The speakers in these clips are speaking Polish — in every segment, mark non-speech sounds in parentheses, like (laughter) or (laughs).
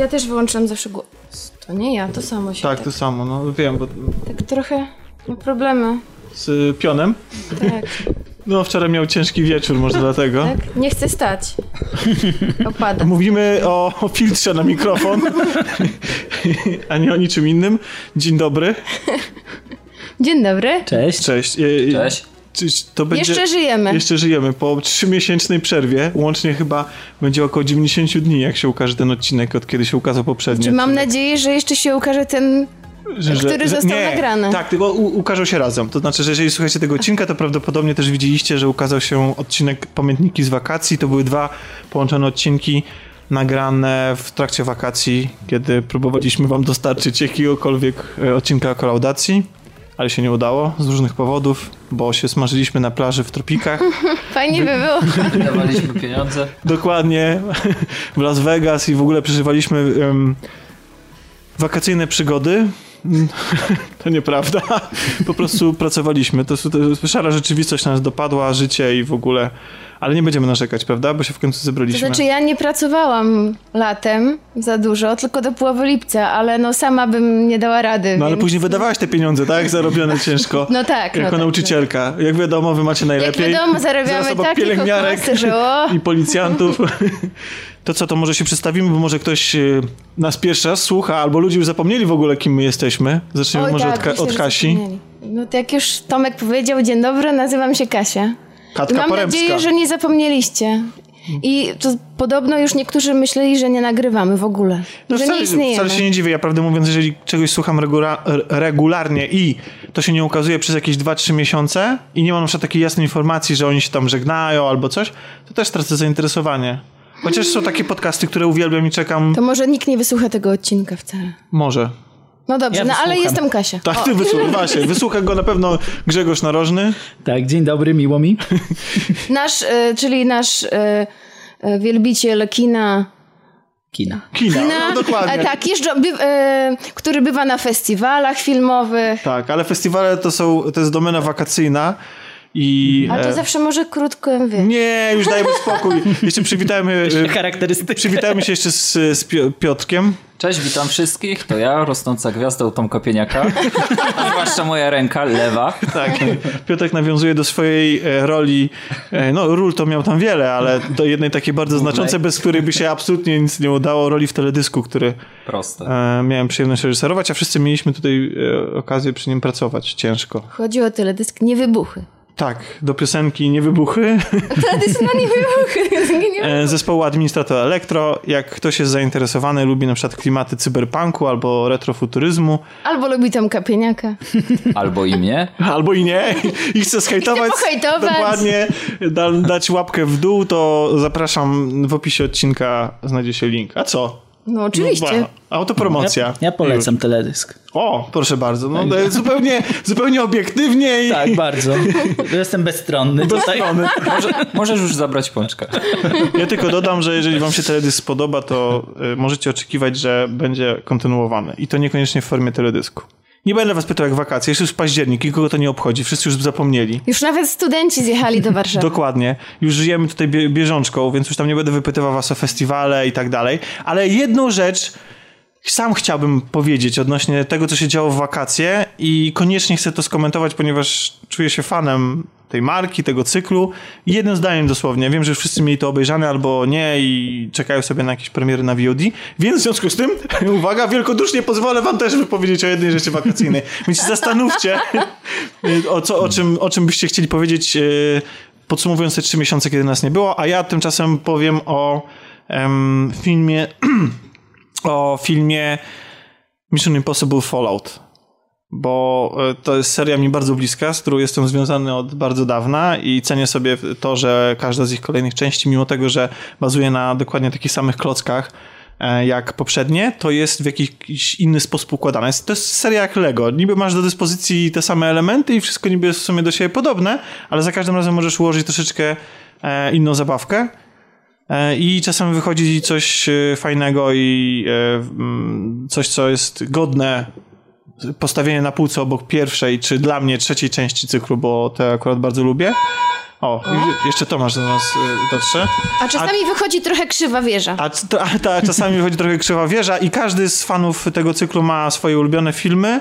Ja też wyłączyłam zawsze głos. To nie ja, to samo się. Tak, to samo, no wiem, bo Tak trochę ma problemy. z y, pionem. Tak, (laughs) No wczoraj miał ciężki wieczór, może (laughs) dlatego. tak. Nie chcę stać. Opada. (laughs) Mówimy o, o filtrze na mikrofon, a nie o niczym innym. Dzień dobry. Dzień dobry. Cześć. Cześć. Y, y, Cześć. To będzie... Jeszcze żyjemy. Jeszcze żyjemy. Po trzymiesięcznej przerwie, łącznie chyba będzie około 90 dni, jak się ukaże ten odcinek, od kiedy się ukazał poprzedni. Czy mam nadzieję, że jeszcze się ukaże ten... Że- który że- został nie, nagrany. Tak, tylko się razem. To znaczy, że jeżeli słuchacie tego odcinka, to prawdopodobnie też widzieliście, że ukazał się odcinek Pamiętniki z wakacji. To były dwa połączone odcinki nagrane w trakcie wakacji, kiedy próbowaliśmy wam dostarczyć jakiegokolwiek e, odcinka kolaudacji, ale się nie udało z różnych powodów, bo się smażyliśmy na plaży w tropikach. (laughs) Fajnie by było. (laughs) Dawaliśmy pieniądze. Dokładnie w Las Vegas i w ogóle przeżywaliśmy em, wakacyjne przygody. (laughs) To nieprawda. Po prostu pracowaliśmy. To, to, to szara rzeczywistość nas dopadła, życie i w ogóle. Ale nie będziemy narzekać, prawda? Bo się w końcu To zebraliśmy. znaczy ja nie pracowałam latem za dużo, tylko do połowy lipca, ale no sama bym nie dała rady. No ale więc- później wydawałaś te pieniądze, tak? Zarobione ciężko. (laughs) No tak, no Jako tak, nauczycielka. Jak wiadomo, wy macie Jak najlepiej. wiadomo, Zaraz zarabiamy takie pielęgniarek o, (laughs) i policjantów. (laughs) To co, to może się przedstawimy, bo może ktoś y, nas pierwszy raz słucha, albo ludzie już zapomnieli w ogóle, kim my jesteśmy. Zaczniemy Oj, może tak, od, Ka- myślę, od Kasi. No to jak już Tomek powiedział, dzień dobry, nazywam się Kasia. I Katka mam Poremska. nadzieję, że nie zapomnieliście. I to podobno już niektórzy myśleli, że nie nagrywamy w ogóle. No że wcale, nie istniejemy. wcale się nie dziwię. Ja prawdę mówiąc, jeżeli czegoś słucham regula- regularnie i to się nie ukazuje przez jakieś 2-3 miesiące i nie mam na przykład takiej jasnej informacji, że oni się tam żegnają albo coś, to też tracę zainteresowanie. Chociaż są takie podcasty, które uwielbiam i czekam. To może nikt nie wysłucha tego odcinka wcale. Może. No dobrze, Ja no ale jestem Kasia. Tak, ty wysłucha, (laughs) właśnie. Wysłucha go na pewno Grzegorz Narożny. Tak, dzień dobry, miło mi. (laughs) Nasz, y, czyli nasz y, y, wielbiciel kina. Kina. Kina, kina no, dokładnie. e, tak, jeżdżą, który bywa na festiwalach filmowych. Tak, ale festiwale to są, to jest domena wakacyjna i... A to e, zawsze może krótko, wiesz. Nie, już dajmy spokój. Jeszcze przywitajmy, e, Charakterystyka. przywitajmy się jeszcze z, z Piotrkiem. Cześć, witam wszystkich. To ja, rosnąca gwiazda Tom Kopieniaka. (laughs) Zwłaszcza moja ręka lewa. Tak, Piotrek nawiązuje do swojej e, roli, no ról to miał tam wiele, ale do jednej takiej bardzo znaczącej, bez której by się absolutnie nic nie udało, roli w teledysku, który Proste. miałem przyjemność reżyserować, a wszyscy mieliśmy tutaj okazję przy nim pracować ciężko. Chodzi o teledysk Nie wybuchy. Tak, do piosenki Nie wybuchy (laughs) Teledysk na Nie wybuchy. (laughs) E, zespołu Administrator Elektro. Jak ktoś jest zainteresowany, lubi na przykład klimaty cyberpunku albo retrofuturyzmu, Albo lubi Tomka Pieniaka. (laughs) Albo i mnie. albo i nie, i chce pohejtować. dokładnie, da, dać łapkę w dół, to zapraszam, w opisie odcinka znajdzie się link. A co? No oczywiście. No, autopromocja. Ja, ja polecam teledysk. O, proszę bardzo. No, jest zupełnie, zupełnie obiektywnie i Tak, bardzo. Jestem bezstronny strony. Może, możesz już zabrać pączka. Ja tylko dodam, że jeżeli wam się teledysk spodoba, to y, możecie oczekiwać, że będzie kontynuowany. I to niekoniecznie w formie teledysku. Nie będę was pytał jak wakacje, jeszcze już październik, nikogo to nie obchodzi, wszyscy już zapomnieli. Już nawet studenci zjechali do (laughs) Warszawy. Dokładnie. Już żyjemy tutaj bie bieżączką, więc już tam nie będę wypytywał was o festiwale i tak dalej. Ale jedną rzecz sam chciałbym powiedzieć odnośnie tego, co się działo w wakacje i koniecznie chcę to skomentować, ponieważ czuję się fanem tej marki, tego cyklu. Jednym zdaniem dosłownie. Wiem, że wszyscy mieli to obejrzane albo nie i czekają sobie na jakieś premiery na VOD. Więc w związku z tym, (laughs) uwaga, wielkodusznie pozwolę wam też wypowiedzieć o jednej rzeczy wakacyjnej. Więc zastanówcie, (laughs) o, co, o, czym, o czym byście chcieli powiedzieć yy, podsumowując te trzy miesiące, kiedy nas nie było, a ja tymczasem powiem o em, filmie (clears throat) o filmie Mission Impossible Fallout. Bo e, to jest seria mi bardzo bliska, z którą jestem związany od bardzo dawna i cenię sobie to, że każda z ich kolejnych części, mimo tego, że bazuje na dokładnie takich samych klockach e, jak poprzednie, to jest w jakiś inny sposób układane. To jest seria jak Lego. Niby masz do dyspozycji te same elementy i wszystko niby jest w sumie do siebie podobne, ale za każdym razem możesz ułożyć troszeczkę e, inną zabawkę. I czasem wychodzi coś fajnego i coś, co jest godne postawienia na półce obok pierwszej, czy dla mnie trzeciej części cyklu, bo te akurat bardzo lubię. O, jeszcze Tomasz do nas y, dotrze. A czasami wychodzi trochę krzywa wieża. A, a ta, czasami wychodzi trochę krzywa wieża i każdy z fanów tego cyklu ma swoje ulubione filmy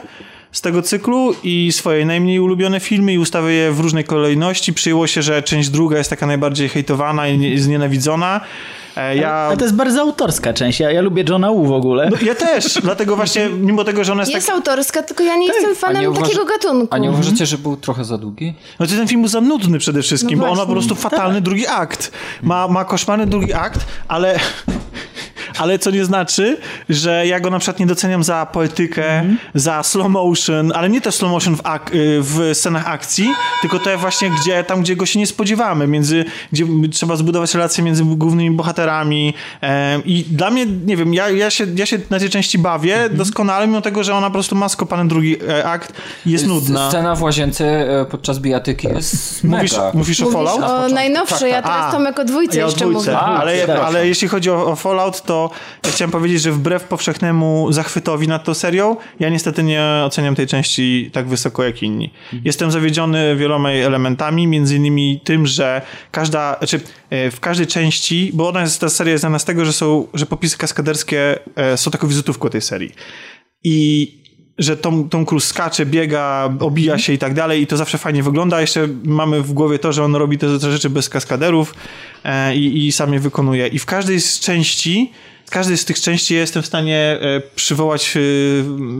z tego cyklu i swoje najmniej ulubione filmy i ustawia je w różnej kolejności. Przyjęło się, że część druga jest taka najbardziej hejtowana i nie- znienawidzona. E, Ja, Ale to jest bardzo autorska część. Ja, ja lubię Johna Wu w ogóle. ja też, (laughs) dlatego właśnie, mimo tego, że ona jest, Jest tak... autorska, tylko ja nie jestem A fanem nie takiego gatunku. A nie uważacie, że był trochę za długi? Znaczy ten film był za nudny przede wszystkim, No bo on ma po prostu fatalny drugi akt. Ma, ma koszmarny drugi akt, ale... Ale co nie znaczy, że ja go na przykład nie doceniam za poetykę, za slow motion, ale nie też slow motion w, ak- y, w scenach akcji, tylko te właśnie gdzie, tam, gdzie go się nie spodziewamy, między, gdzie trzeba zbudować relacje między głównymi bohaterami. em, I dla mnie, nie wiem, ja, ja, się, ja się na tej części bawię doskonale, mimo tego, że ona po prostu ma skopany drugi e, akt i jest nudna. Scena w łazience e, podczas bijatyki jest Mówisz, mega. mówisz o Mówisz Fallout? o najnowszej, ja teraz A, Tomek o dwójce Ja jeszcze dwójce, mówię. ale, przepraszam. ale jeśli chodzi o, o Fallout, to ja chciałem powiedzieć, że wbrew powszechnemu zachwytowi nad tą serią, ja niestety nie oceniam tej części tak wysoko jak inni. Jestem zawiedziony wieloma jej elementami, między innymi tym, że każda, znaczy e, w każdej części, bo ona jest, ta seria jest znana z tego, że są, że popisy kaskaderskie e, są taką wizytówką tej serii. I że Tom, Tom Cruise skacze, biega, obija się i tak dalej i to zawsze fajnie wygląda. Jeszcze mamy w głowie to, że on robi te, te rzeczy bez kaskaderów e, i, i sam je wykonuje. I w każdej z części, każdej z tych części jestem w stanie e, przywołać e,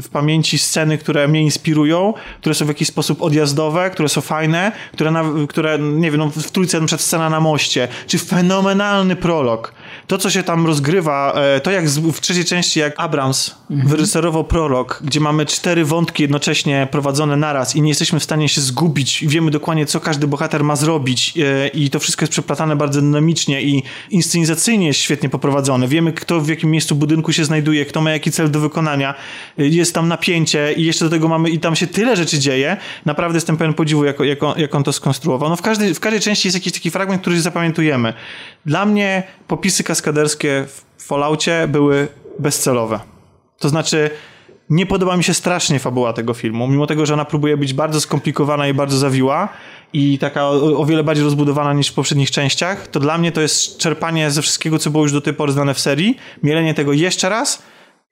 w pamięci sceny, które mnie inspirują, które są w jakiś sposób odjazdowe, które są fajne, które, na, które nie wiem, no w trójce na przykład scena na moście, czy fenomenalny prolog. To, co się tam rozgrywa, e, to jak w trzeciej części, jak Abrams wyreżyserował prolog, gdzie mamy cztery wątki jednocześnie prowadzone naraz i nie jesteśmy w stanie się zgubić i wiemy dokładnie, co każdy bohater ma zrobić e, i to wszystko jest przeplatane bardzo dynamicznie i inscenizacyjnie jest świetnie poprowadzone. Wiemy, kto w jakim miejscu budynku się znajduje, kto ma jaki cel do wykonania. E, Jest tam napięcie i jeszcze do tego mamy, i tam się tyle rzeczy dzieje. Naprawdę jestem pełen podziwu, jak, jak, on, jak on to skonstruował. No w każdej, w każdej części jest jakiś taki fragment, który zapamiętujemy. Dla mnie popisy kaskaderskie w Falloutie były bezcelowe. To znaczy, nie podoba mi się strasznie fabuła tego filmu, mimo tego, że ona próbuje być bardzo skomplikowana i bardzo zawiła i taka o, o wiele bardziej rozbudowana niż w poprzednich częściach, to dla mnie to jest czerpanie ze wszystkiego, co było już do tej pory znane w serii, mielenie tego jeszcze raz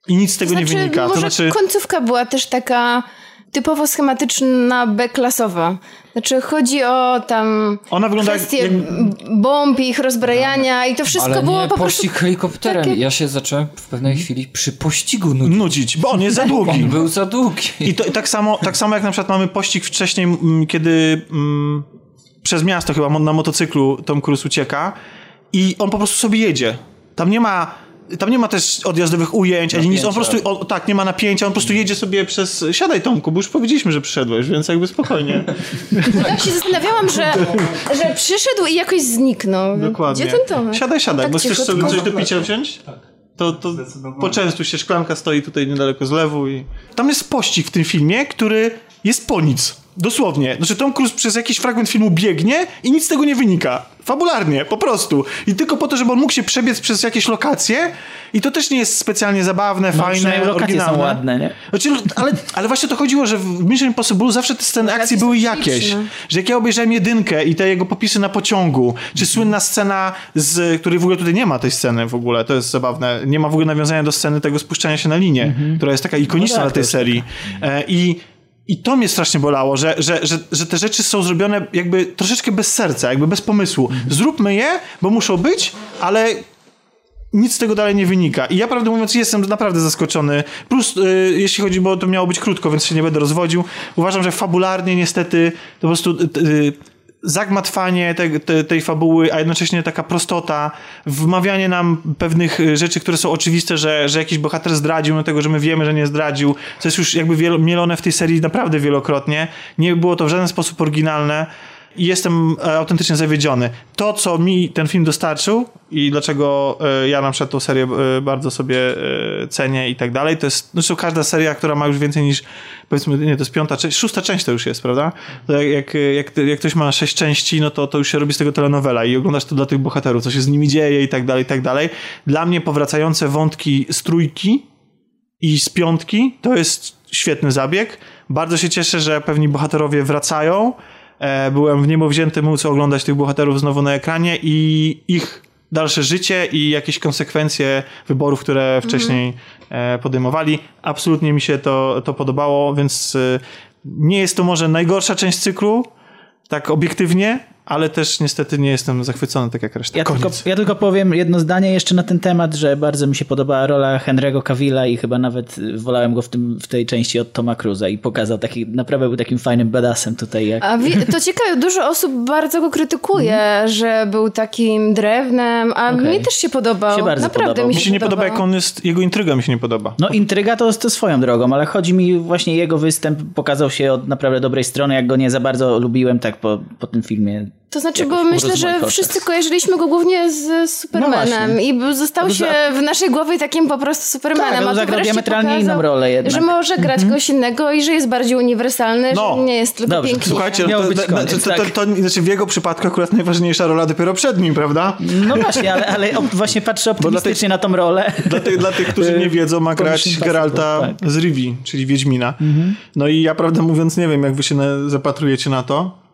i nic z tego znaczy, nie wynika. Może To znaczy, końcówka była też taka typowo schematyczna, B-klasowa. Znaczy chodzi o tam Ona wygląda jak- kwestie jak- bomb, ich rozbrajania i to wszystko Ale było nie po prostu... pościg helikopterem. takie- Ja się zacząłem w pewnej chwili przy pościgu nudzić. nudzić, bo on jest za (laughs) długi. On był za długi. I, to, i tak, samo, tak samo jak na przykład mamy pościg wcześniej, mm, kiedy mm, przez miasto chyba na motocyklu Tom Cruise ucieka i on po prostu sobie jedzie. Tam nie ma, tam nie ma też odjazdowych ujęć, ani nic. On po prostu, o, tak, nie ma napięcia, on po prostu jedzie sobie przez... Siadaj Tomku, bo już powiedzieliśmy, że przyszedłeś, więc jakby spokojnie. Tak się zastanawiałam, że, że przyszedł i jakoś zniknął. Dokładnie. Gdzie ten Tomek? Siadaj, siadaj, Tak bo chcesz sobie coś do picia wziąć? Tak. To, to poczęstuj się, szklanka stoi tutaj niedaleko z lewu i... Tam jest pościg w tym filmie, który jest po nic. Dosłownie. Znaczy Tom Cruise przez jakiś fragment filmu biegnie i nic z tego nie wynika. Fabularnie, po prostu. I tylko po to, żeby on mógł się przebiec przez jakieś lokacje i to też nie jest specjalnie zabawne, No, fajne, lokacje oryginalne. są ładne, nie? Znaczy, ale, ale właśnie to chodziło, że w Mission Impossible zawsze te sceny Lokacje akcji były śliczne. jakieś. Że jak ja obejrzałem jedynkę i te jego popisy na pociągu, czy słynna scena, z której w ogóle tutaj nie ma tej sceny w ogóle, to jest zabawne, nie ma w ogóle nawiązania do sceny tego spuszczania się na linię, która jest taka ikoniczna No tak, dla tej serii. E, I i to mnie strasznie bolało, że, że, że, że te rzeczy są zrobione jakby troszeczkę bez serca, jakby bez pomysłu. Zróbmy je, bo muszą być, ale nic z tego dalej nie wynika. I ja prawdę mówiąc jestem naprawdę zaskoczony. Plus, y, jeśli chodzi, bo to miało być krótko, więc się nie będę rozwodził. Uważam, że fabularnie niestety to po prostu y, y, zagmatwanie te, te, tej fabuły, a jednocześnie taka prostota, wmawianie nam pewnych y, rzeczy, które są oczywiste, że, że jakiś bohater zdradził, no tego, że my wiemy, że nie zdradził, co jest już jakby wielo, mielone w tej serii naprawdę wielokrotnie. Nie było to w żaden sposób oryginalne i jestem e, autentycznie zawiedziony. To, co mi ten film dostarczył i dlaczego e, ja na przykład tą serię e, bardzo sobie cenię i tak dalej, to jest, zresztą każda seria, która ma już więcej niż, powiedzmy, nie, to jest piąta część, szósta część to już jest, prawda? Jak, jak, jak ktoś ma sześć części, no to, to już się robi z tego telenowela i oglądasz to dla tych bohaterów, co się z nimi dzieje i tak dalej, i tak dalej. Dla mnie powracające wątki z trójki i z piątki to jest świetny zabieg. Bardzo się cieszę, że pewni bohaterowie wracają. E, byłem w niebo wzięty móc oglądać tych bohaterów znowu na ekranie i ich dalsze życie i jakieś konsekwencje wyborów, które wcześniej e, podejmowali. Absolutnie mi się to, to podobało, więc e, nie jest to może najgorsza część cyklu, tak obiektywnie, ale też niestety nie jestem zachwycony tak jak reszta. Ja tylko, ja tylko powiem jedno zdanie jeszcze na ten temat, że bardzo mi się podobała rola Henry'ego Cavilla i chyba nawet y, wolałem go w, tym, w tej części od Toma Cruza i pokazał taki, naprawdę był takim fajnym badassem tutaj. Jak... A wi- to ciekawe, dużo osób bardzo go krytykuje, że był takim drewnem, a Okej. mi też się podobał. Się bardzo Naprawdę podobał. mi Mi się, się nie podoba, jak on jest, jego intryga mi się nie podoba. No intryga to, to swoją drogą, ale chodzi mi właśnie jego występ pokazał się od naprawdę dobrej strony, jak go nie za bardzo lubiłem tak po, po tym filmie. To znaczy, bo myślę, że wszyscy kojarzyliśmy go głównie z Supermanem właśnie. i został No się w naszej głowie takim po prostu Supermanem. Tak, a zagrał diametralnie pokazał, inną rolę jednak. Że może grać kogoś innego i że jest bardziej uniwersalny, No. że nie jest tylko Dobrze, piękny. Słuchajcie, Miał to, być to, to, koniec, to, to, tak. to, znaczy w jego przypadku akurat najważniejsza rola dopiero przed nim, prawda? No właśnie, ale, ale op- właśnie patrzę optymistycznie na tą rolę. Dla tych, dla tych, którzy nie wiedzą, ma (laughs) grać Geralta Impossible, tak. z Rivi, czyli Wiedźmina. No i ja prawdę mówiąc nie wiem, jak wy się na, zapatrujecie na to.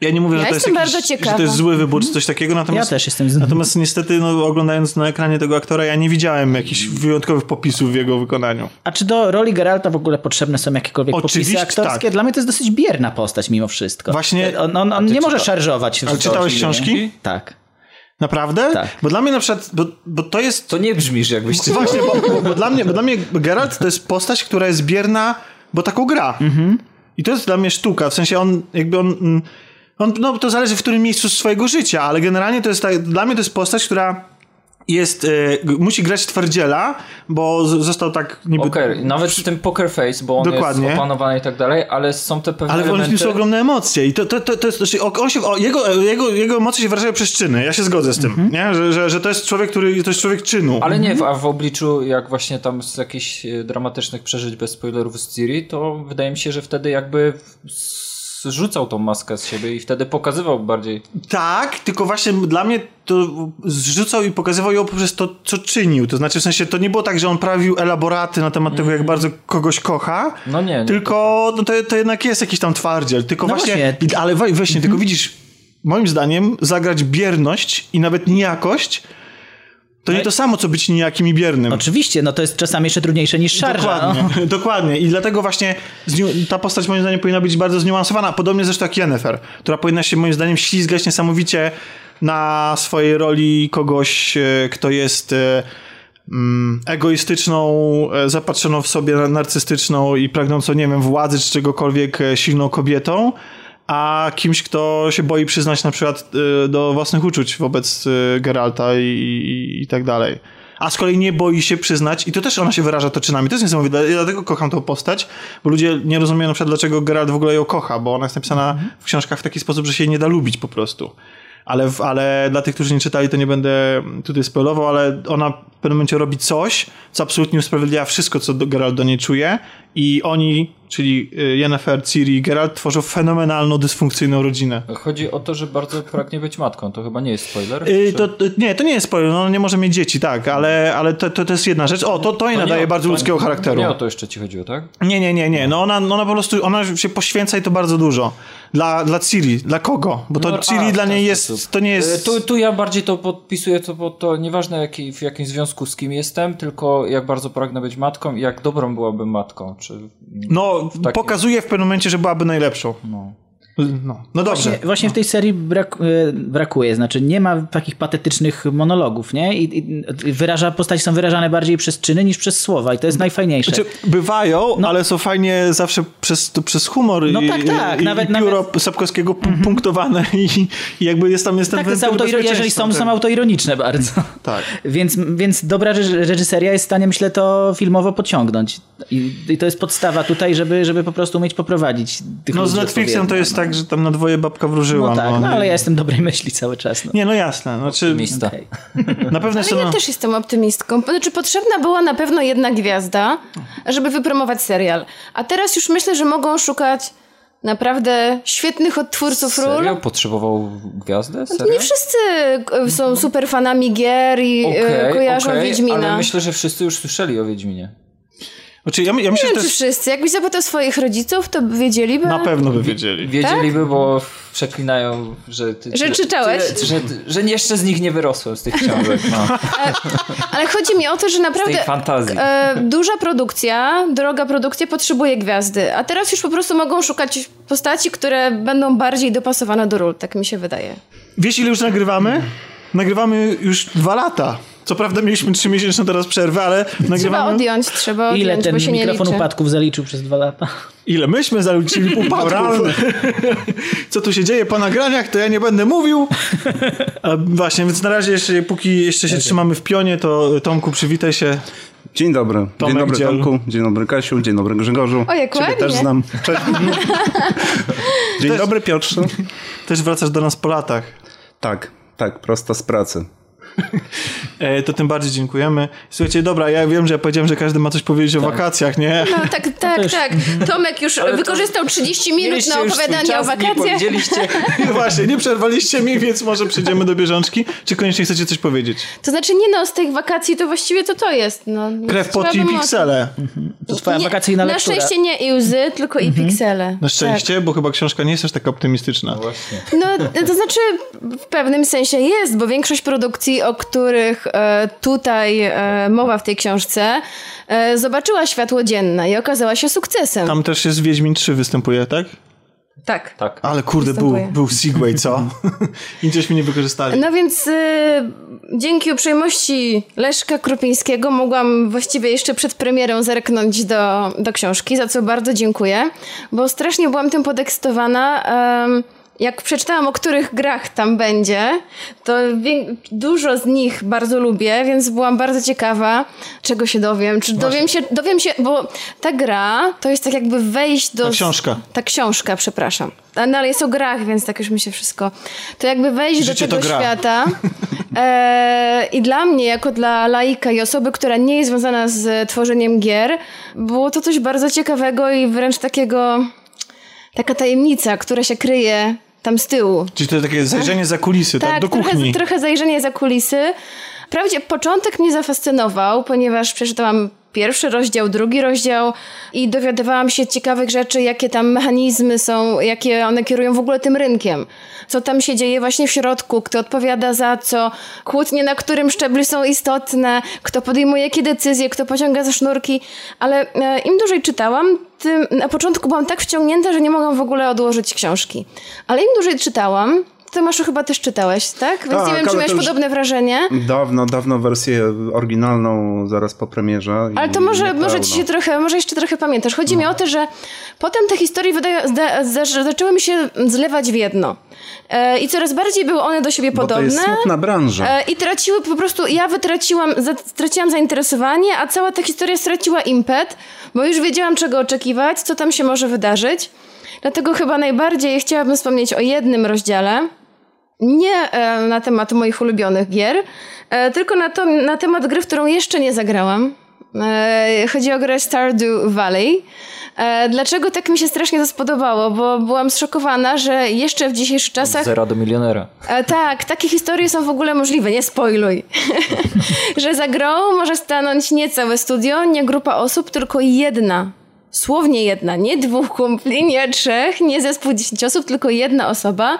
Ja nie mówię, Ja że, to jest jakiś, bardzo że to jest zły wybór czy coś takiego, natomiast, Ja też jestem z- natomiast niestety no, oglądając na ekranie tego aktora, ja nie widziałem jakichś wyjątkowych popisów w jego wykonaniu. A czy do roli Geralta w ogóle potrzebne są jakiekolwiek Oczywiście popisy aktorskie? tak. Dla mnie to jest dosyć bierna postać mimo wszystko. Właśnie- On, on, on nie może czyta- szarżować. w Ale czytałeś nie? książki? Tak. Naprawdę? Tak. Bo dla mnie na przykład, bo, bo to jest To nie brzmisz jakbyś ty... Właśnie, bo, bo, bo, dla mnie, bo dla mnie Geralt to jest postać, która jest bierna, bo taką gra. I to jest dla mnie sztuka, w sensie on jakby on, mm, on no to zależy w którym miejscu swojego życia, ale generalnie to jest tak, dla mnie to jest postać, która jest, e, g- musi grać twardziela, bo z, został tak niby... Okej, nawet z tym poker face, bo on Dokładnie. jest opanowany i tak dalej, ale są te pewne Ale elementy... są ogromne emocje i to, to, to, to jest, znaczy, on się, o, jego, jego, jego emocje się wyrażają przez czyny, ja się zgodzę z tym, nie? Że, że, że to jest człowiek, który, to jest człowiek czynu. Ale nie, w- a w obliczu jak właśnie tam z jakichś e, dramatycznych przeżyć bez spoilerów z Ciri, to wydaje mi się, że wtedy jakby zrzucał tą maskę z siebie i wtedy pokazywał bardziej. Tak, tylko właśnie dla mnie to zrzucał i pokazywał ją poprzez to, co czynił. To znaczy, w sensie, to nie było tak, że on prawił elaboraty na temat tego, jak bardzo kogoś kocha, No nie, nie. tylko no to, to jednak jest jakiś tam twardziel. Tylko No właśnie, właśnie. ale właśnie, tylko widzisz, moim zdaniem, zagrać bierność i nawet nijakość, to nie to samo, co być nijakim i biernym. Oczywiście, no to jest czasami jeszcze trudniejsze niż szarża. Dokładnie, No. (laughs) dokładnie. I dlatego właśnie ta postać moim zdaniem powinna być bardzo zniuansowana. Podobnie zresztą jak Yennefer, która powinna się moim zdaniem ślizgać niesamowicie na swojej roli kogoś, e, kto jest e, mm, egoistyczną, e, zapatrzoną w sobie narcystyczną i pragnącą, nie wiem, władzy czy czegokolwiek silną kobietą, a kimś, kto się boi przyznać na przykład e, do własnych uczuć wobec e, Geralta i, i, i tak dalej. A z kolei nie boi się przyznać, i to też ona się wyraża to czynami. To jest niesamowite. Ja dlatego kocham tą postać, bo ludzie nie rozumieją na przykład, dlaczego Geralt w ogóle ją kocha, bo ona jest napisana w książkach w taki sposób, że się jej nie da lubić po prostu. Ale, ale dla tych, którzy nie czytali, to nie będę tutaj spoilował, ale ona w pewnym momencie robi coś, co absolutnie usprawiedliwia wszystko, co Geralt do niej czuje i oni, czyli y, Yennefer, Ciri i Geralt tworzą fenomenalną, dysfunkcyjną rodzinę. Chodzi o to, że bardzo pragnie być matką. To chyba nie jest spoiler. Y, Czy- to, nie, to nie jest spoiler, no, nie może mieć dzieci, tak, ale, ale to, to, to jest jedna rzecz. O, to, to jej To nadaje o- bardzo to ludzkiego charakteru. Nie o to jeszcze ci chodziło, tak? Nie, nie, nie, nie. No ona, ona po prostu, ona się poświęca i to bardzo dużo. Dla, dla Ciri, dla kogo? Bo to No, Ciri a, dla niej sposób. jest, to nie E, jest... Tu, tu ja bardziej to podpisuję, to, bo to nieważne jaki, w jakim związku z kim jestem, tylko jak bardzo pragnę być matką i jak dobrą byłabym matką. Czy... No, takim- pokazuje w pewnym momencie, że byłaby najlepszą. No. No, no dobrze. Właśnie, właśnie w tej serii brak, e, brakuje, znaczy nie ma takich patetycznych monologów, nie? I, i wyraża, postaci są wyrażane bardziej przez czyny niż przez słowa i to jest najfajniejsze. Znaczy, bywają, ale są fajnie zawsze przez, to przez humor No i, tak, tak, i, nawet- i pióro Sapkowskiego pu- punktowane i, i jakby jest tam jest ten tak, jest autoiro- jeżeli są, są tak. autoironiczne bardzo. Tak. (laughs) Więc, więc dobra reż- reżyseria jest w stanie, myślę, to filmowo podciągnąć. I, to jest podstawa tutaj, żeby, żeby po prostu umieć poprowadzić tych No z Netflixem to jest no. Tak, że tam na dwoje babka wróżyła. No tak, no, no ale ja jestem dobrej myśli cały czas. No. Nie, no jasne. Znaczy, Mista. Okej. (laughs) na pewno Ale ja też jestem optymistką. Znaczy, potrzebna była na pewno jedna gwiazda, żeby wypromować serial. A teraz już myślę, że mogą szukać naprawdę świetnych odtwórców ról. Serio? Potrzebował gwiazdę? Serio? Nie wszyscy e, są super fanami gier i e, Okej, kojarzą okej, Wiedźmina. Ale myślę, że wszyscy już słyszeli o Wiedźminie. Znaczy, ja, ja myślę, Nie że wiem, czy jest... wszyscy. Jakbyś zapytał swoich rodziców, to by wiedzieliby. Na pewno by wiedzieli. Wiedzieliby, bo przeklinają, że... Ty, Że czytałeś? Ty, że, że jeszcze z nich nie wyrosłem, z tych książek. No. Ale chodzi mi o to, że naprawdę tej fantazji. e, duża produkcja, droga produkcja potrzebuje gwiazdy. A teraz już po prostu mogą szukać postaci, które będą bardziej dopasowane do ról. Tak mi się wydaje. Wiesz, ile już nagrywamy? Nagrywamy już dwa lata. Co prawda mieliśmy trzy miesięczne teraz przerwę, ale Trzeba nagrywamy... odjąć, trzeba odjąć, Ile ten bo się nie mikrofon liczy. upadków zaliczył przez dwa lata? Ile myśmy zaliczyli (laughs) upadków. Co tu się dzieje po nagraniach, to ja nie będę mówił. A właśnie, więc na razie jeszcze, póki jeszcze się trzymamy w pionie, to Tomku, przywitaj się. Dzień dobry. Tomek dzień dobry Dziel. Tomku, dzień dobry Kasiu, dzień dobry Grzegorzu. O, jak Ciebie ładnie. też znam. Cześć. dzień dobry Piotrze. Też wracasz do nas po latach. Tak, tak, prosto z pracy. (laughs) E, to tym bardziej dziękujemy. Słuchajcie, dobra, ja wiem, że ja powiedziałem, że każdy ma coś powiedzieć o wakacjach, nie? No tak, (laughs) tak, też- tak. (laughs) Tomek już wykorzystał 30 minut na opowiadanie o Nie wakacjach. powiedzieliście... No właśnie, nie przerwaliście mi, więc może przejdziemy do bieżączki. Czy koniecznie chcecie coś powiedzieć? To znaczy nie no, z tych wakacji to właściwie to to jest. No, Krew, pot i piksele. To twoja Nie, wakacyjna Na lektura. szczęście nie i łzy, tylko i piksele. Na szczęście, bo chyba książka nie jest aż taka optymistyczna. Właśnie. No, to znaczy w pewnym sensie jest, bo większość produkcji, o których e, tutaj e, mowa w tej książce, e, zobaczyła światło dzienne i okazała się sukcesem. Tam też jest Wiedźmin 3 występuje, tak? Tak. Tak. Ale kurde, był, Występuje. był Segway, co? (laughs) I żeśmy nie wykorzystali. No więc y, dzięki uprzejmości Leszka Krupińskiego mogłam właściwie jeszcze przed premierą zerknąć do, do książki, za co bardzo dziękuję, bo strasznie byłam tym podekscytowana. em, jak przeczytałam, o których grach tam będzie, to dużo z nich bardzo lubię, więc byłam bardzo ciekawa, czego się dowiem. Czy dowiem się, dowiem się, bo ta gra to jest tak jakby wejść do... Ta książka. Ta książka, przepraszam. No ale jest o grach, więc tak już mi się wszystko... To jakby wejść Życie do tego świata. (laughs) E, I dla mnie, jako dla laika i osoby, która nie jest związana z tworzeniem gier, było to coś bardzo ciekawego i wręcz takiego... Taka tajemnica, która się kryje tam z tyłu. Czyli to takie zajrzenie za kulisy, tak? Tak, Do trochę, kuchni. trochę zajrzenie za kulisy. Wprawdzie początek mnie zafascynował, ponieważ przeczytałam pierwszy rozdział, drugi rozdział i dowiadywałam się ciekawych rzeczy, jakie tam mechanizmy są, jakie one kierują w ogóle tym rynkiem. Co tam się dzieje właśnie w środku, kto odpowiada za co, kłótnie na którym szczeblu są istotne, kto podejmuje jakie decyzje, kto pociąga za sznurki, ale e, im dłużej czytałam, tym na początku byłam tak wciągnięta, że nie mogłam w ogóle odłożyć książki. Ale im dłużej czytałam, Tomaszu chyba też czytałeś, tak? Więc Tak, nie wiem, czy miałeś podobne wrażenie. Dawno, dawno wersję oryginalną zaraz po premierze. Ale to może, może ci się trochę, może jeszcze trochę pamiętasz. Chodzi No. mi o to, że potem te historie zda, zda, zaczęły mi się zlewać w jedno. E, I coraz bardziej były one do siebie Bo to podobne. jest smutna branża. E, I traciły po prostu, ja wytraciłam, straciłam zainteresowanie, a cała ta historia straciła impet, bo już wiedziałam czego oczekiwać, co tam się może wydarzyć. Dlatego chyba najbardziej chciałabym wspomnieć o jednym rozdziale. Nie e, na temat moich ulubionych gier, e, tylko na, to, na temat gry, w którą jeszcze nie zagrałam. E, chodzi o grę Stardew Valley. Dlaczego tak mi się strasznie to spodobało? Bo byłam zszokowana, że jeszcze w dzisiejszych czasach Zera do milionera. Tak, takie historie są w ogóle możliwe, nie spoiluj. (laughs) że za grą może stanąć nie całe studio, nie grupa osób, tylko jedna. Słownie jedna, nie dwóch kumpli, nie trzech, nie zespół dziesięciu osób, tylko jedna osoba.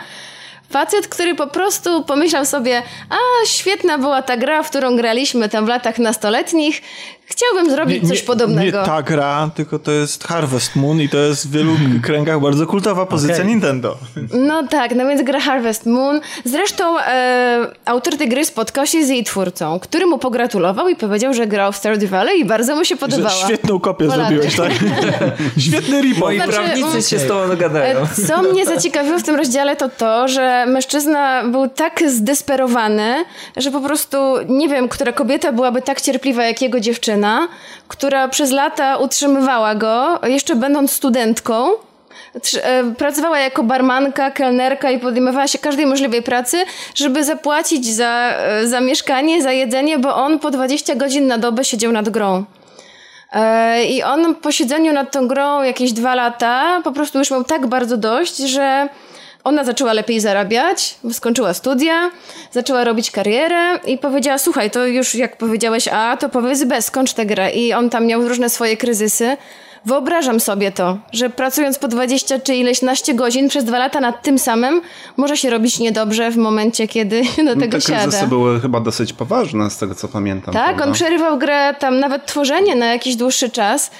Facet, który po prostu pomyślał sobie, a świetna była ta gra, w którą graliśmy tam w latach nastoletnich, chciałbym zrobić coś podobnego. Nie ta gra, tylko to jest Harvest Moon i to jest w wielu kręgach bardzo kultowa pozycja Okej. Nintendo. No tak, no więc gra Harvest Moon. Zresztą e, autor tej gry spotkał się z jej twórcą, który mu pogratulował i powiedział, że grał w Stardew Valley i bardzo mu się Że podobała. świetną kopię zrobiłeś, tak? (laughs) Świetny rip Moi Znaczy, prawnicy mm, się z tobą dogadają. E, Co mnie zaciekawiło w tym rozdziale to to, że mężczyzna był tak zdesperowany, że po prostu nie wiem, która kobieta byłaby tak cierpliwa jak jego dziewczyna, która przez lata utrzymywała go, jeszcze będąc studentką. E, Pracowała jako barmanka, kelnerka i podejmowała się każdej możliwej pracy, żeby zapłacić za, e, za mieszkanie, za jedzenie, bo on po 20 godzin na dobę siedział nad grą. E, I on po siedzeniu nad tą grą jakieś dwa lata po prostu już miał tak bardzo dość, że Ona zaczęła lepiej zarabiać, skończyła studia, zaczęła robić karierę i powiedziała, słuchaj, to już jak powiedziałeś A, to powiedz B, skończ tę grę. I on tam miał różne swoje kryzysy. Wyobrażam sobie to, że pracując po 20 czy ileś naście godzin przez dwa lata nad tym samym, może się robić niedobrze w momencie, kiedy (laughs) do tego Te kryzysy siada. były chyba dosyć poważne, z tego co pamiętam. Tak, prawda? on przerywał grę, tam nawet tworzenie na jakiś dłuższy czas.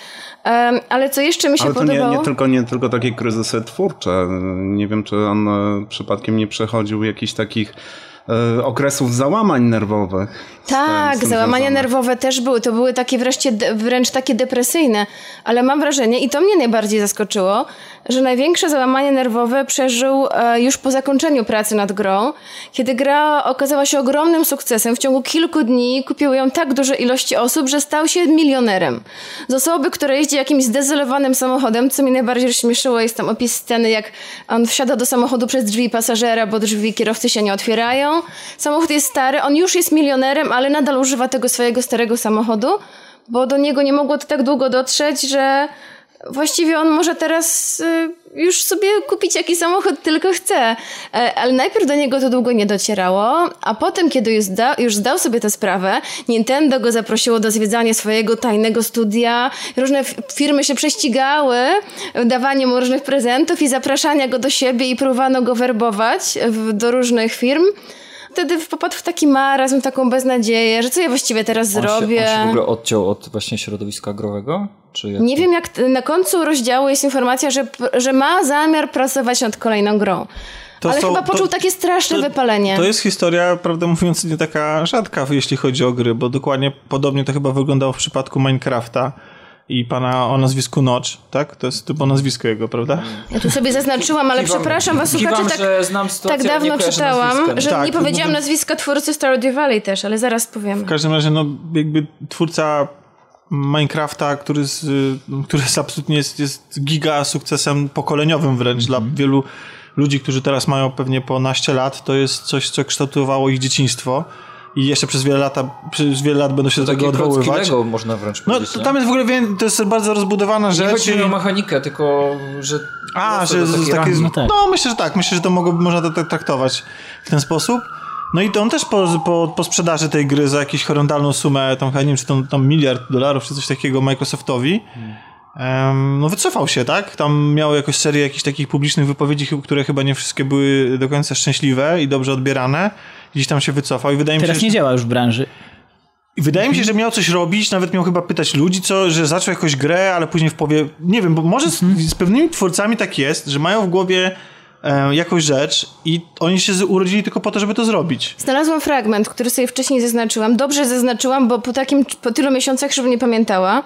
Em, ale co jeszcze mi się Ale to nie, podobało? nie, tylko, nie tylko takie kryzysy twórcze. Nie wiem, czy on e, przypadkiem nie przechodził jakichś takich okresów załamań nerwowych. Tak, tym załamania związane. nerwowe też były. To były takie wreszcie, wręcz takie depresyjne. Ale mam wrażenie, i to mnie najbardziej zaskoczyło, że największe załamanie nerwowe przeżył e, już po zakończeniu pracy nad grą, kiedy gra okazała się ogromnym sukcesem. W ciągu kilku dni kupiły ją tak duże ilości osób, że stał się milionerem. Z osoby, która jeździ jakimś zdezolowanym samochodem, co mnie najbardziej rozśmieszyło, jest tam opis sceny, jak on wsiada do samochodu przez drzwi pasażera, bo drzwi kierowcy się nie otwierają. Samochód jest stary, on już jest milionerem, ale nadal używa tego swojego starego samochodu, bo do niego nie mogło to tak długo dotrzeć, że właściwie on może teraz y, już sobie kupić jaki samochód tylko chce. E, ale najpierw do niego to długo nie docierało, a potem, kiedy już, zda, już zdał sobie tę sprawę, Nintendo go zaprosiło do zwiedzania swojego tajnego studia. Różne firmy się prześcigały dawanie mu różnych prezentów i zapraszania go do siebie i próbowano go werbować do różnych firm. Wtedy popadł w taki marazm, taką beznadzieję, że co ja właściwie teraz On zrobię. Się, on się w ogóle odciął od właśnie środowiska growego? Czy jak Nie to? wiem, jak na końcu rozdziału jest informacja, że, że ma zamiar pracować nad kolejną grą. To Ale są- chyba poczuł to- takie straszne to- wypalenie. To jest historia, prawdę mówiąc, nie taka rzadka, jeśli chodzi o gry, bo dokładnie podobnie to chyba wyglądało w przypadku Minecrafta i pana o nazwisku Notch, tak? To jest chyba nazwisko jego, prawda? Ja tu sobie zaznaczyłam, ale Kiwam- przepraszam was, słuchacze, tak, tak dawno czytałam, nazwiska. że Tak, nie powiedziałam mówię- nazwiska twórcy Stardew Valley też, ale zaraz powiem. W każdym razie, no jakby twórca Minecrafta, który, z, który jest absolutnie jest, jest giga sukcesem pokoleniowym wręcz dla wielu ludzi, którzy teraz mają pewnie po naście lat, to jest coś, co kształtowało ich dzieciństwo i jeszcze przez wiele, lata, przez wiele lat będą się do tego odwoływać. Lego można wręcz No powiedzieć. to nie? tam jest w ogóle, to jest bardzo rozbudowana Nie rzecz. chodzi mi i- o mechanikę, tylko że... A, że to taki takie, ranking. no, tak. myślę, że tak. Myślę, że to mogło, można to tak traktować w ten sposób. No i to on też po, po, po sprzedaży tej gry za jakąś horrendalną sumę, tam nie wiem, czy tam, tam miliard dolarów, czy coś takiego Microsoftowi, em, no wycofał się, tak? Tam miał jakąś serię jakichś takich publicznych wypowiedzi, które chyba nie wszystkie były do końca szczęśliwe i dobrze odbierane. Gdzieś tam się wycofał i wydaje mi się, Teraz że... nie działa już w branży. I wydaje mi się, że miał coś robić, nawet miał chyba pytać ludzi, co, że zaczął jakąś grę, ale później w powie, nie wiem, bo może z, z pewnymi twórcami tak jest, że mają w głowie e, jakąś rzecz i oni się z- urodzili tylko po to, żeby to zrobić. Znalazłam fragment, który sobie wcześniej zaznaczyłam. Dobrze zaznaczyłam, bo po takim, po tylu miesiącach, żeby nie pamiętała,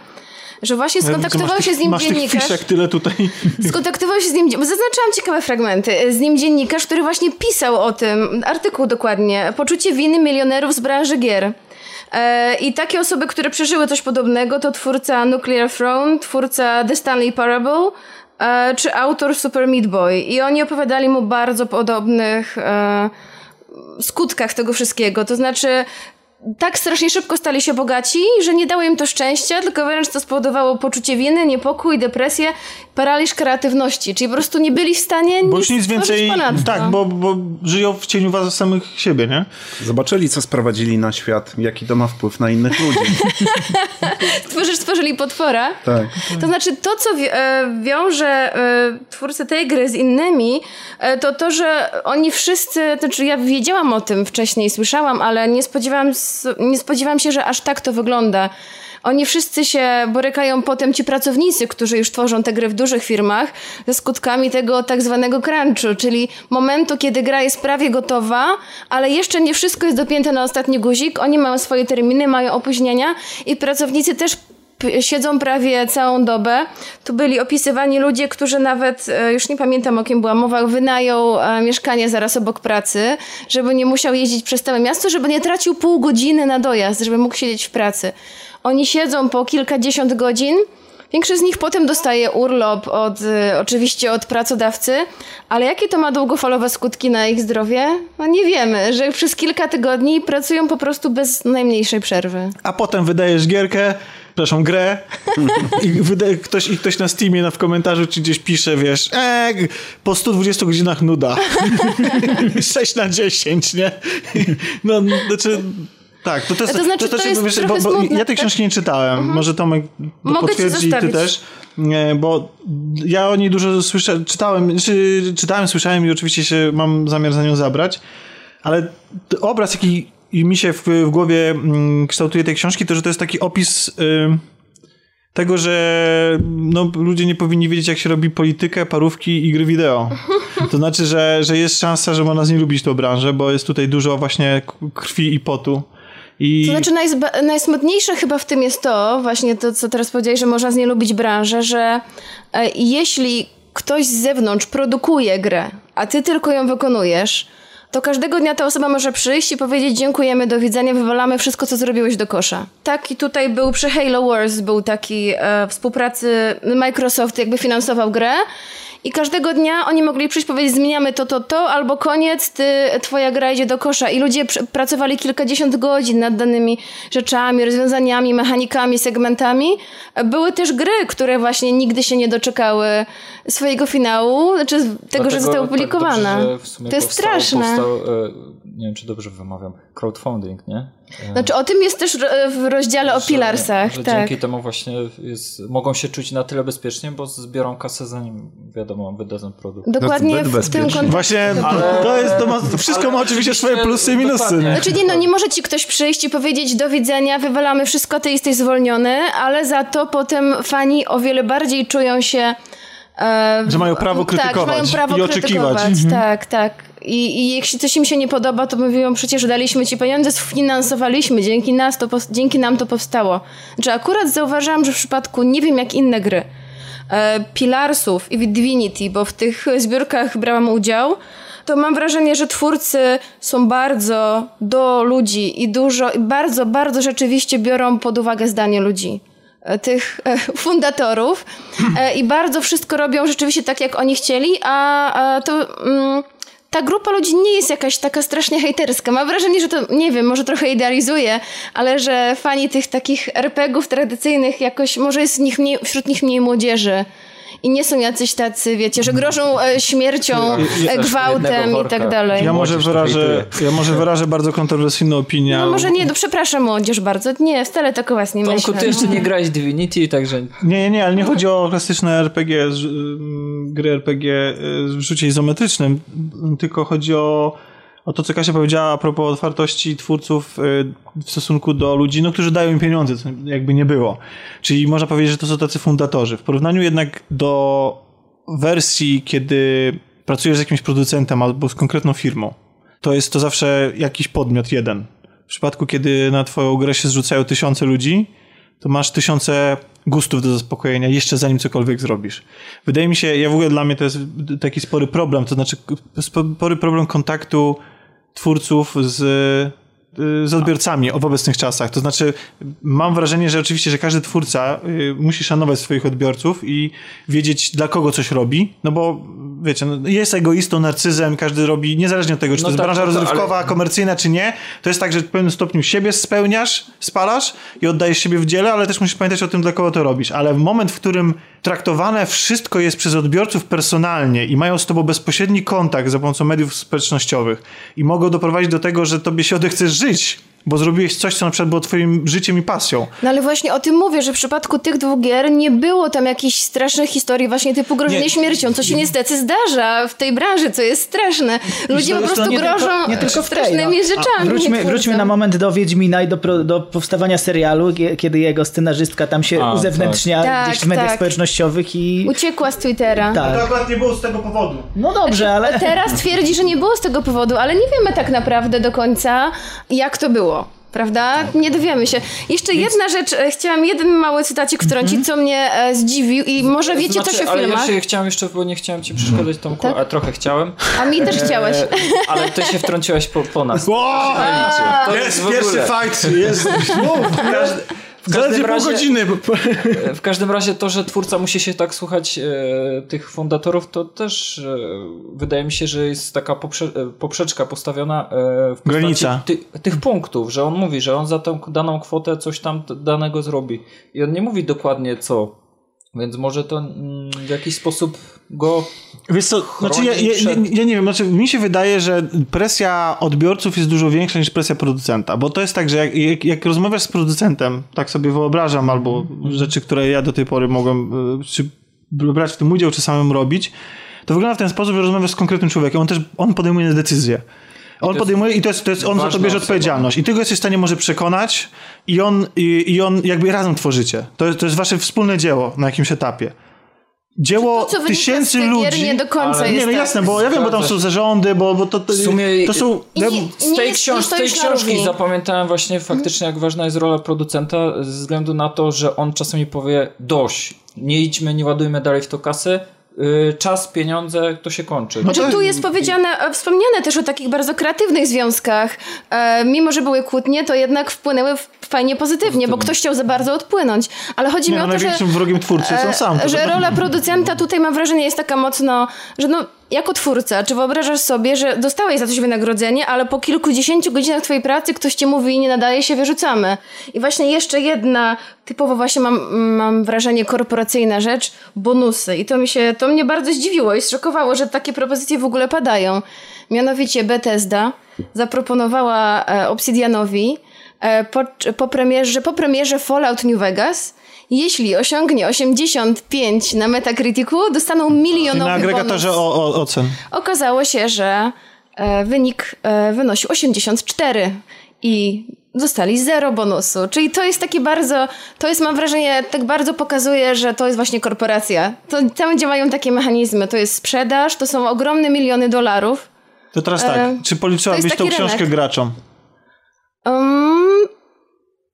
że właśnie skontaktował tych- się z nim Masz tych dziennikarz. fiszek tyle tutaj. (laughs) Skontaktował się z nim, bo zaznaczyłam ciekawe fragmenty, z nim dziennikarz, który właśnie pisał o tym, artykuł dokładnie, poczucie winy milionerów z branży gier. E, I takie osoby, które przeżyły coś podobnego, to twórca Nuclear Throne, twórca The Stanley Parable, e, czy autor Super Meat Boy. I oni opowiadali mu bardzo podobnych e, skutkach tego wszystkiego. To znaczy, tak strasznie szybko stali się bogaci, że nie dało im to szczęścia, tylko wręcz to spowodowało poczucie winy, niepokój, depresję, paraliż kreatywności. Czyli po prostu nie byli w stanie Bo nic już nic więcej. ponadto. Tak, bo, bo żyją w cieniu was samych siebie, nie? Zobaczyli, co sprowadzili na świat, jaki to ma wpływ na innych ludzi. (laughs) Stworzysz, stworzyli potwora. Tak. To znaczy to, co e, wiąże e, twórcy tej gry z innymi, e, to to, że oni wszyscy, to znaczy ja wiedziałam o tym wcześniej, słyszałam, ale nie spodziewałam, nie spodziewałam się, że aż tak to wygląda. Oni wszyscy się borykają potem, ci pracownicy, którzy już tworzą te gry w dużych firmach, ze skutkami tego tak zwanego crunchu, czyli momentu, kiedy gra jest prawie gotowa, ale jeszcze nie wszystko jest dopięte na ostatni guzik. Oni mają swoje terminy, mają opóźnienia i pracownicy też siedzą prawie całą dobę. Tu byli opisywani ludzie, którzy nawet, e, już nie pamiętam o kim była mowa, wynajął e, mieszkanie zaraz obok pracy, żeby nie musiał jeździć przez całe miasto, żeby nie tracił pół godziny na dojazd, żeby mógł siedzieć w pracy. Oni siedzą po kilkadziesiąt godzin. Większość z nich potem dostaje urlop od, e, oczywiście od pracodawcy, ale jakie to ma długofalowe skutki na ich zdrowie? No nie wiemy, że przez kilka tygodni pracują po prostu bez najmniejszej przerwy. A potem wydajesz gierkę przepraszam, grę i, ktoś, i ktoś na Steamie na, w komentarzu ci gdzieś pisze, wiesz, e, po 120 godzinach nuda. (laughs) 6 na 10, nie? No, znaczy... Tak, to, to, jest, To znaczy, to też, jest wiesz, bo, bo smutne, ja tej tak? książki nie czytałem. Może Tomek Mogę potwierdzi i ty też. Nie, bo ja o niej dużo słyszałem, czytałem, czy, czytałem, słyszałem i oczywiście się mam zamiar za nią zabrać, ale obraz, jaki mi się w, w głowie mm, kształtuje tej książki, to że to jest taki opis y, tego, że no, ludzie nie powinni wiedzieć, jak się robi politykę, parówki i gry wideo. To znaczy, że, że jest szansa, że można z niej lubić tą branżę, bo jest tutaj dużo właśnie krwi i potu. I To znaczy najsmutniejsze chyba w tym jest to, właśnie to, co teraz powiedziałeś, że można z niej lubić branżę, że e, jeśli ktoś z zewnątrz produkuje grę, a ty tylko ją wykonujesz, to każdego dnia ta osoba może przyjść i powiedzieć dziękujemy, do widzenia, wywalamy wszystko, co zrobiłeś do kosza. Taki tutaj był przy Halo Wars, był taki e, współpracy, Microsoft jakby finansował grę i każdego dnia oni mogli przyjść powiedzieć zmieniamy to, to, to, albo koniec, ty, twoja gra idzie do kosza. I ludzie pr- pracowali kilkadziesiąt godzin nad danymi rzeczami, rozwiązaniami, mechanikami, segmentami. Były też gry, które właśnie nigdy się nie doczekały swojego finału, znaczy tego, że Dlatego zostały tak opublikowane. że sumie to jest powstał- straszne. Powstał, e, nie wiem, czy dobrze wymawiam. Crowdfunding, nie? E, Znaczy o tym jest też w rozdziale o że- Pilarsach, Że tak. dzięki temu właśnie jest, mogą się czuć na tyle bezpiecznie, bo zbiorą kasę zanim, wiadomo, wydadzą produkt. Dokładnie zbyt w tym kontekście. Właśnie to jest, to, ma, to wszystko ma oczywiście swoje plusy i minusy. Nie? Znaczy nie, no nie może ci ktoś przyjść i powiedzieć do widzenia, wywalamy wszystko, ty jesteś zwolniony, ale za to potem fani o wiele bardziej czują się... E, Że mają prawo Tak, krytykować mają prawo i oczekiwać. krytykować. Tak, tak. I, I jeśli coś im się nie podoba, to mówią, przecież daliśmy ci pieniądze, sfinansowaliśmy, dzięki, nas to, dzięki nam to powstało. Znaczy akurat zauważyłam, że w przypadku, nie wiem jak inne gry, e, Pilarsów i Divinity, bo w tych zbiórkach brałam udział, to mam wrażenie, że twórcy są bardzo do ludzi i dużo, i bardzo, bardzo rzeczywiście biorą pod uwagę zdanie ludzi e, tych e, (laughs) fundatorów e, i bardzo wszystko robią rzeczywiście tak, jak oni chcieli, a, a to mm, ta grupa ludzi nie jest jakaś taka strasznie hejterska. Mam wrażenie, że to, nie wiem, może trochę idealizuję, ale że fani tych takich RPGów tradycyjnych jakoś, może jest nich mniej, wśród nich mniej młodzieży. I nie są jacyś tacy, wiecie, że grożą e, śmiercią, e, gwałtem i tak dalej. Ja może, wyrażę, ja może wyrażę bardzo kontrowersyjną opinię. No może nie, no przepraszam młodzież bardzo. Nie, wcale tak o was nie Tomku, myślę. ty jeszcze nie grałeś Divinity, także Nie, nie, nie, ale nie chodzi o klasyczne RPG, ym, gry RPG y, w rzucie izometrycznym, tylko chodzi o, o to, co Kasia powiedziała a propos otwartości twórców y, w stosunku do ludzi, no, którzy dają im pieniądze, co jakby nie było. Czyli można powiedzieć, że to są tacy fundatorzy. W porównaniu jednak do wersji, kiedy pracujesz z jakimś producentem albo z konkretną firmą, to jest to zawsze jakiś podmiot jeden. W przypadku, kiedy na twoją grę się zrzucają tysiące ludzi, to masz tysiące gustów do zaspokojenia jeszcze zanim cokolwiek zrobisz. Wydaje mi się, ja w ogóle dla mnie to jest taki spory problem, to znaczy spory problem kontaktu twórców z, y, z odbiorcami w obecnych czasach. To znaczy, mam wrażenie, że oczywiście, że każdy twórca y, musi szanować swoich odbiorców i wiedzieć, dla kogo coś robi, no bo wiecie, no, jest egoistą, narcyzem, każdy robi, niezależnie od tego, czy No to jest tak, branża no to- rozrywkowa, komercyjna, czy nie, to jest tak, że w pewnym stopniu siebie spełniasz, spalasz i oddajesz siebie w dziele, ale też musisz pamiętać o tym, dla kogo to robisz. Ale w moment, w którym traktowane wszystko jest przez odbiorców personalnie i mają z tobą bezpośredni kontakt za pomocą mediów społecznościowych i mogą doprowadzić do tego, że tobie się odechce żyć, bo zrobiłeś coś, co na przykład było twoim życiem i pasją. No ale właśnie o tym mówię, że w przypadku tych dwóch gier nie było tam jakichś strasznych historii właśnie typu grożenie Nie. śmiercią, co się niestety zdarza w tej branży, co jest straszne. Ludzie to po prostu nie tylko- grożą nie tylko w tej, strasznymi no. rzeczami. Wróćmy, wróćmy na moment do Wiedźmina i do, do powstawania serialu, kiedy jego scenarzystka tam się A, uzewnętrznia tak. gdzieś w mediach Tak, tak. społecznościowych i... Uciekła z Twittera. Tak. akurat nie było z tego powodu. No dobrze, ale... Teraz twierdzi, że nie było z tego powodu, ale nie wiemy tak naprawdę do końca, jak to było. Prawda? Nie dowiemy się. Jeszcze jedna rzecz, e, chciałam jeden mały cytacik wtrącić, co mnie e, zdziwił i może wiecie znaczy, coś o ale filmach, ja się chciałem jeszcze, bo nie chciałem ci przeszkadzać Tomku, Tak? a trochę chciałem. a mi też chciałeś. E, (laughs) ale ty się wtrąciłaś po, po nas. Wow! To Jest ogóle- pierwszy fight, jest. (laughs) Każdy, Zaledwie pół razie, godziny. (laughs) w każdym razie to, że twórca musi się tak słuchać e, tych fundatorów, to też e, wydaje mi się, że jest taka poprze, e, poprzeczka postawiona e, w postaci. Ty, tych punktów, że on mówi, że on za tą daną kwotę coś tam danego zrobi. I on nie mówi dokładnie co. Więc może to mm, w jakiś sposób go Wiesz co, znaczy ja, ja, przed- ja, nie wiem, znaczy mi się wydaje, że presja odbiorców jest dużo większa niż presja producenta, bo to jest tak, że jak, jak, jak rozmawiasz z producentem, tak sobie wyobrażam, albo rzeczy, które ja do tej pory mogłem y, czy brać w tym udział, czy samym robić, to wygląda w ten sposób, że rozmawiasz z konkretnym człowiekiem, on też on podejmuje decyzje. On podejmuje i to jest, to jest on za to bierze odpowiedzialność. I ty go jesteś w stanie może przekonać i on, i, i on jakby razem tworzycie. To to jest wasze wspólne dzieło na jakimś etapie. Dzieło To, tysięcy z tych gier, ludzi. nie do końca ale- jest Nie, no jasne, bo ja wiem, bo tam są zarządy, bo, bo to, to, W sumie- to są... I ja- nie- Z tej, jest- książ- tej książki zapamiętałem właśnie faktycznie, jak ważna jest rola producenta, ze względu na to, że on czasami powie dość, nie idźmy, nie ładujmy dalej w to kasy, czas, pieniądze, to się kończy. No Znaczy, to- tu jest powiedziane, e, wspomniane też o takich bardzo kreatywnych związkach. E, mimo, że były kłótnie, to jednak wpłynęły w, fajnie pozytywnie, bo ktoś chciał za bardzo odpłynąć. Ale chodzi Nie, mi no, o to, że, największym wrogiem twórcy są e, sam. To- że rola producenta tutaj mam wrażenie jest taka mocno, że no, jako twórca, czy wyobrażasz sobie, że dostałeś za coś wynagrodzenie, ale po kilkudziesięciu godzinach twojej pracy ktoś ci mówi nie nadaje się, wyrzucamy. I właśnie jeszcze jedna, typowo właśnie mam, mam wrażenie korporacyjna rzecz, bonusy. I to mi się, to mnie bardzo zdziwiło i zszokowało, że takie propozycje w ogóle padają. Mianowicie Bethesda zaproponowała e, Obsidianowi e, po, po, premierze, po premierze Fallout New Vegas jeśli osiągnie 85 na Metacriticu, dostaną milionowy na agregatorze bonus. o, o, ocen. Okazało się, że e, wynik e, wynosił 84 i dostali zero bonusu. Czyli to jest takie bardzo, to jest mam wrażenie, tak bardzo pokazuje, że to jest właśnie korporacja. To tam działają takie mechanizmy. To jest sprzedaż, to są ogromne miliony dolarów. To teraz tak, E, czy policzyłabyś tą taki książkę rynek. graczom? Um,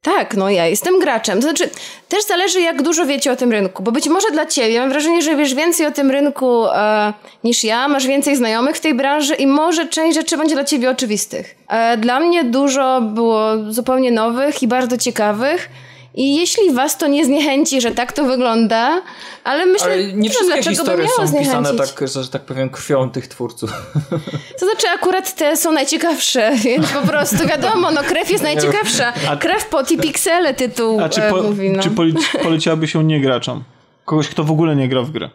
tak, no ja jestem graczem. To znaczy, też zależy, jak dużo wiecie o tym rynku, bo być może dla ciebie, mam wrażenie, że wiesz więcej o tym rynku e, niż ja, masz więcej znajomych w tej branży i może część rzeczy będzie dla ciebie oczywistych. E, dla mnie dużo było zupełnie nowych i bardzo ciekawych. I jeśli was to nie zniechęci, że tak to wygląda, ale myślę, Ale nie wszystkie dlaczego by historie miało są pisane tak, że, że tak powiem, krwią tych twórców. (laughs) To znaczy akurat te są najciekawsze, (laughs) więc po prostu wiadomo, no krew jest najciekawsza. Krew, pot i piksele tytuł A czy, e, po, mówi, no. czy polic, poleciłaby się nie graczom? Kogoś, kto w ogóle nie gra w grę.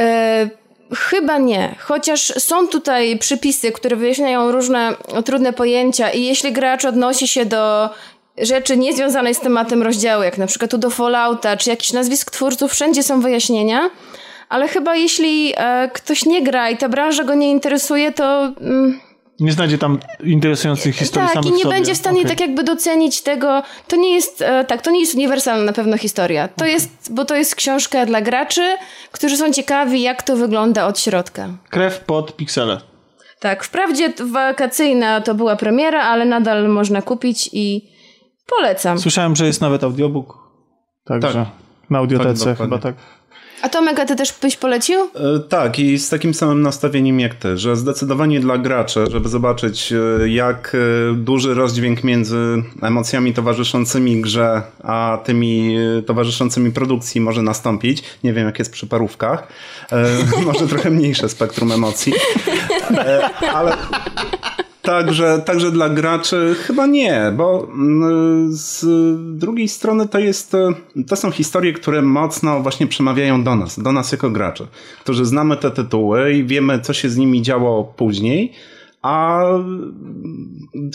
E, chyba nie, chociaż są tutaj przypisy, które wyjaśniają różne trudne pojęcia i jeśli gracz odnosi się do rzeczy niezwiązanej z tematem rozdziału, jak na przykład tu do Fallouta, czy jakichś nazwisk twórców, wszędzie są wyjaśnienia, ale chyba jeśli e, ktoś nie gra i ta branża go nie interesuje, to... Mm, Nie znajdzie tam interesujących historii tak, samych i nie będzie w stanie Okej. tak jakby docenić tego. To nie jest, e, tak, to nie jest uniwersalna na pewno historia. To jest, bo to jest książka dla graczy, którzy są ciekawi, jak to wygląda od środka. Krew pod piksele. Tak, wprawdzie wakacyjna to była premiera, ale nadal można kupić i polecam. Słyszałem, że jest nawet audiobook. Także Tak. na audiotece Tak, chyba tak. A Tomek, a ty też byś polecił? E, Tak, i z takim samym nastawieniem jak ty, że zdecydowanie dla graczy, żeby zobaczyć, e, jak e, duży rozdźwięk między emocjami towarzyszącymi grze, a tymi towarzyszącymi produkcji może nastąpić. Nie wiem, jak jest przy parówkach. E, (laughs) Może trochę mniejsze spektrum emocji. E, Ale. Także, także dla graczy chyba nie, bo mm, z drugiej strony to jest, to są historie, które mocno właśnie przemawiają do nas, do nas jako graczy, którzy znamy te tytuły i wiemy, co się z nimi działo później, a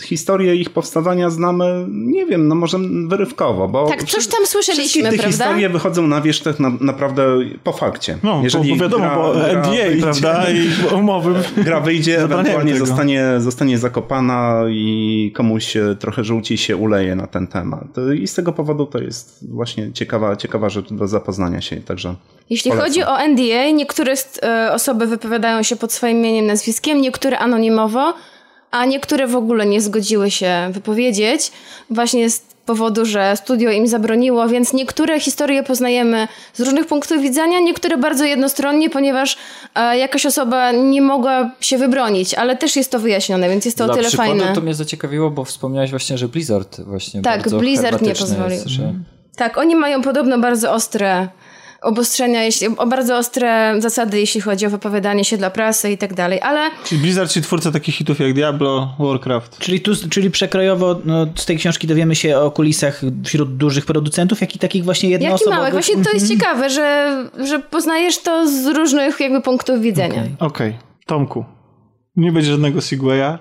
historię ich powstawania znamy, nie wiem, no może wyrywkowo, bo Tak, coś tam wszystkie słyszeliśmy, te prawda? historie wychodzą na wierzch tak na, naprawdę po fakcie. No, bo, bo wiadomo, gra- bo gra NDA, wyjdzie- prawda? I umowy. (laughs) Gra wyjdzie, ewentualnie tego. zostanie, zostanie zakopana i komuś e, trochę żółci się uleje na ten temat. I z tego powodu to jest właśnie ciekawa, ciekawa rzecz do zapoznania się. Także Jeśli polecam. chodzi o NDA, niektóre e, osoby wypowiadają się pod swoim imieniem, nazwiskiem, niektóre anonimowo, a niektóre w ogóle nie zgodziły się wypowiedzieć, właśnie z powodu, że studio im zabroniło, więc niektóre historie poznajemy z różnych punktów widzenia, niektóre bardzo jednostronnie, ponieważ e, jakaś osoba nie mogła się wybronić, ale też jest to wyjaśnione, więc jest to Dla o tyle przykładu fajne. to mnie zaciekawiło, bo wspomniałeś właśnie, że Blizzard właśnie Tak, Blizzard nie pozwolił. Jest, że... Tak, oni mają podobno bardzo ostre obostrzenia, jeśli, o bardzo ostre zasady, jeśli chodzi o wypowiadanie się dla prasy i tak dalej, ale Czyli Blizzard, czyli twórca takich hitów jak Diablo, Warcraft. Czyli, tu, czyli przekrojowo no, z tej książki dowiemy się o kulisach wśród dużych producentów, jak i takich właśnie jak i jednoosobowych. małych. Właśnie to jest ciekawe, że, że poznajesz to z różnych jakby punktów widzenia. Okej. Okej, Tomku, nie będzie żadnego Segwaya,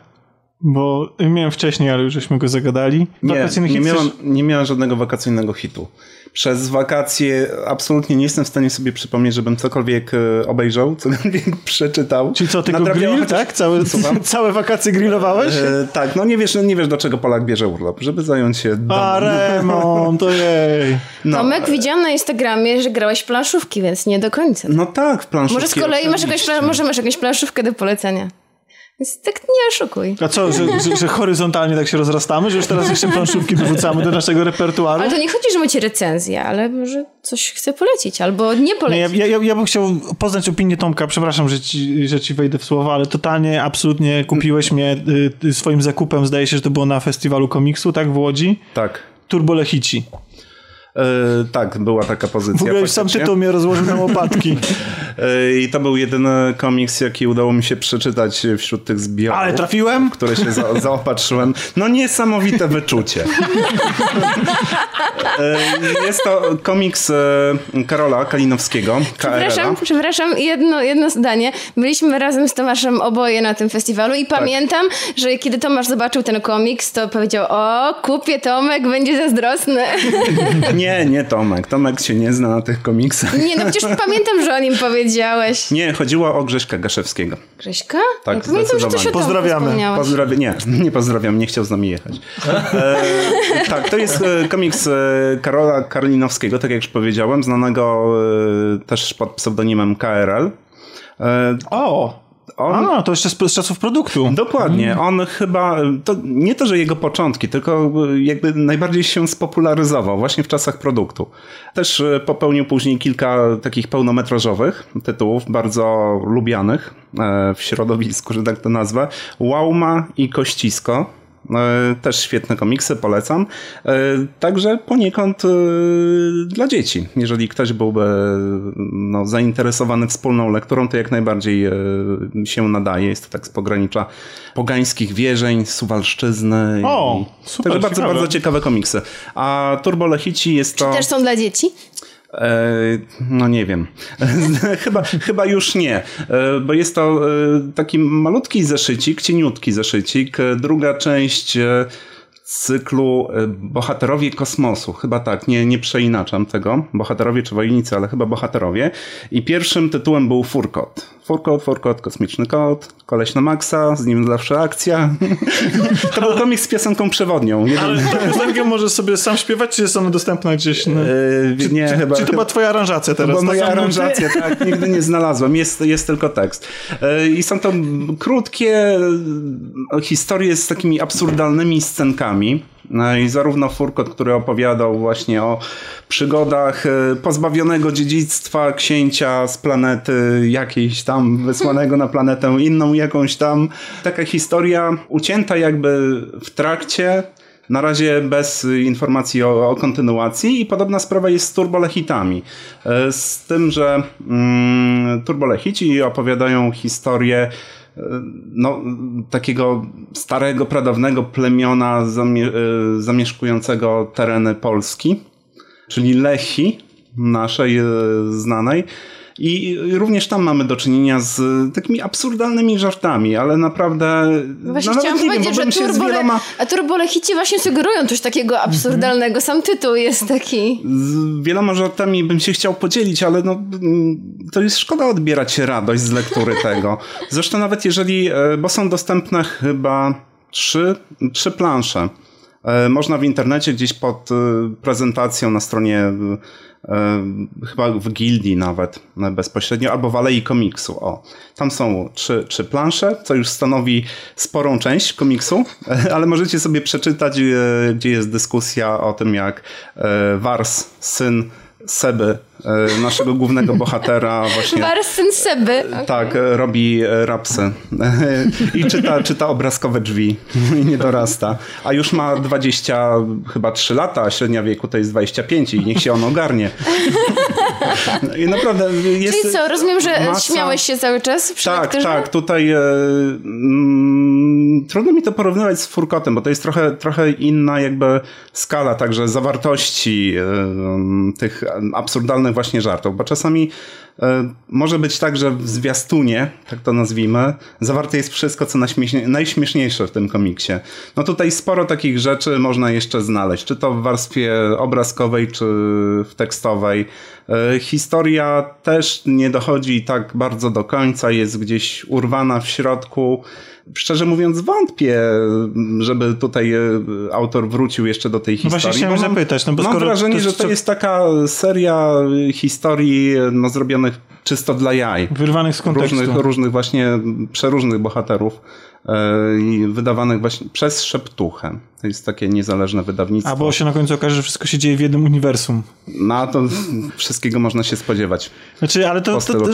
bo miałem wcześniej, ale już żeśmy go zagadali. Nie, nie miałem, chcesz- nie miałem żadnego wakacyjnego hitu. Przez wakacje absolutnie nie jestem w stanie sobie przypomnieć, żebym cokolwiek e, obejrzał, (laughs) cokolwiek przeczytał. Czyli co, tylko grill, chociaż- tak? Całe, (laughs) Słucham? (laughs) całe wakacje grillowałeś? E, tak, no nie wiesz, nie wiesz do czego Polak bierze urlop, żeby zająć się domem. A, remont, ojej. No, Tomek, widziałam na Instagramie, że grałeś w planszówki, więc nie do końca. no tak, w planszówki. Może z kolei masz jakąś, może masz jakąś planszówkę do polecenia. Więc tak nie oszukuj. A co, że, że, że horyzontalnie tak się rozrastamy, że już teraz jeszcze planszówki dorzucamy do naszego repertuaru? Ale to nie chodzi, że macie recenzję, ale może coś chcę polecić, albo nie Nie, ja, polecić. ja, ja bym chciał poznać opinię Tomka, przepraszam, że ci, że ci wejdę w słowo, ale totalnie, absolutnie kupiłeś mnie y, y, swoim zakupem, zdaje się, że to było na festiwalu komiksu, tak, w Łodzi? Tak. Turbo Lechici. E, tak, była taka pozycja. W ogóle już sam tytuł mnie rozłożył na łopatki. (laughs) E, I to był jedyny komiks, jaki udało mi się przeczytać wśród tych zbiorów. Ale trafiłem? w które się za, zaopatrzyłem. No niesamowite wyczucie. (laughs) E, Jest to komiks Karola Kalinowskiego, Przepraszam, przepraszam, jedno, jedno zdanie. Byliśmy razem z Tomaszem oboje na tym festiwalu i pamiętam, że kiedy Tomasz zobaczył ten komiks, to powiedział, o, kupię Tomek, będzie zazdrosny. (laughs) Nie, nie Tomek. Tomek się nie zna na tych komiksach. Nie, no przecież pamiętam, że o nim powiedziałeś. Nie, chodziło o Grześka Gaszewskiego. Grześka? Tak, ja pamiętam, że coś o Pozdrawiamy. Pozdrawiam, nie, (laughs) nie pozdrawiam, nie chciał z nami jechać. E, tak, to jest e, komiks e, Karola Karlinowskiego, tak jak już powiedziałem, znanego e, też pod pseudonimem KRL. E, O! On, A, to jeszcze z, z czasów produktu. Dokładnie. On chyba, to nie to, że jego początki, tylko jakby najbardziej się spopularyzował właśnie w czasach produktu. Też e, popełnił później kilka takich pełnometrażowych tytułów, bardzo lubianych e, w środowisku, że tak to nazwę. Łauma i Kościsko. E, Też świetne komiksy, polecam. E, Także poniekąd e, dla dzieci. Jeżeli ktoś byłby no, zainteresowany wspólną lekturą, to jak najbardziej się nadaje. Jest to tak z pogranicza pogańskich wierzeń, Suwalszczyzny. O, super, Także bardzo, ciekawe. bardzo ciekawe komiksy. A Turbo Lechici jest to... Też są dla dzieci? E, no nie wiem. (laughs) chyba, chyba już nie, e, bo jest to e, taki malutki zeszycik, cieniutki zeszycik. Druga część cyklu Bohaterowie Kosmosu. Chyba tak, nie, nie przeinaczam tego. Bohaterowie czy wojownicy, ale chyba bohaterowie. I pierwszym tytułem był Furkot. Furkot, Furkot, kosmiczny kot, koleś na maksa, z nim zawsze akcja. (laughs) to był komiks z piosenką przewodnią. Jeden, Ale piosenkę możesz sobie sam śpiewać, czy jest ona dostępna gdzieś? Na... e, nie, czy, chyba, czy to była twoja aranżacja To teraz? była na moja aranżacja, tak, nigdy nie znalazłem. Jest, jest tylko tekst. E, I są to krótkie e, historie z takimi absurdalnymi scenkami. No i zarówno Furkot, który opowiadał właśnie o przygodach e, pozbawionego dziedzictwa księcia z planety jakiejś tam, wysłanego na planetę inną jakąś tam. Taka historia ucięta jakby w trakcie, na razie bez informacji o, o kontynuacji i podobna sprawa jest z turbolechitami. E, Z tym, że mm, turbolechici opowiadają historię no, takiego starego, pradawnego plemiona e, zamieszkującego tereny Polski, czyli Lechi, naszej e, znanej. I również tam mamy do czynienia z takimi absurdalnymi żartami, ale naprawdę. No Właśnie no, chciałam wiem, powiedzieć, bym że turbole, wieloma, a turbolechici właśnie sugerują coś takiego absurdalnego. Sam tytuł jest taki. z wieloma żartami bym się chciał podzielić, ale no, mm, to jest szkoda odbierać radość z lektury (laughs) tego. Zresztą nawet jeżeli, e, bo są dostępne chyba trzy, trzy plansze. E, Można w internecie gdzieś pod e, prezentacją na stronie chyba w gildii nawet e, bezpośrednio, albo w Alei Komiksu. O, tam są trzy, trzy plansze, co już stanowi sporą część komiksu, (laughs) ale możecie sobie przeczytać, e, gdzie jest dyskusja o tym, jak e, Wars, syn Seby, naszego głównego bohatera właśnie. Barsyn Seby. Tak, e, robi e, rapsy i czyta, czyta obrazkowe drzwi i nie dorasta. A już ma 20, chyba 3 lata, a średnia wieku to jest 25 i niech się on ogarnie. I naprawdę jest... Czyli co, rozumiem, że masa- śmiałeś się cały czas przy Tak, lekturze? tak. Tutaj e, mm, trudno mi to porównywać z Furkotem, bo to jest trochę, trochę inna jakby skala także zawartości e, tych absurdalnych właśnie żartów, bo czasami może być tak, że w zwiastunie, tak to nazwijmy, zawarte jest wszystko, co najśmiesznie, najśmieszniejsze w tym komiksie. No tutaj sporo takich rzeczy można jeszcze znaleźć, czy to w warstwie obrazkowej, czy w tekstowej. E, Historia też nie dochodzi tak bardzo do końca, jest gdzieś urwana w środku. Szczerze mówiąc, wątpię, żeby tutaj e, autor wrócił jeszcze do tej No właśnie historii. chciałem mam, zapytać, no bo mam skoro wrażenie, to że to jest taka seria historii no, zrobionych czysto dla jaj. Wyrwanych z kontekstu. Różnych, różnych właśnie, przeróżnych bohaterów e, i wydawanych właśnie przez Szeptuchę. To jest takie niezależne wydawnictwo. A bo się na końcu okaże, że wszystko się dzieje w jednym uniwersum. No to wszystkiego można się spodziewać. Znaczy, ale to, to, to,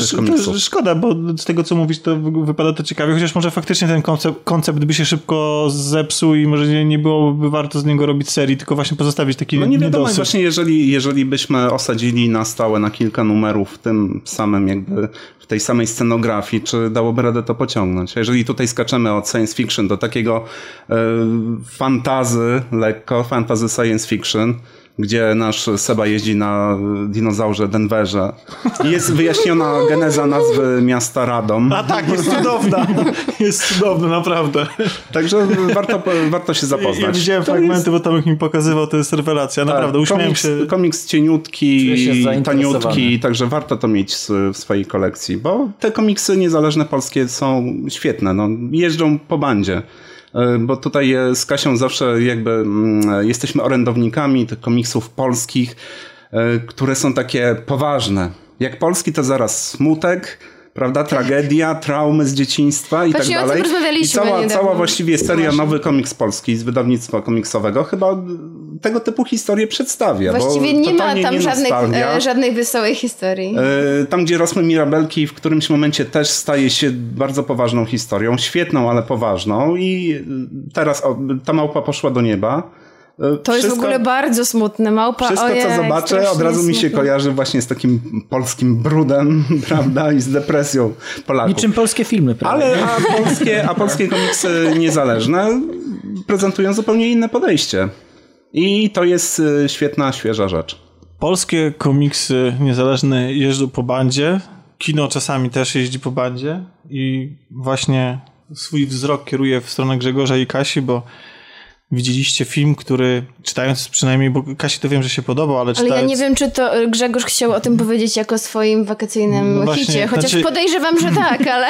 to, szkoda, bo z tego co mówisz, to wy- wypada to ciekawie, chociaż może faktycznie ten koncept, koncept by się szybko zepsuł i może nie, nie byłoby warto z niego robić serii, tylko właśnie pozostawić taki No nie wiadomo, niedosyt. właśnie jeżeli, jeżeli byśmy osadzili na stałe na kilka numerów w tym samym jakby, w tej samej scenografii, czy dałoby radę to pociągnąć? A jeżeli tutaj skaczemy od science fiction do takiego fantazy, lekko, fantazy science fiction, gdzie nasz Seba jeździ na dinozaurze Denverze. I jest wyjaśniona geneza nazwy miasta Radom. A tak, jest cudowna. (laughs) Jest cudowna, naprawdę. Także warto, warto się zapoznać. ja widziałem To fragmenty, jest- bo Tomek mi pokazywał, to jest rewelacja, naprawdę, Tak, uśmiałem komiks, się. Komiks cieniutki, taniutki, także warto to mieć w swojej kolekcji, bo te komiksy niezależne polskie są świetne, no, jeżdżą po bandzie. E, Bo tutaj e, z Kasią zawsze jakby mm, jesteśmy orędownikami tych komiksów polskich, e, które są takie poważne. Jak polski to zaraz smutek, prawda, tragedia, traumy z dzieciństwa i Właśnie tak dalej. I cała, cała właściwie seria. Nowy Komiks Polski z wydawnictwa komiksowego chyba tego typu historie przedstawia. Właściwie bo nie ma tam nie żadnej, nostalgia. e, żadnej wesołej historii. E, Tam, gdzie rosły mirabelki, w którymś momencie też staje się bardzo poważną historią. Świetną, ale poważną. I teraz o, ta małpa poszła do nieba. E, To jest w ogóle bardzo smutne. Małpa, Wszystko, ojej, co zobaczę, od razu mi się smutne. kojarzy właśnie z takim polskim brudem, (laughs) prawda, i z depresją Polaków. Niczym polskie filmy, prawda? Ale a polskie, a polskie komiksy niezależne prezentują zupełnie inne podejście. I to jest e, świetna, świeża rzecz. Polskie komiksy niezależne jeżdżą po bandzie, kino czasami też jeździ po bandzie i właśnie swój wzrok kieruje w stronę Grzegorza i Kasi, bo widzieliście film, który czytając przynajmniej, bo Kasi to wiem, że się podobał, ale Ale czytając... ja nie wiem, czy to Grzegorz chciał o tym powiedzieć jako swoim wakacyjnym No właśnie, hicie, chociaż znaczy- podejrzewam, że tak, ale...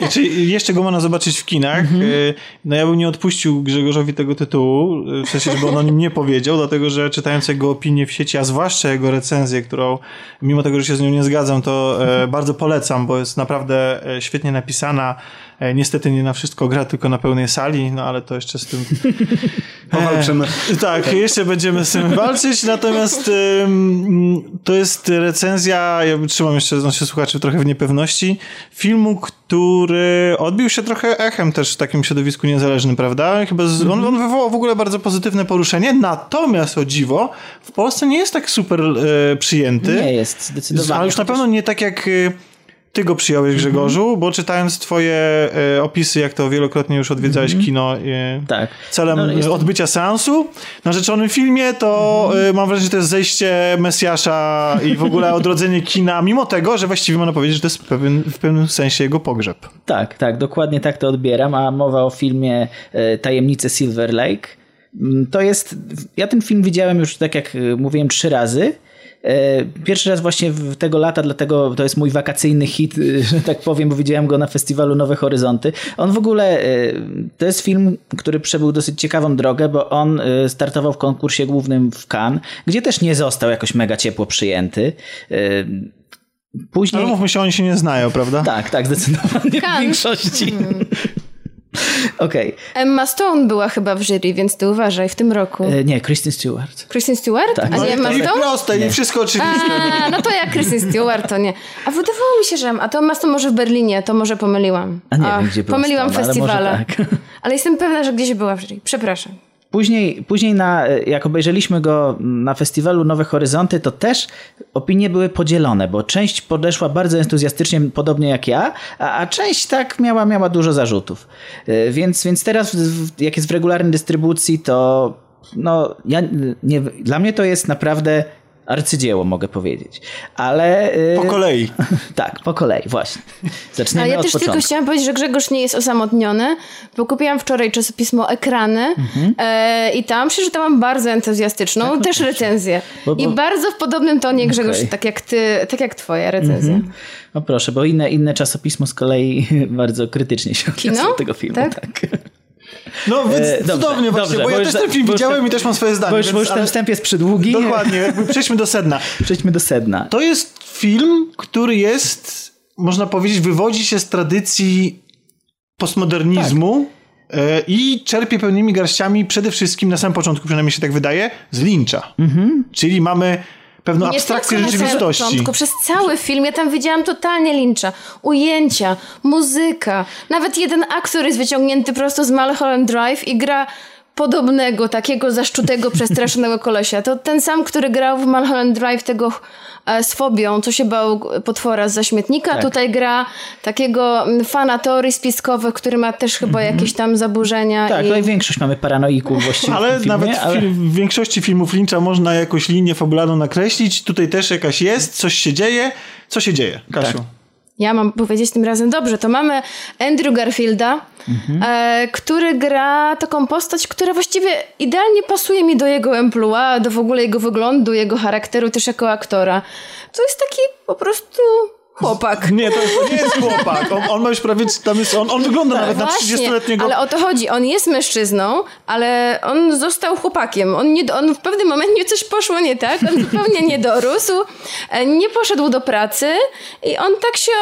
I (laughs) Czy jeszcze go można zobaczyć w kinach? Y, No ja bym nie odpuścił Grzegorzowi tego tytułu, y, w sensie, żeby on o nim nie powiedział, dlatego że czytając jego opinię w sieci, a zwłaszcza jego recenzję, którą mimo tego, że się z nią nie zgadzam, to e, bardzo polecam, bo jest naprawdę świetnie napisana. E, Niestety nie na wszystko gra, tylko na pełnej sali, no ale to jeszcze z tym (laughs) Powalczymy. E, Tak, jeszcze będziemy z tym walczyć, natomiast ym, to jest recenzja, ja trzymam jeszcze znaczy, słuchaczy trochę w niepewności, filmu, który odbił się trochę echem też w takim środowisku niezależnym, prawda? Chyba z, on, on wywołał w ogóle bardzo pozytywne poruszenie, natomiast o dziwo, w Polsce nie jest tak super e, przyjęty. Nie jest, zdecydowanie. Ale już na pewno nie tak jak y, ty go przyjąłeś, Grzegorzu, bo czytając twoje y, opisy, jak to wielokrotnie już odwiedzałeś kino y, Tak. celem No, jest- odbycia seansu na rzeczonym filmie, to y, mam wrażenie, że to jest zejście Mesjasza i w ogóle odrodzenie kina, mimo tego, że właściwie można powiedzieć, że to jest w pewien, w pewnym sensie jego pogrzeb. Tak, tak, dokładnie tak to odbieram, a mowa o filmie e, Tajemnice Silver Lake. Mm, To jest, ja ten film widziałem już, tak jak e, mówiłem, trzy razy. E, Pierwszy raz właśnie w tego lata, dlatego to jest mój wakacyjny hit, (laughs) że tak powiem, bo widziałem go na festiwalu Nowe Horyzonty. On w ogóle, e, to jest film, który przebył dosyć ciekawą drogę, bo on e, startował w konkursie głównym w Cannes, gdzie też nie został jakoś mega ciepło przyjęty. Później... Ale mówmy się, oni się nie znają, prawda? Tak, tak, zdecydowanie w większości. Okej. Emma Stone była chyba w jury, więc ty uważaj w tym roku. E, Nie, Kristen Stewart. Kristen Stewart? Tak. A nie i, Emma i Stone? proste, i wszystko oczywiste. A, no to jak Kristen Stewart, to nie. A wydawało mi się, że a to Emma Stone może w Berlinie, to może pomyliłam. A nie wiem, gdzie była Pomyliłam Stone, ale tak. Ale jestem pewna, że gdzieś była w jury. Przepraszam. Później, później na, jak obejrzeliśmy go na festiwalu Nowe Horyzonty, to też opinie były podzielone, bo część podeszła bardzo entuzjastycznie, podobnie jak ja, a, a część tak miała, miała dużo zarzutów. E, Więc, więc teraz, jak jest w regularnej dystrybucji, to no, ja, nie, dla mnie to jest naprawdę arcydzieło, mogę powiedzieć. Ale... e, Po kolei. (laughs) Tak, po kolei, właśnie. Zaczniemy A ja od też początku. tylko chciałam powiedzieć, że Grzegorz nie jest osamotniony, bo kupiłam wczoraj czasopismo Ekrany Mhm. e, i tam przeczytałam bardzo entuzjastyczną też recenzję. Tak, Bo- bo- I bardzo w podobnym tonie, Grzegorz, Okej. tak jak ty, tak jak twoja recenzja. No proszę, bo inne, inne czasopismo z kolei (laughs) bardzo krytycznie się odniosło do tego filmu. Tak? Tak. No więc E, dobrze, cudownie właśnie, dobrze, bo ja bo też już ten film bo już widziałem ten- i też mam swoje zdanie. Bo już, więc- bo już ten ale- wstęp jest przydługi. Dokładnie, jakby (laughs) przejdźmy do sedna. Przejdźmy do sedna. To jest film, który jest, można powiedzieć, wywodzi się z tradycji postmodernizmu e, i czerpie pełnymi garściami przede wszystkim, na samym początku przynajmniej się tak wydaje, z Lyncha. Czyli mamy pewną Nie abstrakcję tylko na rzeczywistości. początku, przez cały film ja tam widziałam totalnie lincza. Ujęcia, muzyka, nawet jeden aktor jest wyciągnięty prosto z Mulholland Drive i gra podobnego, takiego zaszczutego, przestraszonego kolesia. To ten sam, który grał w Mulholland Drive tego e, z fobią, co się bał potwora z zaśmietnika. Tak. Tutaj gra takiego mm, fana teorii spiskowych, który ma też chyba jakieś tam zaburzenia. Tak, i... no i większość mamy paranoików właściwie Ale filmie, nawet w, ale... w większości filmów Lyncha można jakąś linię fabularną nakreślić. Tutaj też jakaś jest, coś się dzieje. Co się dzieje, Kasiu? Tak. Ja mam powiedzieć tym razem dobrze. To mamy Andrew Garfielda, e, który gra taką postać, która właściwie idealnie pasuje mi do jego emploi, do w ogóle jego wyglądu, jego charakteru też jako aktora. To jest taki po prostu chłopak. Nie, to, to nie jest chłopak. On, on ma już prawie, tam jest, on, on wygląda nawet na Tak, Właśnie, 30-letniego. ale o to chodzi. On jest mężczyzną, ale on został chłopakiem. On, nie, on w pewnym momencie coś poszło nie tak. On zupełnie nie dorósł. e, Nie poszedł do pracy i on tak się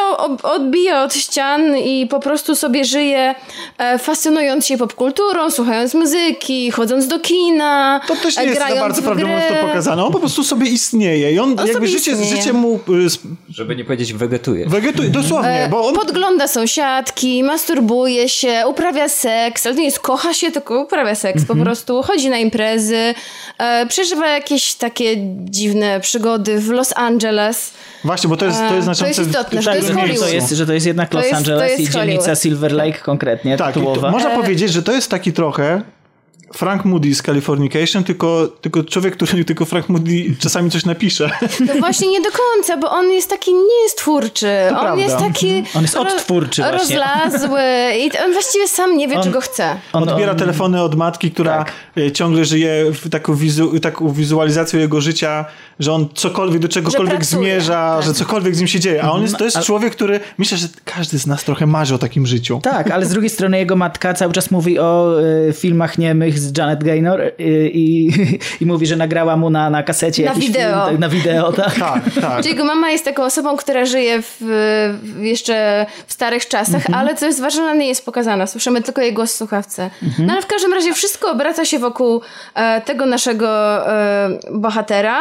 odbija od ścian i po prostu sobie żyje, e, fascynując się popkulturą, słuchając muzyki, chodząc do kina, To też nie jest za bardzo mówiąc to pokazane. On po prostu sobie istnieje i on, jakby sobie życie, istnieje. życie mu y, Żeby nie powiedzieć wegetuje. wegetuje, dosłownie, bo on... Podgląda sąsiadki, masturbuje się, uprawia seks, ale to nie jest kocha się, tylko uprawia seks Mhm. po prostu, chodzi na imprezy, e, przeżywa jakieś takie dziwne przygody w Los Angeles. Właśnie, bo to jest, to jest to znaczące... jest istotne, że w- to jest w że, Hollywood. to jest, że to jest jednak To Los jest- to Angeles jest i dzielnica Hollywood. Silver Lake konkretnie, Tak, to, można powiedzieć, że to jest taki trochę Frank Moody z Californication, tylko, tylko człowiek, który (laughs) tylko Frank Moody czasami coś napisze. No właśnie nie do końca, bo on jest taki, nie jest twórczy. on prawda. jest taki... On jest odtwórczy właśnie. Rozlazły i on właściwie sam nie wie, On- czego chce. On- Odbiera on- telefony od matki, która Tak. e, ciągle żyje w taką, wizu, taką wizualizacją jego życia, że on cokolwiek, do czegokolwiek zmierza, tak. że cokolwiek z nim się dzieje. A on jest, to jest człowiek, który, myślę, że każdy z nas trochę marzy o takim życiu. Tak, ale z drugiej strony jego matka cały czas mówi o y, filmach niemych z Janet Gaynor y, i, (laughs) i mówi, że nagrała mu na, na kasecie Na jakiś wideo. Film, na wideo, tak. (laughs) Tak, tak. Czyli jego mama jest taką osobą, która żyje w, w jeszcze w starych czasach, Mhm. ale co jest ważne, ona nie jest pokazana. Słyszymy tylko jej głos w słuchawce. Mhm. No ale w każdym razie wszystko obraca się wokół e, tego naszego e, bohatera,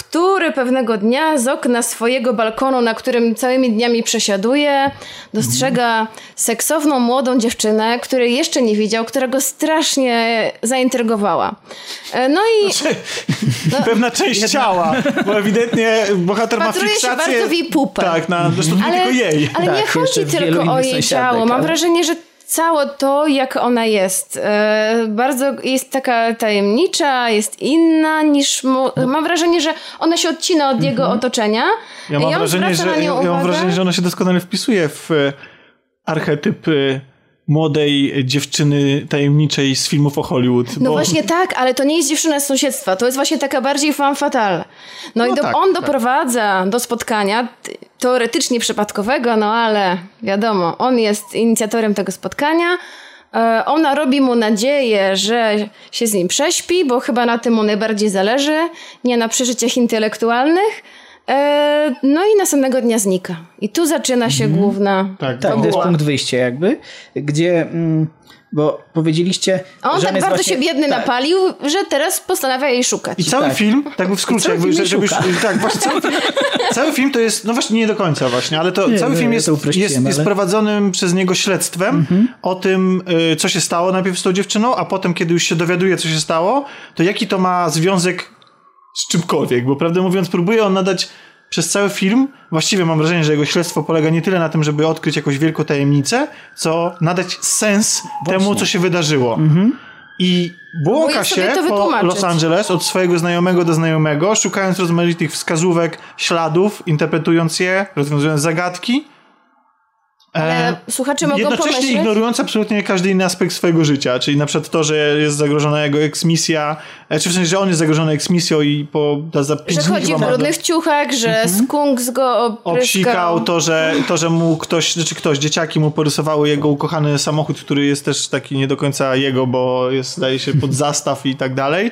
który pewnego dnia z okna swojego balkonu, na którym całymi dniami przesiaduje, dostrzega seksowną młodą dziewczynę, której jeszcze nie widział, która go strasznie zaintrygowała. E, no i (laughs) Pewna część ciała, bo ewidentnie bohater ma Wpatruje się fiksację... bardzo w jej pupę. Tak, na, zresztą nie ale, tylko jej. ale Tak, nie chodzi tylko o jej ciało. Mam ale- wrażenie, że całe to, jak ona jest, e, bardzo jest taka tajemnicza, jest inna niż. Mu, mam wrażenie, że ona się odcina od jego otoczenia. Mhm. Ja mam, wrażenie, że, ja, mam wrażenie, że ona się doskonale wpisuje w e, archetyp e, młodej dziewczyny tajemniczej z filmów o Hollywood. No bo... właśnie tak, ale to nie jest dziewczyna z sąsiedztwa. To jest właśnie taka bardziej femme fatale. No, No i do, tak, on tak. doprowadza do spotkania teoretycznie przypadkowego, no ale wiadomo, on jest inicjatorem tego spotkania. E, Ona robi mu nadzieję, że się z nim prześpi, bo chyba na tym mu najbardziej zależy, nie na przeżyciach intelektualnych. E, no i następnego dnia znika. I tu zaczyna się główna Tak, Tak, to jest punkt wyjścia jakby, gdzie... Mm, bo powiedzieliście, A on że tak jest bardzo właśnie, się biedny tak, napalił, że teraz postanawia jej szukać. I cały Tak. film, tak w skrócie, jakby, że- żebyś, tak, właśnie cały, cały film to jest, no właśnie nie do końca właśnie, ale to Nie, cały no, film jest, jest, jest ale- Mhm. prowadzonym przez niego śledztwem o tym, y, co się stało najpierw z tą dziewczyną, a potem, kiedy już się dowiaduje, co się stało, to jaki to ma związek z czymkolwiek, bo prawdę mówiąc, próbuje on nadać przez cały film, właściwie mam wrażenie, że jego śledztwo polega nie tyle na tym, żeby odkryć jakąś wielką tajemnicę, co nadać sens temu, co się wydarzyło. I błąka się po. Los Angeles od swojego znajomego do znajomego, szukając rozmaitych wskazówek, śladów, interpretując je, rozwiązując zagadki. Ale słuchacze mogą Jednocześnie pomyśleć... ignorując absolutnie każdy inny aspekt swojego życia, czyli na przykład to, że jest zagrożona jego eksmisja, czy w sensie, że on jest zagrożony eksmisją i po za, pięć Że chodzi w brudnych ciuchach, że skunks go opryskał. obsikał to, że, to, że mu ktoś, znaczy ktoś, dzieciaki mu porysowały jego ukochany samochód, który jest też taki nie do końca jego, bo jest, zdaje się, pod zastaw i tak dalej.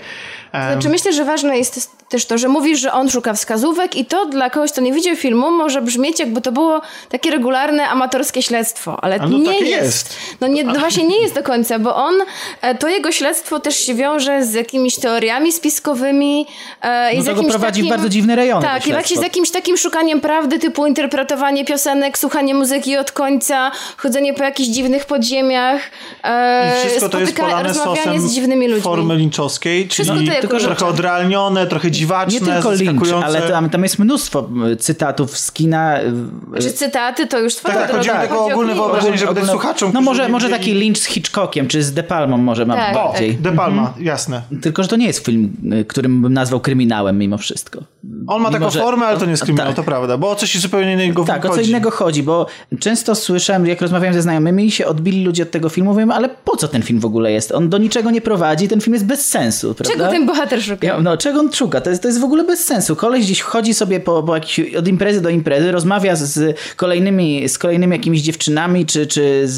Em, Znaczy myślę, że ważne jest też to, że mówisz, że on szuka wskazówek i to dla kogoś, kto nie widział filmu, może brzmieć jakby to było takie regularne, amatorskie śledztwo, ale no nie jest. jest. No, nie, no właśnie nie jest do końca, bo on, e, to jego śledztwo też się wiąże z jakimiś teoriami spiskowymi e, i No z to go jakimś prowadzi w takim... bardzo dziwne rejony. to Tak, i właśnie z jakimś takim szukaniem prawdy, typu interpretowanie piosenek, słuchanie muzyki od końca, chodzenie po jakichś dziwnych podziemiach, e, I wszystko to jest polane sosem z dziwnymi ludźmi. formy linczowskiej, czyli to jako trochę odrealnione, trochę dziwaczne, Nie tylko zaskakujące. ale tam, tam jest mnóstwo cytatów z kina. Czy cytaty to już twoja Tak, tak, droga. chodzi mi tylko o ogólne wyobrażenie, żeby dać ogólne- słuchaczom, No może, może taki Lynch z Hitchcockiem, czy z De Palmą może mam Tak, bardziej. De Palma, jasne. Tylko, że to nie jest film, y, którym bym nazwał kryminałem mimo wszystko. On ma Mimo, taką że- formę, ale to nie jest kryminał, Tak. to prawda, bo o coś zupełnie innego Tak, o co chodzi. innego chodzi, bo często słyszałem, jak rozmawiałem ze znajomymi i się odbili ludzie od tego filmu, mówią, ale po co ten film w ogóle jest? On do niczego nie prowadzi, ten film jest bez sensu, prawda? Czego ten bohater szuka? Ja, no, czego on szuka? To jest, to jest w ogóle bez sensu. Koleś gdzieś chodzi sobie po, po jakiś, od imprezy do imprezy, rozmawia z, z kolejnymi, z kolejnymi jakimiś dziewczynami czy, czy z,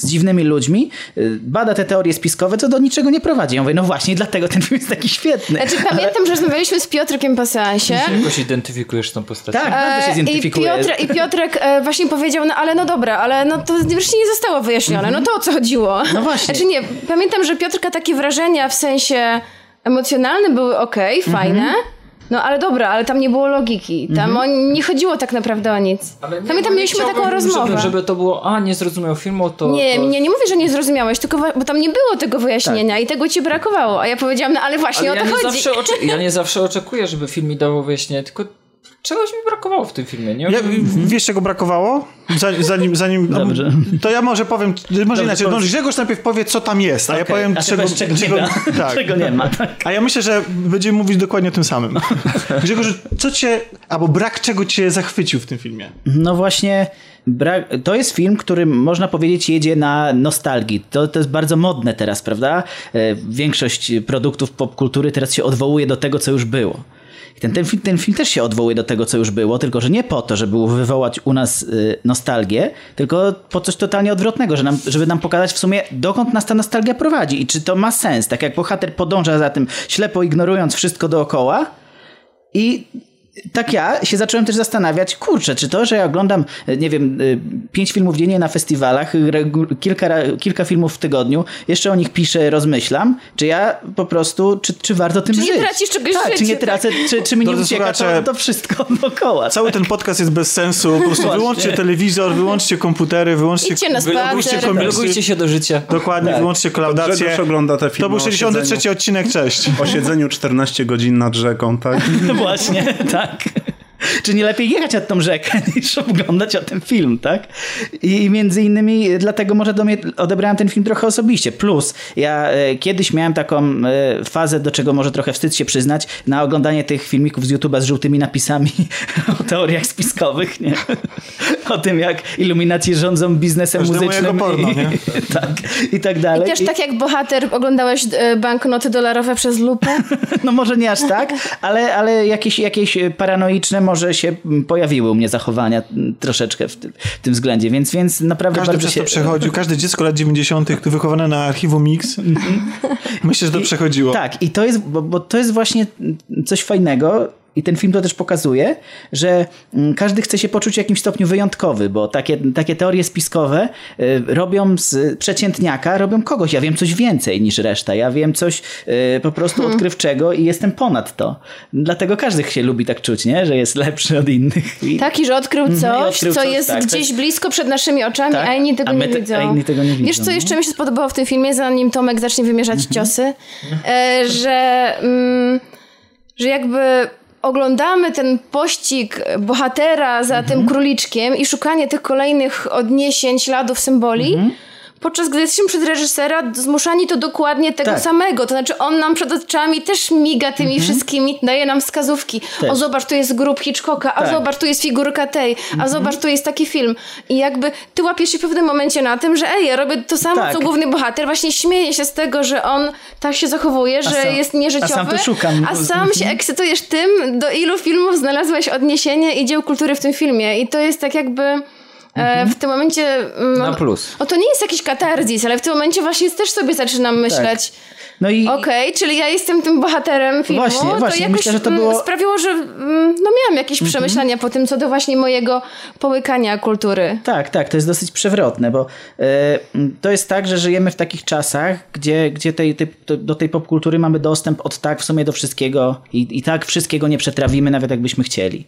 z dziwnymi ludźmi, y, bada te teorie spiskowe, co do niczego nie prowadzi. Ja mówię, no właśnie, dlatego ten film (laughs) jest taki świetny. Znaczy pamiętam, że rozmawialiśmy z Piotrkiem po seansie. Jakoś identyfikujesz tą postać. Tak, bardzo się E, I. Piotr, I Piotrek e, właśnie powiedział, no ale no dobra, ale no to wreszcie nie zostało wyjaśnione, no to o co chodziło? No właśnie. Znaczy nie, pamiętam, że Piotrka takie wrażenia w sensie emocjonalnym były okej, Mhm. fajne, no ale dobra, ale tam nie było logiki, tam o, nie chodziło tak naprawdę o nic. Ale nie- Pamiętam, nie mieliśmy taką rozmowę. Żeby, żeby to było, a nie zrozumiał filmu, to... Nie, to... nie, nie mówię, że nie zrozumiałeś, tylko wa- bo tam nie było tego wyjaśnienia i tego ci brakowało. A ja powiedziałam, no ale właśnie Ale o ja to chodzi. ja nie zawsze oczekuję, żeby film mi dało wyjaśnienie, tylko czegoś mi brakowało w tym filmie. Nie? Ja, wiesz, czego brakowało? Zanim, zanim, zanim Dobrze. To ja może powiem, może inaczej. powiedz. No, Grzegorz najpierw powie, co tam jest, a ja Okej, powiem, a czego, powiesz, czego nie ma. (laughs) tak. Czego nie ma, tak. A ja myślę, że będziemy mówić dokładnie o tym samym. (laughs) Grzegorz, co cię, albo brak czego cię zachwycił w tym filmie? No właśnie, brak, to jest film, który można powiedzieć jedzie na nostalgii. To, to jest bardzo modne teraz, prawda? E, Większość produktów popkultury teraz się odwołuje do tego, co już było. I Ten, ten, film, ten film też się odwołuje do tego, co już było, tylko że nie po to, żeby wywołać u nas y, nostalgię, tylko po coś totalnie odwrotnego, że nam, żeby nam pokazać w sumie, dokąd nas ta nostalgia prowadzi i czy to ma sens. Tak jak bohater podąża za tym, ślepo ignorując wszystko dookoła, i tak ja się zacząłem też zastanawiać, kurczę, czy to, że ja oglądam, e, nie wiem, y, pięć filmów dziennie na festiwalach, kilka, kilka filmów w tygodniu, jeszcze o nich piszę, rozmyślam, czy ja po prostu, czy, czy warto tym Czy nie żyć? tracisz czegoś tak, czy nie życiu, tracę, czy, czy mi nie ucieka to, słuchacze, to wszystko (laughs) dookoła. Cały ten podcast jest bez sensu. Po prostu Właśnie. wyłączcie telewizor, wyłączcie komputery, wyłączcie... Idźcie na wyłączcie spacer. komiksy. Logujcie się do życia. Dokładnie, Tak. wyłączcie klaudację. Ogląda te filmy To był o 63 siedzeniu. odcinek, cześć. O siedzeniu 14 godzin nad rzeką, tak? No (laughs) właśnie, tak. back. Czy nie lepiej jechać nad tą rzekę (laughs) niż oglądać o ten film, tak? I między innymi dlatego może do mnie odebrałem ten film trochę osobiście. Plus, ja e, kiedyś miałem taką e, fazę, do czego może trochę wstyd się przyznać, na oglądanie tych filmików z YouTube'a z żółtymi napisami (laughs) o teoriach spiskowych, nie? (laughs) O tym, jak iluminaci rządzą biznesem Każdemu muzycznym. porno, i, nie? tak, i tak dalej. Też tak jak bohater oglądałeś e, banknoty dolarowe przez lupę? No może nie aż tak, ale, ale jakieś, jakieś paranoiczne może się pojawiły u mnie zachowania m, troszeczkę w tym, w tym względzie, więc, więc naprawdę Każdy bardzo przez się... to przechodził, każde dziecko lat 90., tu wychowane na archiwum Mix. Myślę, że to przechodziło. Tak, i to jest, bo, bo to jest właśnie coś fajnego, i ten film to też pokazuje, że mm, każdy chce się poczuć w jakimś stopniu wyjątkowy, bo takie, takie teorie spiskowe y, robią z przeciętniaka, robią kogoś. Ja wiem coś więcej niż reszta. Ja wiem coś y, po prostu Hmm. odkrywczego i jestem ponad to. Dlatego każdy się lubi tak czuć, nie? że jest lepszy od innych. I, Taki, że odkrył coś, Mhm, i odkrył co coś, jest tak, to gdzieś jest- blisko przed naszymi oczami, Tak, a inni tego a nie te- widzą. a inni tego nie Wiesz, widzą, co no. jeszcze mi się spodobało w tym filmie, zanim Tomek zacznie wymierzać Mhm. ciosy? E, że, mm, że jakby oglądamy ten pościg bohatera za Mhm. tym króliczkiem i szukanie tych kolejnych odniesień, śladów, symboli, Mhm. Podczas gdy jesteśmy przez reżysera zmuszani to dokładnie tego Tak. samego. To znaczy on nam przed oczami też miga tymi wszystkimi, daje nam wskazówki. Mhm. Też. O zobacz, tu jest grób Hitchcocka, a Tak. zobacz, tu jest figurka tej, Mhm. a zobacz, tu jest taki film. I jakby ty łapiesz się w pewnym momencie na tym, że ej, ja robię to samo, Tak. co główny bohater, właśnie śmieje się z tego, że on tak się zachowuje, że sam- jest nieżyciowy, a sam to szukam. a sam się ekscytujesz tym, do ilu filmów znalazłeś odniesienie i dzieł kultury w tym filmie. I to jest tak jakby... E, w tym momencie. mm, Na plus. O, to nie jest jakiś katarzis, ale w tym momencie właśnie też sobie zaczynam myśleć. No i Okej, czyli ja jestem tym bohaterem filmu. Właśnie, to właśnie, jakoś myślę, że to mm, było- Mhm. sprawiło, że mm, no miałam jakieś przemyślenia po tym, co do właśnie mojego połykania kultury. Tak, tak, to jest dosyć przewrotne, bo e, to jest tak, że żyjemy w takich czasach, gdzie, gdzie tej, tej, do tej popkultury mamy dostęp od tak w sumie do wszystkiego i, i tak wszystkiego nie przetrawimy, nawet jakbyśmy chcieli.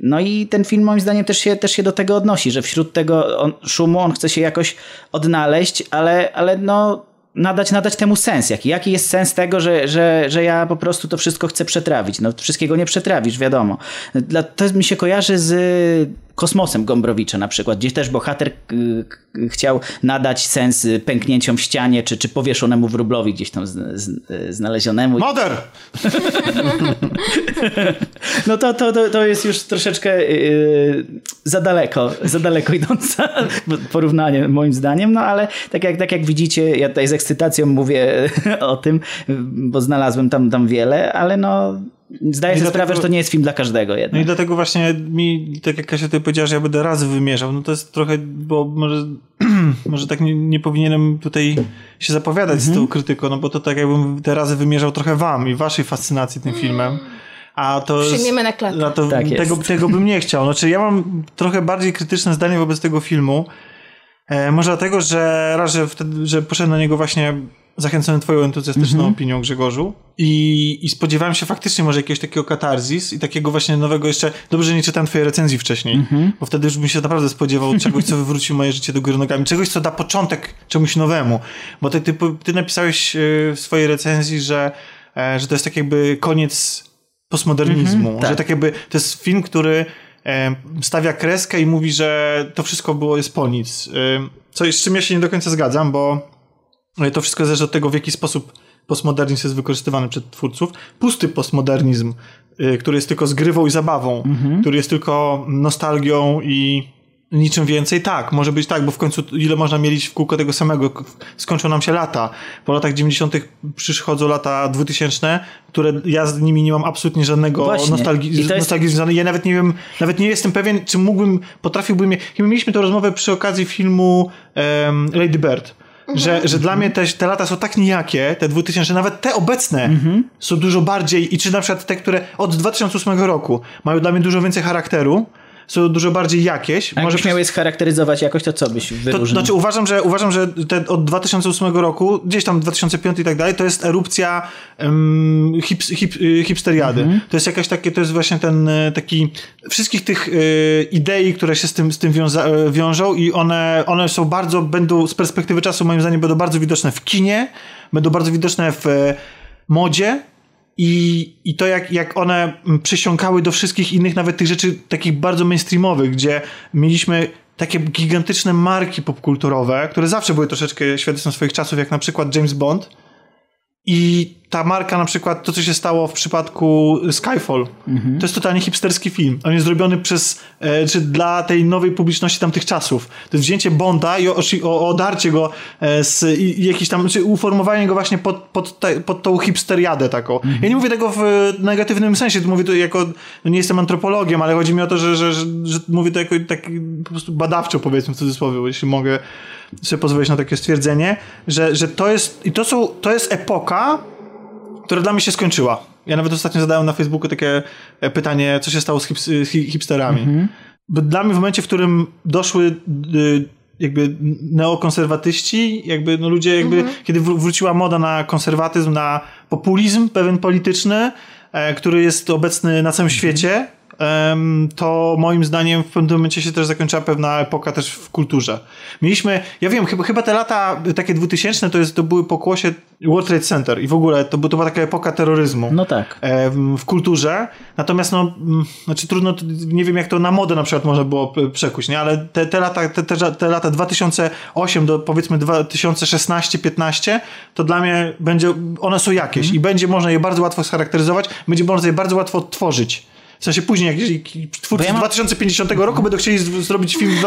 No i ten film moim zdaniem też się, też się do tego odnosi, że wśród tego on, szumu on chce się jakoś odnaleźć, ale, ale no nadać, nadać temu sens. Jaki, jaki jest sens tego, że, że, że ja po prostu to wszystko chcę przetrawić? No wszystkiego nie przetrawisz, wiadomo. Dla, to mi się kojarzy z kosmosem Gombrowicza na przykład, gdzie też bohater y, k- chciał nadać sens y, pęknięciom w ścianie, czy, czy powieszonemu wróblowi gdzieś tam z, z, y, znalezionemu. Moder! (laughs) No to, to, to, to jest już troszeczkę yy, za daleko, za daleko idące (laughs) porównanie moim zdaniem, no ale tak jak, tak jak widzicie, ja tutaj z ekscytacją mówię (laughs) o tym, bo znalazłem tam, tam wiele, ale no zdaję I sobie sprawę, że to nie jest film dla każdego No jednak. i dlatego właśnie mi, tak jak Kasia tutaj powiedziała, że ja będę razy wymierzał, no to jest trochę, bo może, (clears throat) może tak nie, nie powinienem tutaj się zapowiadać z tą krytyką, no bo to tak jakbym te razy wymierzał trochę wam i waszej fascynacji tym filmem. A to Przyjmiemy na klatę. A to Tak tego, tego bym nie chciał. Znaczy ja mam trochę bardziej krytyczne zdanie wobec tego filmu. E, może dlatego, że raz, że, wtedy, że poszedłem na niego właśnie zachęcony twoją entuzjastyczną Mhm. opinią, Grzegorzu. I, I spodziewałem się faktycznie może jakiegoś takiego katarzis i takiego właśnie nowego jeszcze... Dobrze, że nie czytałem twojej recenzji wcześniej, Mhm. bo wtedy już bym się naprawdę spodziewał czegoś, co wywrócił moje życie do góry nogami. Czegoś, co da początek czemuś nowemu. Bo ty, ty, ty napisałeś e, w swojej recenzji, że, e, że to jest tak jakby koniec postmodernizmu. tak. Że tak jakby to jest film, który e, stawia kreskę i mówi, że to wszystko było jest po nic. Co, z czym ja się nie do końca zgadzam, bo to wszystko zależy od tego, w jaki sposób postmodernizm jest wykorzystywany przez twórców. Pusty postmodernizm, e, który jest tylko zgrywą i zabawą, który jest tylko nostalgią i niczym więcej. Tak, może być tak, bo w końcu ile można mielić w kółko tego samego? Skończą nam się lata. Po latach 90. przychodzą lata 2000, które ja z nimi nie mam absolutnie żadnego Właśnie. nostalgii, jest- związanej. Ja nawet nie wiem, nawet nie jestem pewien, czy mógłbym, potrafiłbym... Chyba mieliśmy tę rozmowę przy okazji filmu em, Lady Bird. Że, że dla mnie te, te lata są tak nijakie, te 2000, nawet te obecne są dużo bardziej, i czy na przykład te, które od 2008 roku mają dla mnie dużo więcej charakteru, są dużo bardziej jakieś. A Może jakbyś miał je scharakteryzować jakoś, to co byś to, wyróżnił? znaczy uważam, że uważam, że te od 2008 roku, gdzieś tam 2005 i tak dalej, to jest erupcja um, hip, hip, y, hipsteriady. Mhm. To jest jakaś takie, to jest właśnie ten y, taki wszystkich tych y, idei, które się z tym, z tym wiąza, y, wiążą i one, one są bardzo, będą z perspektywy czasu moim zdaniem będą bardzo widoczne w kinie, będą bardzo widoczne w modzie, i, I to, jak, jak one mm, przysiąkały do wszystkich innych, nawet tych rzeczy takich bardzo mainstreamowych, gdzie mieliśmy takie gigantyczne marki popkulturowe, które zawsze były troszeczkę świadectwem swoich czasów, jak na przykład James Bond. I ta marka, na przykład to, co się stało w przypadku Skyfall, to jest totalnie hipsterski film. On jest zrobiony przez, e, czy dla tej nowej publiczności tamtych czasów. To jest wzięcie Bonda i o, o, odarcie go e, z i, jakieś tam, czy uformowanie go właśnie pod, pod, te, pod tą hipsteriadę taką. Ja nie mówię tego w negatywnym sensie, to mówię to jako, no nie jestem antropologiem, ale chodzi mi o to, że, że, że, że mówię to jako tak po prostu badawczo powiedzmy w cudzysłowie, jeśli mogę sobie pozwolić na takie stwierdzenie, że, że to jest, i to są, to jest epoka, która dla mnie się skończyła. Ja nawet ostatnio zadałem na Facebooku takie e, pytanie, co się stało z hips- hi- hipsterami. Bo dla mnie w momencie, w którym doszły y, jakby neokonserwatyści, jakby no ludzie jakby, kiedy wró- wróciła moda na konserwatyzm, na populizm pewien polityczny, e, który jest obecny na całym świecie, em, to moim zdaniem w pewnym momencie się też zakończyła pewna epoka też w kulturze. Mieliśmy, ja wiem, chyba, chyba te lata takie 2000 to, jest, to były pokłosie World Trade Center i w ogóle to, to była taka epoka terroryzmu No tak. w- kulturze. Natomiast no, mm, znaczy trudno, nie wiem jak to na modę na przykład można było przekuć, nie? ale te, te, lata, te, te, te lata 2008 do powiedzmy 2016-15 to dla mnie będzie, one są jakieś i będzie można je bardzo łatwo scharakteryzować, będzie można je bardzo łatwo odtworzyć. W sensie później, jak twórcy Bo ja mam- z 2050 roku będą chcieli z- zrobić film w (laughs)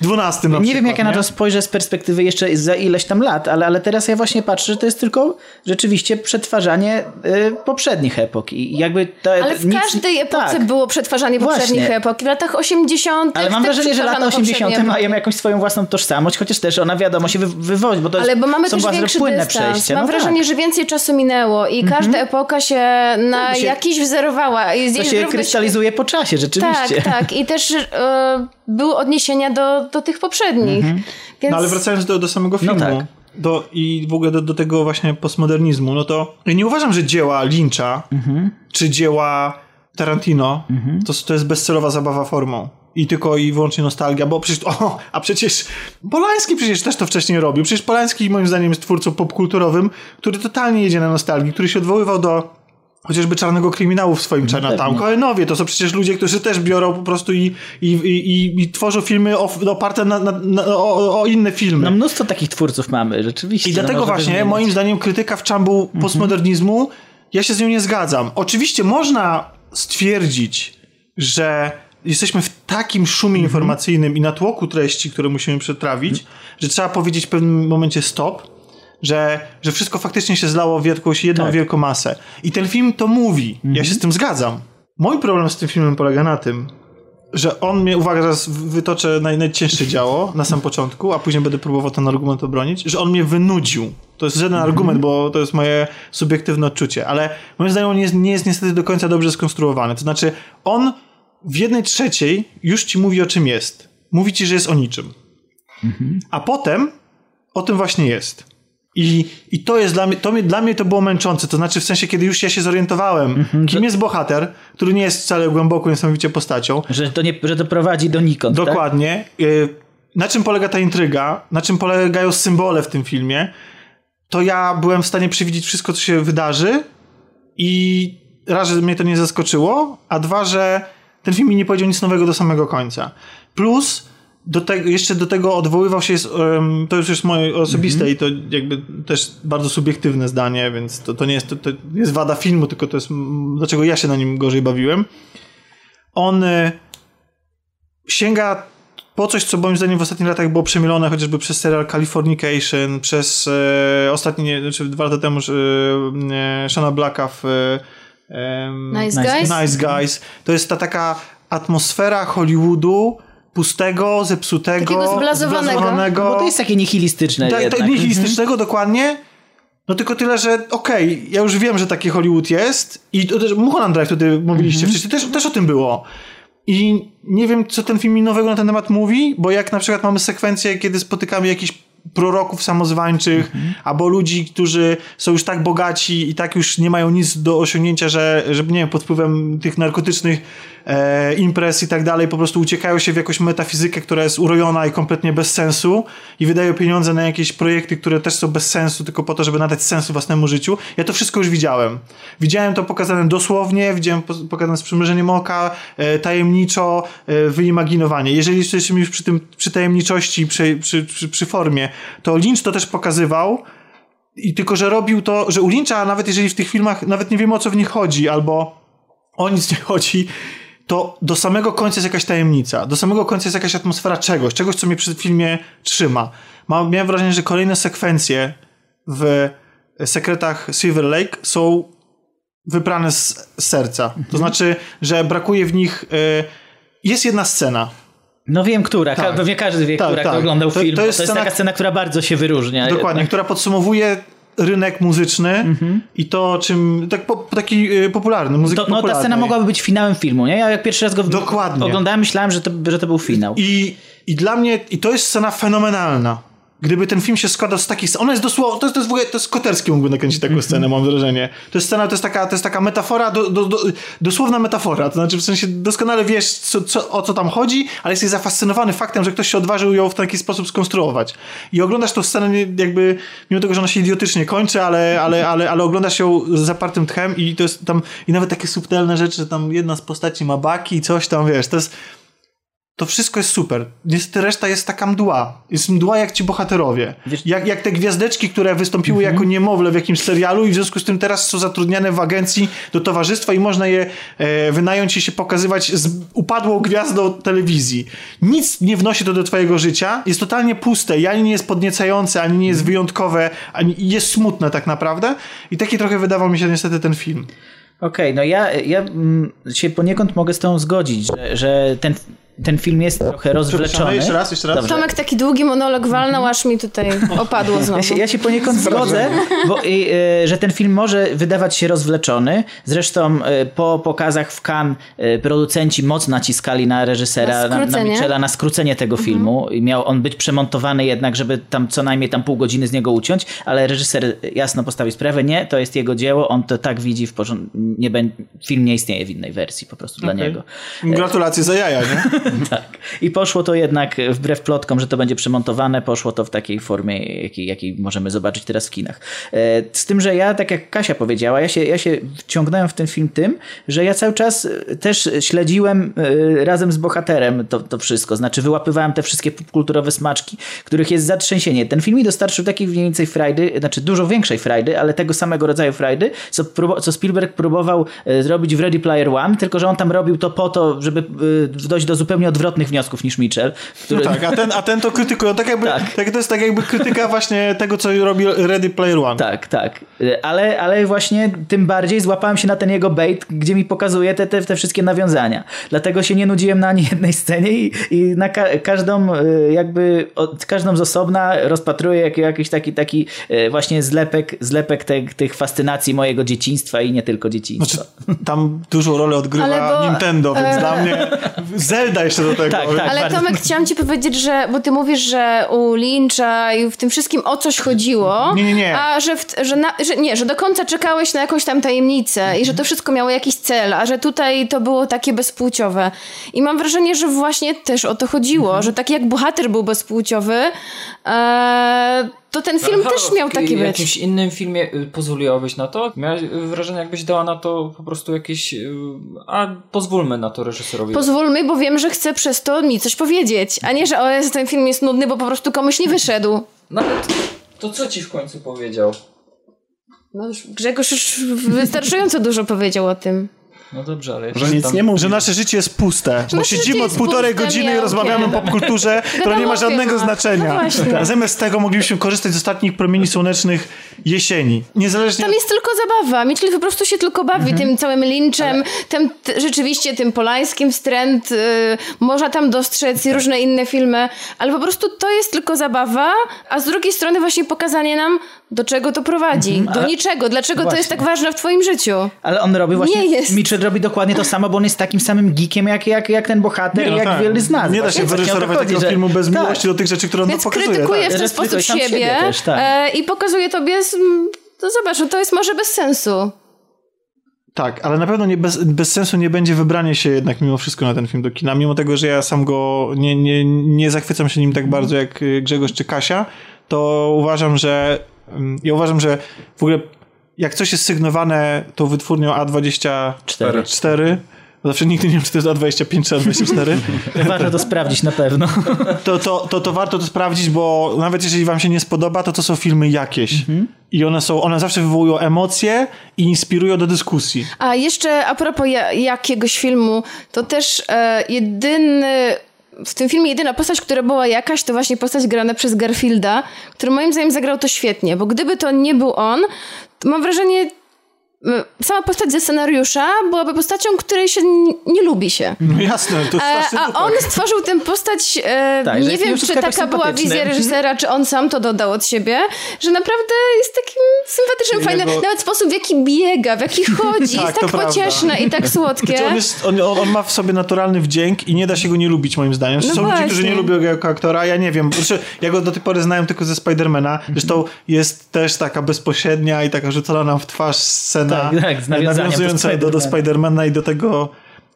2012 na Nie wiem, jak ja na to spojrzę z perspektywy jeszcze za ileś tam lat, ale, ale teraz ja właśnie patrzę, że to jest tylko rzeczywiście przetwarzanie y, poprzednich epok. I jakby to, Ale w nic- każdej epoce tak. było przetwarzanie Właśnie. poprzednich epok. W latach 80. Ale mam wrażenie, że lata przetwarzano 80. poprzednie mają jakąś swoją własną tożsamość, chociaż też ona wiadomo się wy, wywodzi, bo to jest, Ale bo mamy są też bardzo płynne dystans. przejścia. Mam no wrażenie, tak. że więcej czasu minęło i każda epoka się na Tak, bo się- jakiś wzorowała. I To jest się krystalizuje po czasie, rzeczywiście. Tak, tak. I też e, były odniesienia do, do tych poprzednich. Więc... No ale wracając do, do samego filmu No tak. do, i w ogóle do, do tego właśnie postmodernizmu, no to ja nie uważam, że dzieła Lyncha czy dzieła Tarantino to, to jest bezcelowa zabawa formą. I tylko i wyłącznie nostalgia, bo przecież, (laughs) o, a przecież Polański przecież też to wcześniej robił. Przecież Polański moim zdaniem jest twórcą popkulturowym, który totalnie jedzie na nostalgii, który się odwoływał do chociażby czarnego kryminału w swoim Chinatown. pewnie. Coenowie to są przecież ludzie, którzy też biorą po prostu i, i, i, i, tworzą filmy oparte na, na, na, o, o inne filmy. No mnóstwo takich twórców mamy, rzeczywiście. I no dlatego można właśnie, moim zdaniem, krytyka w czambu postmodernizmu, ja się z nią nie zgadzam. Oczywiście można stwierdzić, że jesteśmy w takim szumie informacyjnym i natłoku treści, które musimy przetrawić, że trzeba powiedzieć w pewnym momencie stop, że, że wszystko faktycznie się zlało w jakąś jedną Tak. wielką masę. I ten film to mówi. Ja się z tym zgadzam. Mój problem z tym filmem polega na tym, że on mnie, uwaga, zaraz wytoczę naj, najcięższe działo na sam początku, a później będę próbował ten argument obronić, że on mnie wynudził. To jest żaden argument, bo to jest moje subiektywne odczucie, ale moim zdaniem on nie jest, nie jest niestety do końca dobrze skonstruowany. To znaczy, on w jednej trzeciej już ci mówi o czym jest. Mówi ci, że jest o niczym. A potem o tym właśnie jest. I, I to jest dla mnie, to mnie, dla mnie to było męczące. To znaczy, w sensie, kiedy już ja się zorientowałem, kim jest bohater, który nie jest wcale głęboko niesamowicie postacią, Że to, nie, że to prowadzi donikąd, tak? Dokładnie. Y, Na czym polega ta intryga? Na czym polegają symbole w tym filmie? To ja byłem w stanie przewidzieć wszystko, co się wydarzy i raz, że mnie to nie zaskoczyło, a dwa, że ten film mi nie powiedział nic nowego do samego końca. Plus do tego, jeszcze do tego odwoływał się, to już jest moje osobiste i to jakby też bardzo subiektywne zdanie, więc to, to nie jest, to, to nie jest wada filmu, tylko to jest dlaczego ja się na nim gorzej bawiłem. On y, sięga po coś, co moim zdaniem w ostatnich latach było przemielone chociażby przez serial Californication, przez e, ostatnie, znaczy dwa lata temu e, Shana Blacka w e, Nice- Guys? Nice Guys. To jest ta taka atmosfera Hollywoodu pustego, zepsutego, Takiego zblazowanego. zblazowanego. Bo to jest takie nihilistyczne Tak, jednak. to nihilistycznego dokładnie. No tylko tyle, że okej, ja już wiem, że taki Hollywood jest i to też Mulholland Drive, tutaj mówiliście wcześniej, też, też o tym było. I nie wiem, co ten film nowego na ten temat mówi, bo jak na przykład mamy sekwencję, kiedy spotykamy jakichś proroków samozwańczych, albo ludzi, którzy są już tak bogaci i tak już nie mają nic do osiągnięcia, że, żeby nie wiem, pod wpływem tych narkotycznych e, imprez i tak dalej, po prostu uciekają się w jakąś metafizykę, która jest urojona i kompletnie bez sensu i wydają pieniądze na jakieś projekty, które też są bez sensu, tylko po to, żeby nadać sensu własnemu życiu. Ja to wszystko już widziałem. Widziałem to pokazane dosłownie, widziałem po- pokazane z przymrużeniem oka, e, tajemniczo, e, wyimaginowanie. Jeżeli jesteśmy już przy tym, przy tajemniczości, przy, przy, przy, przy formie, to Lynch to też pokazywał, i tylko, że robił to, że u Lyncha, nawet jeżeli w tych filmach nawet nie wiemy o co w nich chodzi, albo o nic nie chodzi, to do samego końca jest jakaś tajemnica. Do samego końca jest jakaś atmosfera czegoś, czegoś, co mnie przy filmie trzyma. Ma, miałem wrażenie, że kolejne sekwencje w sekretach Silver Lake są wybrane z, serca. To znaczy, że brakuje w nich. Y, jest jedna scena, No wiem, która. Tak. Pewnie każdy wie, Tak, która tak. oglądał To- film. to jest To jest scena- taka scena, która bardzo się wyróżnia. Dokładnie, jednak. która podsumowuje rynek muzyczny Mhm. i to, czym. Tak, po, taki y, popularny, muzyki To, no ta popularnej. scena mogłaby być finałem filmu, nie? Ja jak pierwszy raz go Dokładnie. oglądałem, myślałem, że to, że to był finał. I, I dla mnie, i to jest scena fenomenalna. Gdyby ten film się składał z takich ona jest dosłownie, to jest, to jest w ogóle, to jest Koterski mógłby nakręcić taką Mhm. scenę, mam wrażenie. To jest scena, to jest taka, to jest taka metafora, do, do, do, dosłowna metafora, to znaczy w sensie doskonale wiesz co, co, o co tam chodzi, ale jesteś zafascynowany faktem, że ktoś się odważył ją w taki sposób skonstruować. I oglądasz tę scenę jakby, mimo tego, że ona się idiotycznie kończy, ale, ale, ale, ale oglądasz ją z zapartym tchem i to jest tam, i nawet takie subtelne rzeczy, że tam jedna z postaci ma baki i coś tam, wiesz, to jest to wszystko jest super. Niestety reszta jest taka mdła. Jest mdła jak ci bohaterowie. Jak, jak te gwiazdeczki, które wystąpiły jako niemowlę w jakimś serialu i w związku z tym teraz są zatrudniane w agencji do towarzystwa i można je e, wynająć i się pokazywać z upadłą gwiazdą telewizji. Nic nie wnosi to do twojego życia. Jest totalnie puste i ani nie jest podniecające, ani nie jest wyjątkowe, ani jest smutne tak naprawdę. I taki trochę wydawał mi się niestety ten film. Okej, no ja, ja mm, się poniekąd mogę z tą zgodzić, że, że ten, ten film jest trochę rozwleczony. Jeszcze raz, jeszcze raz. Dobrze. Tomek taki długi monolog walnął, aż mi tutaj (laughs) opadło znowu. Ja się, ja się poniekąd zgodzę, bo, i, e, że ten film może wydawać się rozwleczony. Zresztą e, po pokazach w Cannes e, producenci mocno naciskali na reżysera, Na na. Michela, na skrócenie tego filmu. I miał on być przemontowany jednak, żeby tam co najmniej tam pół godziny z niego uciąć, ale reżyser jasno postawił sprawę, nie, to jest jego dzieło, on to tak widzi, w porząd- nie film nie istnieje w innej wersji po prostu dla niego. Gratulacje za jaja, nie? (laughs) (laughs) Tak. I poszło to jednak, wbrew plotkom, że to będzie przemontowane, poszło to w takiej formie, jakiej, jakiej możemy zobaczyć teraz w kinach. E, Z tym, że ja, tak jak Kasia powiedziała, ja się, ja się wciągnąłem w ten film tym, że ja cały czas e, też śledziłem e, razem z bohaterem to, to wszystko. Znaczy wyłapywałem te wszystkie popkulturowe smaczki, których jest zatrzęsienie. Ten film mi dostarczył takiej mniej więcej frajdy, znaczy dużo większej frajdy, ale tego samego rodzaju frajdy, co, co Spielberg próbował zrobić w Ready Player One, tylko że on tam robił to po to, żeby dojść do zupełnie odwrotnych wniosków niż Mitchell. Który... No tak, a ten, a ten to krytykują. Tak jakby, Tak. tak. to jest tak jakby krytyka właśnie tego, co robi Ready Player One. Tak, tak. Ale, ale właśnie tym bardziej złapałem się na ten jego bait, gdzie mi pokazuje te, te, te wszystkie nawiązania. Dlatego się nie nudziłem na ani jednej scenie i, i na ka każdą y, jakby od, każdą z osobna rozpatruję jako jakiś taki, taki y, właśnie zlepek, zlepek te, tych fascynacji mojego dzieciństwa i nie tylko dzieciństwa. Znaczy, tam dużą rolę odgrywa bo, Nintendo, więc e, dla mnie Zelda jeszcze do tego. Tak, tak. Ale bardzo. Tomek, chciałam ci powiedzieć, że, bo ty mówisz, że u Lyncha i w tym wszystkim o coś chodziło. Nie, nie, nie. A że, w, że, na, że nie, że do końca czekałeś na jakąś tam tajemnicę i że to wszystko miało jakiś cel, a że tutaj to było takie bezpłciowe. I mam wrażenie, że właśnie też o to chodziło, Mhm. że tak jak bohater był bezpłciowy, e, to ten film też miał w taki być. jakimś innym filmie y, pozwoliłabyś na to? Miałeś y, wrażenie, jakbyś dała na to po prostu jakieś... y, A pozwólmy na to reżyserowi. Pozwólmy, bo wiem, że chcę przez to mi coś powiedzieć, a nie, że o ten film jest nudny, bo po prostu komuś nie wyszedł. No ale to, to co ci w końcu powiedział? No już Grzegorz już wystarczająco dużo powiedział o tym. No dobrze, ale Że nic tam... nie mówi. Że nasze życie jest puste. Bo nasze życie siedzimy od półtorej godziny i rozmawiamy o popkulturze, która nie ma żadnego ma. znaczenia. No. A zamiast tego moglibyśmy korzystać z ostatnich promieni słonecznych jesieni. Niezależnie Tam jest tylko zabawa. Mitchell po prostu się tylko bawi Mhm. tym całym linchem, tym t- rzeczywiście tym polańskim wstręt. Y, można tam dostrzec i różne inne filmy, ale po prostu to jest tylko zabawa, a z drugiej strony właśnie pokazanie nam, do czego to prowadzi. Mhm, do niczego. Dlaczego to Właśnie. jest tak ważne w twoim życiu? Ale on robi właśnie. Nie jest. Mitchell robi dokładnie to samo, bo on jest takim samym geekiem, jak, jak, jak ten bohater, Nie, no jak tak. wiele z nas. Nie da się to wyreżyserować takiego że- filmu bez tak. miłości do tych rzeczy, które on Więc pokazuje. krytykuje tak. w ten sposób siebie, siebie też, tak. e, i pokazuje tobie, z, to zobacz, no to jest może bez sensu. Tak, ale na pewno nie, bez, bez sensu nie będzie wybranie się jednak mimo wszystko na ten film do kina, mimo tego, że ja sam go nie, nie, nie zachwycam się nim tak bardzo jak y, Grzegorz czy Kasia, to uważam, że ja uważam, że w ogóle jak coś jest sygnowane tą wytwórnią A24, Cztery. bo zawsze nigdy nie wiem, czy to jest A25 czy A24, Warto to sprawdzić na pewno. (laughs) to, to, to, to warto to sprawdzić, bo nawet jeżeli wam się nie spodoba, to to są filmy jakieś. I one są, one zawsze wywołują emocje i inspirują do dyskusji. A jeszcze a propos ja, jakiegoś filmu, to też e, jedyny. W tym filmie jedyna postać, która była jakaś, to właśnie postać grana przez Garfielda, który moim zdaniem zagrał to świetnie, bo gdyby to nie był on, to mam wrażenie, sama postać ze scenariusza byłaby postacią, której się nie lubi się. No jasne, to E, strasznie a to on tak. stworzył tę postać, e, Tak, nie wiem, czy taka była wizja reżysera, czy on sam to dodał od siebie, że naprawdę jest takim sympatycznym, Jego- fajnym, nawet sposób w jaki biega, w jaki (laughs) chodzi, Tak, jest to tak prawda. pocieszne i tak (laughs) słodkie. Znaczy on, jest, on, on ma w sobie naturalny wdzięk i nie da się go nie lubić, moim zdaniem. No Są ludzie, którzy nie lubią go jako aktora, ja nie wiem. Znaczy, ja go do tej pory znałem tylko ze Spidermana. Zresztą jest też taka bezpośrednia i taka rzucona nam w twarz scena Tak, tak, z nawiązaniem do do, do Spidermana. Spidermana i do tego...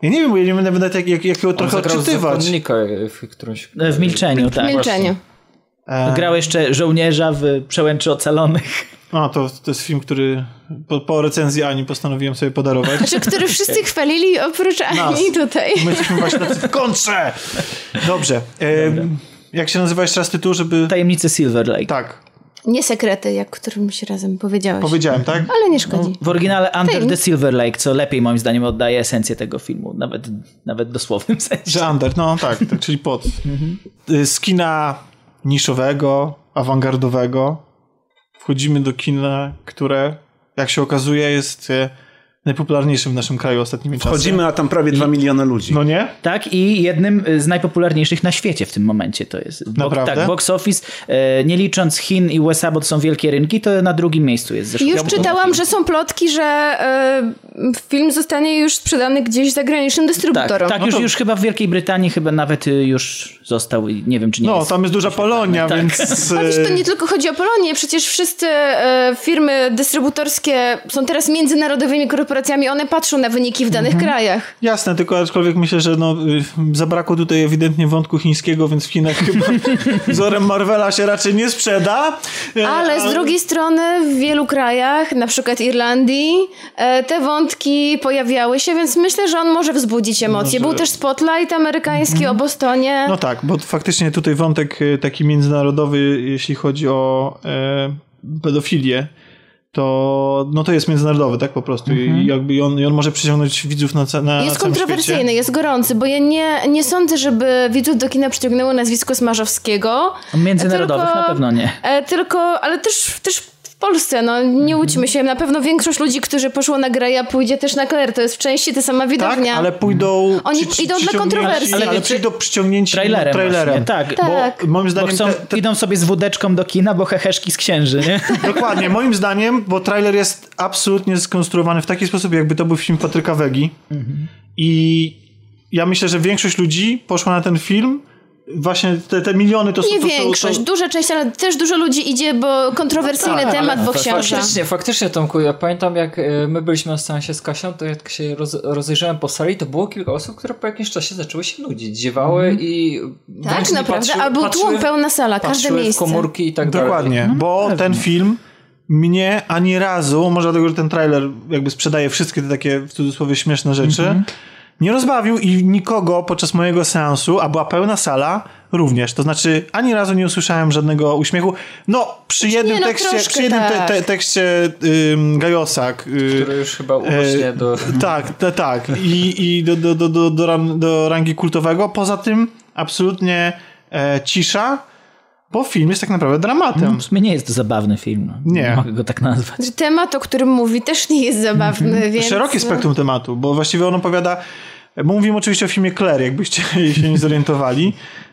Ja nie wiem, bo ja nie będę nawet jak, jak, jakiego On trochę odczytywać. w którymś... E, W milczeniu, tak. w milczeniu. E, Grał jeszcze żołnierza w Przełęczy Ocalonych. O, to, to jest film, który po, po recenzji Ani postanowiłem sobie podarować. Znaczy, który wszyscy chwalili oprócz Ani tutaj. My jesteśmy właśnie tacy w kontrze! Dobrze. E, jak się nazywa jeszcze raz tytuł, żeby... Tajemnice Silver Lake. Tak, Nie sekrety, jak którymś razem powiedziałeś. powiedziałem, tak? Ale nie szkodzi. W oryginale Under the Silver Lake, co lepiej moim zdaniem oddaje esencję tego filmu, nawet, nawet dosłownym sensie. Że under, no tak, tak czyli pod. Y, Z kina niszowego, awangardowego wchodzimy do kina, które, jak się okazuje, jest e, najpopularniejszym w naszym kraju ostatnimi czasy. Wchodzimy, a tam prawie 2 miliony ludzi. No nie? Tak, i jednym z najpopularniejszych na świecie w tym momencie to jest. Bo, Naprawdę? Tak, box office, e, nie licząc Chin i USA, bo to są wielkie rynki, to na drugim miejscu jest. Zresztą Już czytałam, że są plotki, że e, film zostanie już sprzedany gdzieś zagranicznym Tak, dystrybutorom. tak No już, to- już chyba w Wielkiej Brytanii chyba nawet y, już został, i nie wiem czy nie No, jest. tam jest duża Polonia, Tak. więc... A wiesz, to nie tylko chodzi o Polonię, przecież wszyscy e, firmy dystrybutorskie są teraz międzynarodowymi korporacjami, one patrzą na wyniki w danych Mhm. krajach. Jasne, tylko aczkolwiek myślę, że no, y, zabrakło tutaj ewidentnie wątku chińskiego, więc w Chinach (laughs) chyba wzorem Marvela się raczej nie sprzeda. Ale z drugiej strony w wielu krajach, na przykład Irlandii, e, te wątki pojawiały się, więc myślę, że on może wzbudzić emocje. Był też Spotlight amerykański o Bostonie. No tak, bo faktycznie tutaj wątek e, taki międzynarodowy, jeśli chodzi o e, pedofilię, to, no to jest międzynarodowy, tak po prostu. I jakby i on, i on może przyciągnąć widzów na, na Jest kontrowersyjny, świecie. jest gorący, bo ja nie, nie sądzę, żeby widzów do kina przyciągnęło nazwisko Smarzowskiego. Międzynarodowych Tylko- na pewno nie. E, tylko, ale też, też Polsce, no nie łudźmy się, na pewno większość ludzi, którzy poszło na Greja pójdzie też na Claire, to jest w części ta sama Tak, widownia. ale pójdą. Oni przy- idą dla kontrowersji. Ale, Ale przyjdą przyciągnięci Trailerem, trailerem. Tak. Tak. Bo moim Bo zdaniem. chcą, te, te, idą sobie z wódeczką do kina, bo heheszki z księży, nie? (laughs) Dokładnie, moim zdaniem, bo trailer jest absolutnie skonstruowany w taki sposób, jakby to był film Patryka Wegi. I ja myślę, że większość ludzi poszła na ten film. Właśnie te, te miliony to są. Nie to, większość, to, duża część, ale też dużo ludzi idzie, bo kontrowersyjny tak, temat, bo książka. Faktycznie, faktycznie Tomku, ja pamiętam jak e, my byliśmy na seansie z Kasią, to jak się roz, rozejrzałem po sali, to było kilka osób, które po jakimś czasie zaczęły się nudzić, ziewały i Tak, naprawdę, patrzyły- a był patrzyły- tłum, pełna sala, każde w miejsce. komórki i tak dalej. Dokładnie, bo ten film mnie ani razu, może dlatego, że ten trailer jakby sprzedaje wszystkie te takie w cudzysłowie śmieszne rzeczy, nie rozbawił i nikogo podczas mojego seansu, a była pełna sala, również. To znaczy, ani razu nie usłyszałem żadnego uśmiechu. No, przy jednym no, tekście, przy jednym te, tak. te, tekście ym, Gajosak, y, Który już chyba urośnie E, do... Tak, tak, tak. I, i do, do, do, do, do, ran- do rangi kultowego. Poza tym absolutnie e, cisza, bo film jest tak naprawdę dramatem. W sumie nie jest to zabawny film. No. Nie. Mogę go tak nazwać. Że Temat, o którym mówi, też nie jest zabawny, więc... Szerokie spektrum tematu, bo właściwie on opowiada. Bo mówimy oczywiście o filmie Claire, jakbyście się nie zorientowali,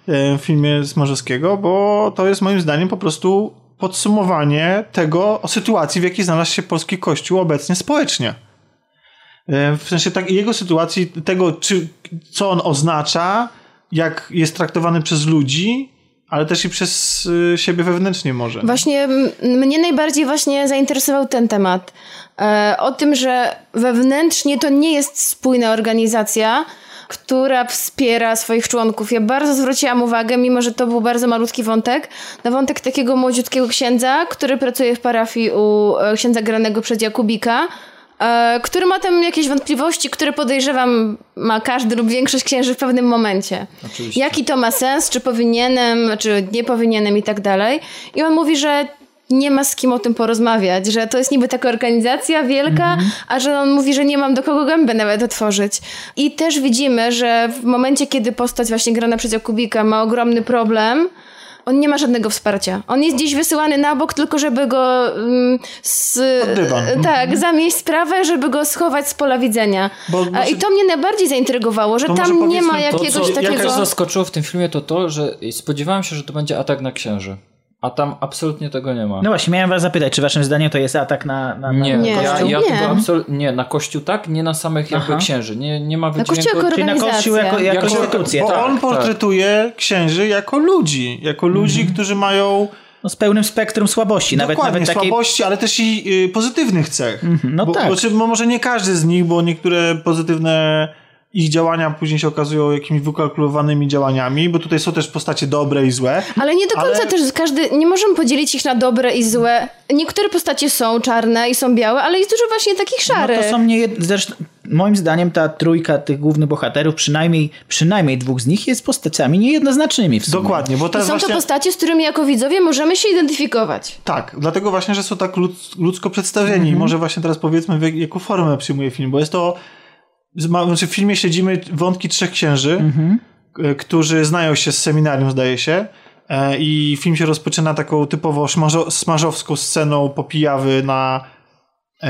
e, filmie Smarzowskiego, bo to jest moim zdaniem po prostu podsumowanie tego o sytuacji, w jakiej znalazł się polski kościół obecnie społecznie. E, W sensie tak, jego sytuacji, tego, czy, co on oznacza, jak jest traktowany przez ludzi, ale też i przez y, siebie wewnętrznie może. Właśnie mnie najbardziej właśnie zainteresował ten temat. E, o tym, że wewnętrznie to nie jest spójna organizacja, która wspiera swoich członków. Ja bardzo zwróciłam uwagę, mimo że to był bardzo malutki wątek, na wątek takiego młodziutkiego księdza, który pracuje w parafii u e, księdza granego przez Jakubika, który ma tam jakieś wątpliwości, które podejrzewam ma każdy lub większość księży w pewnym momencie. Oczywiście. Jaki to ma sens, czy powinienem, czy nie powinienem i tak dalej. I on mówi, że nie ma z kim o tym porozmawiać, że to jest niby taka organizacja wielka, a że on mówi, że nie mam do kogo gębę nawet otworzyć. I też widzimy, że w momencie, kiedy postać właśnie grana przez Jakubika ma ogromny problem, on nie ma żadnego wsparcia. On jest gdzieś wysyłany na bok, tylko żeby go mm, z, dywan. tak, zamieść sprawę, żeby go schować z pola widzenia. Bo- A, znaczy- I to mnie najbardziej zaintrygowało, że tam nie ma powiedzmy to, To, jakiegoś co takiego... jakoś zaskoczyło w tym filmie, to to, że spodziewałem się, że to będzie atak na księży. A tam absolutnie tego nie ma. No właśnie, miałem was zapytać, czy waszym zdaniem to jest atak na... na, na Nie, Nie. ja, Kościół? ja Nie. tego absolutnie nie, na kościół tak, nie na samych jakby Aha. księży. Nie, nie ma Na wydźwięku. kościół jako Czyli na organizacja. kościół jako, jako Jako- instytucję, Bo tak. on portretuje księży jako ludzi, jako ludzi, Mhm. którzy mają No, z pełnym spektrum słabości, nawet, dokładnie nawet takiej... słabości, ale też i y, pozytywnych cech. no bo, tak. bo, czy, bo może nie każdy z nich, bo niektóre pozytywne ich działania później się okazują jakimiś wykalkulowanymi działaniami, bo tutaj są też postacie dobre i złe. Ale nie do końca Ale- też każdy, nie możemy podzielić ich na dobre i złe. Niektóre postacie są czarne i są białe, ale jest dużo właśnie takich No szarych. to są nie, zresztą moim zdaniem ta trójka tych głównych bohaterów, przynajmniej, przynajmniej dwóch z nich jest postaciami niejednoznacznymi w sumie. Dokładnie, bo I teraz są właśnie... to postacie, z którymi jako widzowie możemy się identyfikować. Tak, dlatego właśnie, że są tak ludz, ludzko przedstawieni. Mhm. Może właśnie teraz powiedzmy, w jak- jaką formę przyjmuje film, bo jest to... Znaczy w filmie śledzimy wątki trzech księży, Mhm. k- którzy znają się z seminarium, zdaje się. E, I film się rozpoczyna taką typowo smażowską sceną popijawy na e,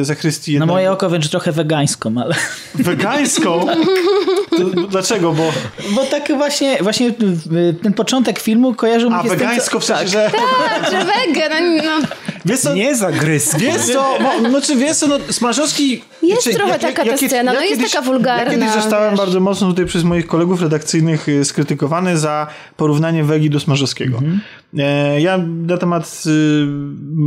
e, zachrystii Na jednego- moje oko wręcz trochę wegańską, ale... Wegańską? (laughs) To, dlaczego? Bo... Bo tak właśnie, właśnie y, ten początek filmu kojarzył mi A, się z tym, wegańsko w co- sensie, że... Tak, że wegan, no, no, Wiesz co, Nie zagryz. Wiesz co, mo, znaczy wiesz co, no, Smarzowski... Jest znaczy, trochę taka ta scena, no jest taka wulgarna, Ja kiedyś zostałem wiesz. bardzo mocno tutaj przez moich kolegów redakcyjnych y, skrytykowany za porównanie Wegi do Smarzowskiego. Mhm. E, ja na temat y,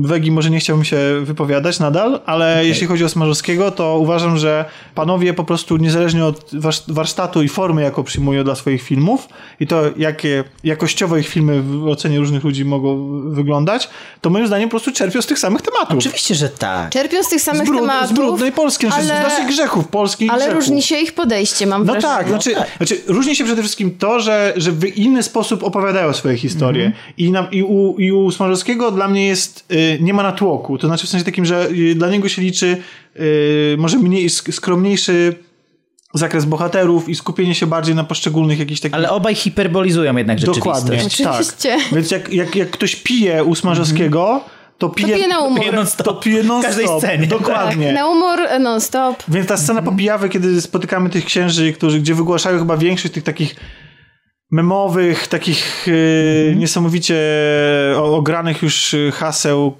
Wegi może nie chciałbym się wypowiadać nadal, ale jeśli chodzi o Smarzowskiego, to uważam, że panowie po prostu niezależnie od warsz- warsztatu i formy, jaką przyjmują dla swoich filmów i to, jakie jakościowo ich filmy w ocenie różnych ludzi mogą wyglądać, to moim zdaniem po prostu czerpią z tych samych tematów. Oczywiście, że tak. czerpią z tych samych Z, brud, tematów. z brudnej Polski, znaczy ale- z naszych grzechów, polskich Ale grzechów. różni się ich podejście, mam No wrażenie. tak, znaczy, znaczy różni się przede wszystkim to, że, że w inny sposób opowiadają swoje historie. I, na, i, u, I u Smarzowskiego dla mnie jest, y, nie ma natłoku. To znaczy w sensie takim, że y, dla niego się liczy y, może mniej, sk- skromniejszy zakres bohaterów i skupienie się bardziej na poszczególnych jakichś takich... Ale obaj hiperbolizują jednak rzeczywistość. Dokładnie, Oczywiście. tak. Więc jak, jak, jak ktoś pije u Smarzowskiego, to pije, pije na umór. Pije non-stop. To pije non W każdej scenie. Dokładnie. Tak, na humor e, non-stop. Więc ta scena popijawy, kiedy spotykamy tych księży, którzy, gdzie wygłaszają chyba większość tych takich memowych, takich e, niesamowicie o- ogranych już e, haseł,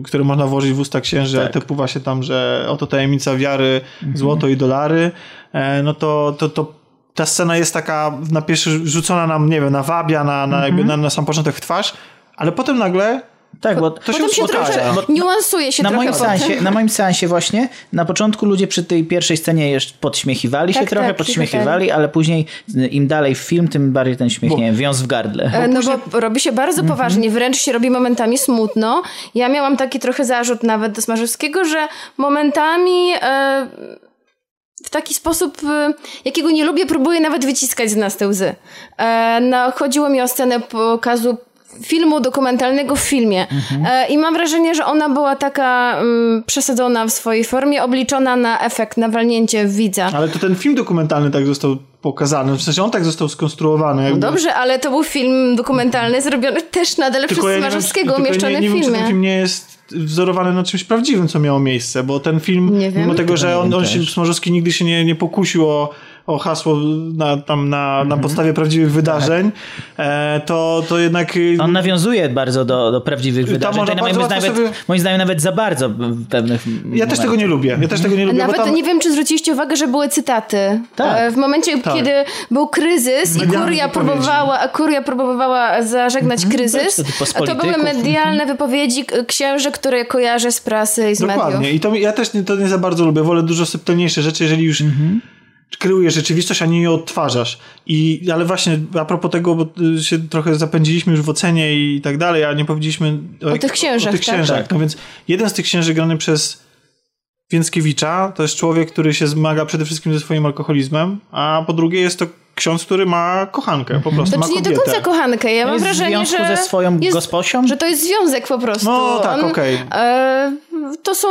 e, które można włożyć w usta księży, Tak. typu właśnie tam, że oto tajemnica wiary, złoto i dolary, e, no to, to, to ta scena jest taka na pierwszy rzucona nam, nie wiem, nawabia na, na, jakby na, na sam początek w twarz, ale potem nagle Tak, bo to się się trochę Bo- niuansuje się na trochę moim, seansie, na moim seansie właśnie, na początku ludzie przy tej pierwszej scenie jeszcze podśmiechywali się Tak, trochę, tak, podśmiechiwali, ale później im dalej w film, tym bardziej ten śmiech, nie wiem, wiąz w gardle. E, No bo robi się bardzo Mhm. poważnie, wręcz się robi momentami smutno. Ja miałam taki trochę zarzut nawet do Smarzowskiego, że momentami e, w taki sposób, e, jakiego nie lubię, próbuję nawet wyciskać z nas te łzy. E, no, chodziło mi o scenę pokazu filmu dokumentalnego w filmie. Mhm. E, I mam wrażenie, że ona była taka mm, przesadzona w swojej formie, obliczona na efekt, na walnięcie w widza. Ale to ten film dokumentalny tak został pokazany, w sensie on tak został skonstruowany. Jakby. Dobrze, ale to był film dokumentalny zrobiony też nadal przez ja wiem, Smarzowskiego, tylko umieszczony nie, nie w wiem, czy filmie. ten film nie jest wzorowany na czymś prawdziwym, co miało miejsce, bo ten film, Nie wiem. mimo tego, że on, wiem on się. Smarzowski nigdy się nie, nie pokusił o, o hasło na, tam na, Mhm. na podstawie prawdziwych wydarzeń, e, to, to jednak... y, On nawiązuje bardzo do, do prawdziwych wydarzeń. Tutaj bardzo nawet, łatwo nawet, sobie- moim zdaniem nawet za bardzo w pewnych ja też tego nie lubię. Ja też tego nie lubię, Nawet bo tam... nie wiem, czy zwróciliście uwagę, że były cytaty. Tak. E, W momencie, Tak. kiedy był kryzys i Medialne kuria wypowiedzi. próbowała, a kuria próbowała zażegnać kryzys, Tak, to to były medialne wypowiedzi k- księży, które kojarzę z prasy i z Dokładnie. mediów. I to ja też nie, to nie za bardzo lubię. Wolę dużo subtelniejsze rzeczy, jeżeli już kreujesz rzeczywistość, a nie ją odtwarzasz. I, ale właśnie a propos tego, bo y, się trochę zapędziliśmy już w ocenie i tak dalej, a nie powiedzieliśmy O tych księżach, O tych tak? księżach. Tak. No więc jeden z tych księży grany przez Więckiewicza to jest człowiek, który się zmaga przede wszystkim ze swoim alkoholizmem, a po drugie jest to ksiądz, który ma kochankę, po prostu To nie do końca kochankę. Ja mam jest w wrażenie, związku że ze swoją jest, gosposią? że to jest związek po prostu. No tak, okej. e, to są,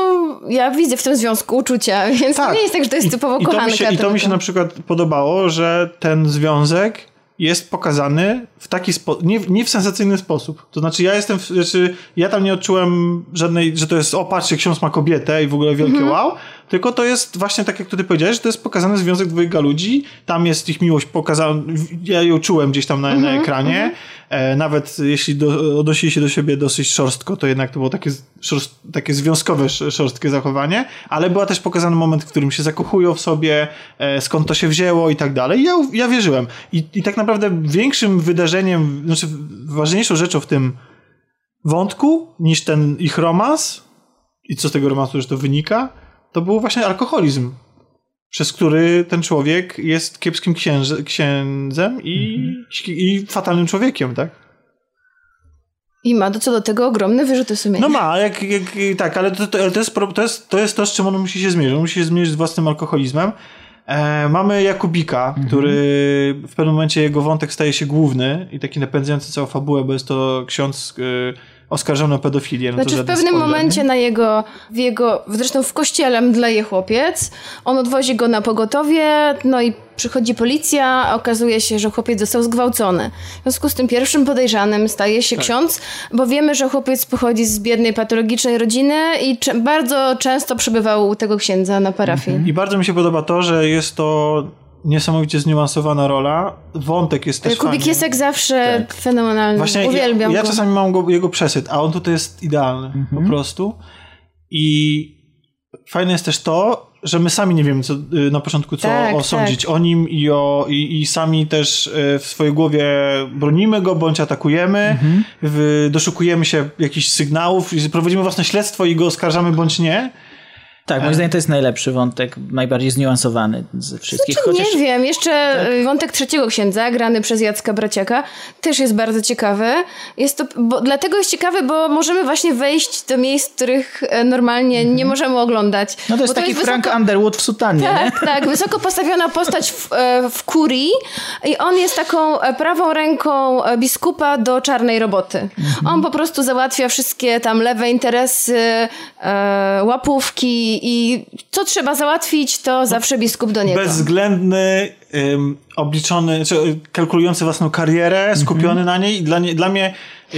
ja widzę w tym związku uczucia, (laughs) więc to nie jest tak, że to jest typowo i, i to kochanka. mi się, I to mi się na przykład podobało, że ten związek jest pokazany w taki sposób, nie, nie w sensacyjny sposób. To znaczy ja jestem, w, znaczy ja tam nie odczułem żadnej, że to jest o patrzcie, ksiądz ma kobietę i w ogóle wielkie wow, tylko to jest właśnie tak jak tutaj powiedziałeś, że to jest pokazany związek dwojga ludzi, tam jest ich miłość pokazana, ja ją czułem gdzieś tam na, na ekranie, e, nawet jeśli do, odnosili się do siebie dosyć szorstko, to jednak to było takie, szorst, takie związkowe, sz- szorstkie zachowanie, ale była też pokazany moment, w którym się zakochują w sobie, e, skąd to się wzięło i tak dalej. Ja, ja wierzyłem. I, I tak naprawdę większym wydarzeniem, znaczy ważniejszą rzeczą w tym wątku niż ten ich romans i co z tego romansu że to wynika, to był właśnie alkoholizm, przez który ten człowiek jest kiepskim księże, księdzem i, i fatalnym człowiekiem, tak? I ma do co do tego ogromne wyrzuty sumienia. No ma, jak, jak, tak, ale to, to, to, jest, to, jest, to jest to, z czym on musi się zmierzyć. On musi się zmierzyć z własnym alkoholizmem. E, mamy Jakubika, który w pewnym momencie jego wątek staje się główny i taki napędzający całą fabułę, bo jest to ksiądz e, oskarżony o pedofilię. No to Znaczy w żaden pewnym spoiler, momencie nie? na jego, w jego, zresztą w kościele mdleje chłopiec, on odwozi go na pogotowie, no i przychodzi policja, a okazuje się, że chłopiec został zgwałcony. W związku z tym pierwszym podejrzanym staje się ksiądz, bo wiemy, że chłopiec pochodzi z biednej, patologicznej rodziny i cze- bardzo często przebywał u tego księdza na parafii. I bardzo mi się podoba to, że jest to niesamowicie zniuansowana rola. Wątek jest też Kubik fajny. jest jak zawsze fenomenalny. Właśnie Uwielbiam ja, ja go. czasami mam go, jego przesyt, a on tutaj jest idealny po prostu. I fajne jest też to, że my sami nie wiemy co, y, na początku, co Tak, osądzić o nim i, o, i, i sami też y, w swojej głowie bronimy go, bądź atakujemy, w, doszukujemy się jakichś sygnałów, i prowadzimy własne śledztwo i go oskarżamy, bądź nie. Tak, moim zdaniem to jest najlepszy wątek, najbardziej zniuansowany ze wszystkich. Znaczy, Chociaż Nie wiem, jeszcze Tak. wątek trzeciego księdza, grany przez Jacka Braciaka, też jest bardzo ciekawy. Jest to, bo, dlatego jest ciekawy, bo możemy właśnie wejść do miejsc, których e, normalnie nie możemy oglądać. Mhm. no to jest taki Frank wysoko- Underwood w sutannie, nie? tak, tak, wysoko postawiona postać w, e, w kurii i on jest taką e, prawą ręką e, biskupa do czarnej roboty. Mhm. On po prostu załatwia wszystkie tam lewe interesy, e, łapówki i co trzeba załatwić, to zawsze biskup do niego. bezwzględny, ym, obliczony, czy y, kalkulujący własną karierę, skupiony na niej. Dla, nie, dla mnie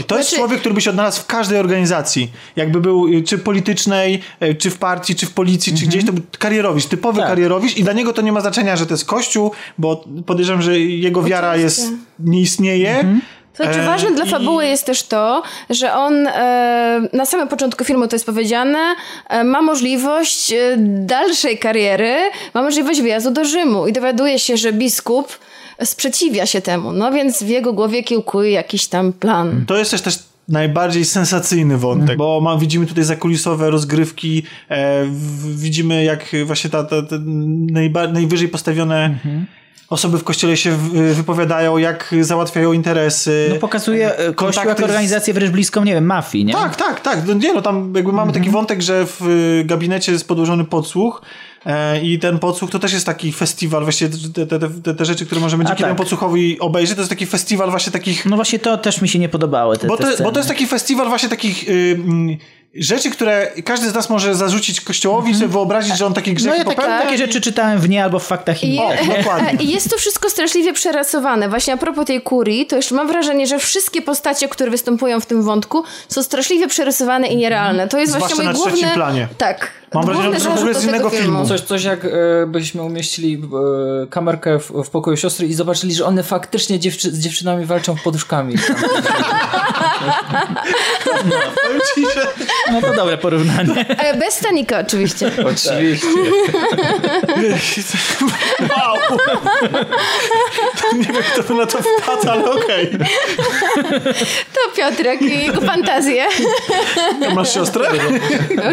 to jest Znaczy- człowiek, który by się odnalazł w każdej organizacji. Jakby był y, czy politycznej, y, czy w partii, czy w policji, czy gdzieś, to był karierowicz, typowy Tak. karierowicz i dla niego to nie ma znaczenia, że to jest kościół, bo podejrzewam, że jego wiara Oczywiście. jest, nie istnieje. To znaczy, E, ważne dla fabuły jest też to, że on e, na samym początku filmu to jest powiedziane, e, ma możliwość dalszej kariery, ma możliwość wyjazdu do Rzymu i dowiaduje się, że biskup sprzeciwia się temu. No więc w jego głowie kiełkuje jakiś tam plan. To jest też też najbardziej sensacyjny wątek, bo ma, widzimy tutaj zakulisowe rozgrywki, e, w, widzimy jak właśnie ta, ta, te najba, najwyżej postawione osoby w kościele się wypowiadają, jak załatwiają interesy. No pokazuje e, Kościół jako organizację wręcz bliską, nie wiem, mafii, nie? Tak, tak, tak. No nie, no tam jakby mamy taki wątek, że w gabinecie jest podłożony podsłuch i ten podsłuch to też jest taki festiwal, właściwie te, te, te, te rzeczy, które możemy dzięki tak. temu podsłuchowi obejrzeć, to jest taki festiwal właśnie takich No właśnie to też mi się nie podobały te, bo te bo to jest taki festiwal właśnie takich y, mm, rzeczy, które każdy z nas może zarzucić kościołowi, sobie wyobrazić, że on takie No grzechy ja tak, popełnia. takie rzeczy czytałem w nie albo w faktach I, i O, dokładnie. (laughs) I jest to wszystko straszliwie przerasowane. Właśnie a propos tej kurii, to jeszcze mam wrażenie, że wszystkie postacie, które występują w tym wątku, są straszliwie przerysowane i nierealne. To jest Zwłaszcza właśnie mój na główny... trzecim planie. Tak. Mam wrażenie, główny że to w ogóle z innego filmu. Coś, coś jak e, byśmy umieścili e, kamerkę w, w pokoju siostry i zobaczyli, że one faktycznie dziewczy, z dziewczynami walczą poduszkami. (laughs) Powiem ci, że No to dobre porównanie. E, Bez stanika oczywiście. Oczywiście. wow. Nie wiem, kto na to wpadł, ale okej. To Piotrek i jego fantazje. Masz siostrę?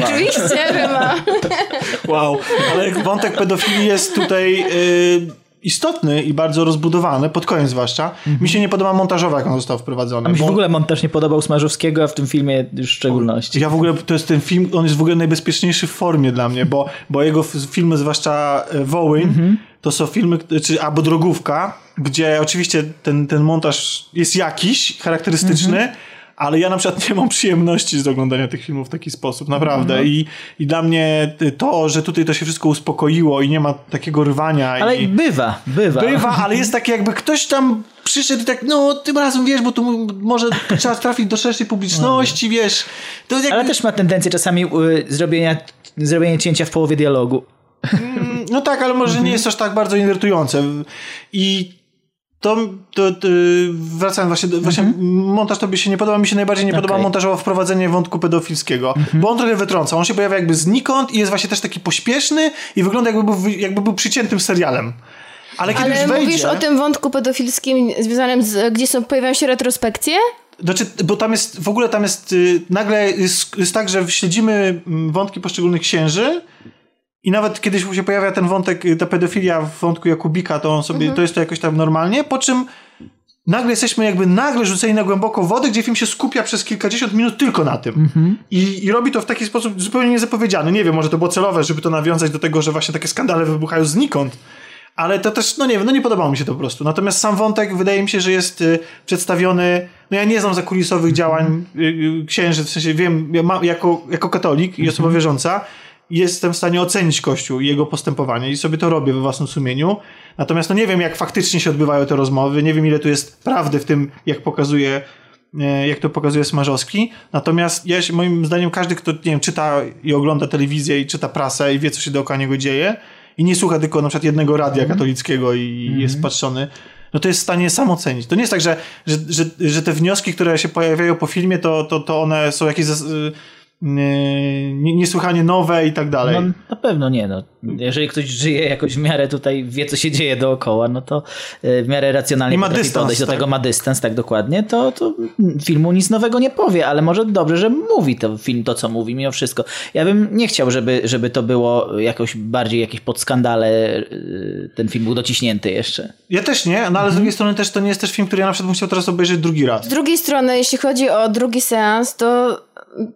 Oczywiście, że ma. (laughs) Wow. Ale wątek pedofilii jest tutaj y, istotny i bardzo rozbudowany, pod koniec zwłaszcza. Mi się nie podoba montażowa, jak on został wprowadzony. A mi się bo- w ogóle montaż nie podobał Smarzowskiego, a w tym filmie w szczególności. Ja w ogóle, to jest ten film, on jest w ogóle najbezpieczniejszy w formie dla mnie, bo, bo jego filmy, zwłaszcza e, Wołyń, to są filmy, czy, albo Drogówka, gdzie oczywiście ten, ten montaż jest jakiś, charakterystyczny, ale ja na przykład nie mam przyjemności z oglądania tych filmów w taki sposób, naprawdę. Mhm. I, I dla mnie to, że tutaj to się wszystko uspokoiło i nie ma takiego rwania. Ale i... bywa, bywa. Bywa, ale jest takie jakby ktoś tam przyszedł i tak, no tym razem wiesz, bo tu może trzeba trafić do szerszej publiczności, wiesz. To jakby... Ale też ma tendencję czasami y, zrobienia, zrobienia cięcia w połowie dialogu. No tak, ale może nie jest aż tak bardzo irytujące. I to, to, to wracając właśnie, do, właśnie montaż tobie się nie podoba, mi się najbardziej nie podoba Okej. montażowo wprowadzenie wątku pedofilskiego, bo on trochę wytrąca, on się pojawia jakby znikąd i jest właśnie też taki pośpieszny i wygląda jakby był, jakby był przyciętym serialem. Ale kiedy Ale już wejdzie... mówisz o tym wątku pedofilskim związanym z, gdzie są, pojawiają się retrospekcje? Znaczy, bo tam jest, w ogóle tam jest, y, nagle jest, jest tak, że śledzimy mm, wątki poszczególnych księży i nawet kiedyś się pojawia ten wątek, y, ta pedofilia w wątku Jakubika, to on sobie, to jest to jakoś tam normalnie, po czym nagle jesteśmy jakby nagle rzuceni na głęboką wodę, gdzie film się skupia przez kilkadziesiąt minut tylko na tym. I, I robi to w taki sposób zupełnie niezapowiedziany. Nie wiem, może to było celowe, żeby to nawiązać do tego, że właśnie takie skandale wybuchają znikąd. Ale to też, no nie wiem, no nie podobało mi się to po prostu. Natomiast sam wątek wydaje mi się, że jest y, przedstawiony, no ja nie znam zakulisowych działań y, y, księży, w sensie wiem, ja ma, jako, jako katolik i osoba wierząca, jestem w stanie ocenić Kościół i jego postępowanie i sobie to robię we własnym sumieniu. Natomiast no nie wiem, jak faktycznie się odbywają te rozmowy, nie wiem, ile tu jest prawdy w tym, jak pokazuje e, jak to pokazuje Smarzowski. Natomiast ja, się- moim zdaniem każdy, kto nie wiem, czyta i ogląda telewizję i czyta prasę i wie, co się dookoła niego dzieje i nie słucha tylko na przykład jednego radia katolickiego i jest patrzony, no to jest w stanie sam ocenić. To nie jest tak, że, że, że, że te wnioski, które się pojawiają po filmie, to, to, to one są jakieś zas- niesłychanie nowe i tak dalej. No, na pewno nie. No. Jeżeli ktoś żyje jakoś w miarę tutaj, wie co się dzieje dookoła, no to y, w miarę racjonalnie I ma dystans, podejść do tak? tego, ma dystans, tak dokładnie, to, to filmu nic nowego nie powie, ale może dobrze, że mówi to film to, co mówi mimo wszystko. Ja bym nie chciał, żeby, żeby to było jakoś bardziej jakieś pod skandale y, ten film był dociśnięty jeszcze. Ja też nie, no ale Mhm. z drugiej strony też to nie jest też film, który ja na przykład bym chciał teraz obejrzeć drugi raz. Z drugiej strony, jeśli chodzi o drugi seans, to,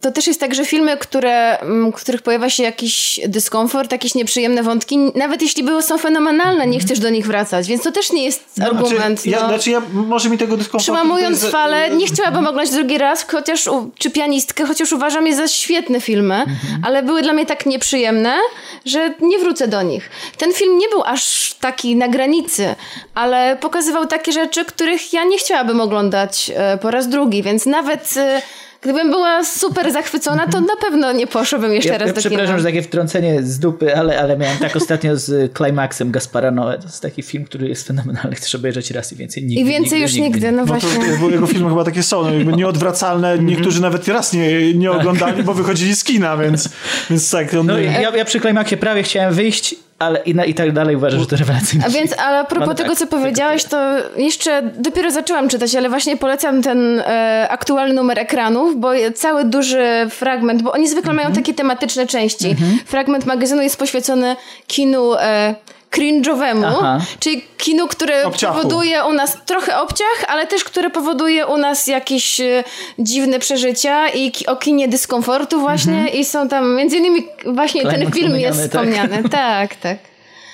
to też jest tak, że filmy, które, mm, w których pojawia się jakiś dyskomfort, jakieś nieprzyjemne wątki, nawet jeśli były są fenomenalne, nie chcesz do nich wracać, więc to też nie jest argument. Znaczy, ja, no. znaczy ja, może mi tego dyskomfortu... Przełamując tutaj falę, nie chciałabym oglądać drugi raz, chociaż, czy pianistkę, chociaż uważam je za świetne filmy, ale były dla mnie tak nieprzyjemne, że nie wrócę do nich. Ten film nie był aż taki na granicy, ale pokazywał takie rzeczy, których ja nie chciałabym oglądać e, po raz drugi, więc nawet e, gdybym była super zachwycona, to na pewno nie poszłabym jeszcze Ja, raz ja do przepraszam, kina. że takie wtrącenie z dupy, ale, ale miałem tak ostatnio z Climaxem Gaspara Noé. To jest taki film, który jest fenomenalny. Chcesz obejrzeć raz i więcej nigdy. I więcej już nigdy, no No właśnie. to, bo jego filmy chyba takie są, no jakby nieodwracalne. Mhm. Niektórzy nawet raz nie, nie oglądali, bo wychodzili z kina, więc, więc tak. On, No, ja, ja przy Climaxie prawie chciałem wyjść, ale i, na, i tak dalej uważam, że to rewelacyjny A więc, ale a propos No tego, tak, co tak, powiedziałeś, to jeszcze dopiero zaczęłam czytać, ale właśnie polecam ten e, aktualny numer ekranów, bo cały duży fragment, bo oni zwykle Mhm. mają takie tematyczne części. Fragment magazynu jest poświęcony kinu e, cringe'owemu, czyli kinu, które Obciachu. powoduje u nas trochę obciach, ale też które powoduje u nas jakieś e, dziwne przeżycia i o kinie dyskomfortu właśnie i są tam, między innymi właśnie ten film jest tak. wspomniany. (laughs) Tak, tak.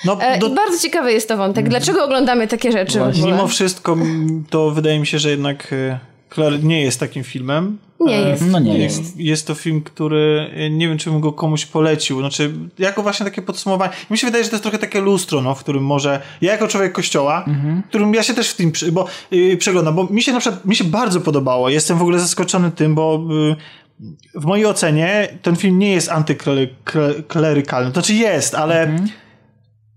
no, E, do, I bardzo ciekawy jest to wątek. Dlaczego oglądamy takie rzeczy mimo wszystko to wydaje mi się, że jednak e, Claire nie jest takim filmem. Nie E, jest. No nie jest. Jest to film, który e, nie wiem, czy bym go komuś polecił. Znaczy, jako właśnie takie podsumowanie. Mi się wydaje, że to jest trochę takie lustro, no, w którym może ja jako człowiek kościoła, którym ja się też w tym przy, bo, yy, przeglądam, bo mi się na przykład, mi się bardzo podobało. Jestem w ogóle zaskoczony tym, bo yy, w mojej ocenie ten film nie jest antyklerykalny. To znaczy jest, ale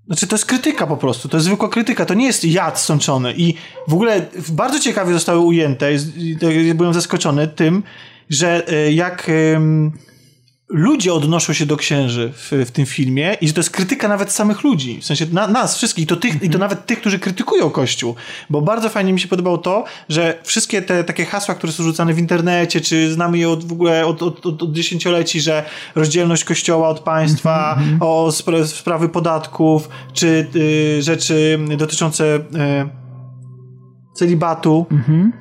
znaczy to jest krytyka po prostu, to jest zwykła krytyka, to nie jest jad sączony. I w ogóle bardzo ciekawie zostały ujęte, byłem zaskoczony tym, że e, jak ludzie odnoszą się do księży w, w tym filmie i że to jest krytyka nawet samych ludzi, w sensie na, nas wszystkich, i to, tych, i to nawet tych, którzy krytykują Kościół, bo bardzo fajnie mi się podobało to, że wszystkie te takie hasła, które są rzucane w internecie, czy znamy je od, w ogóle od, od, od, od dziesięcioleci, że rozdzielność Kościoła od państwa, o spra sprawy podatków, czy y, rzeczy dotyczące y, celibatu,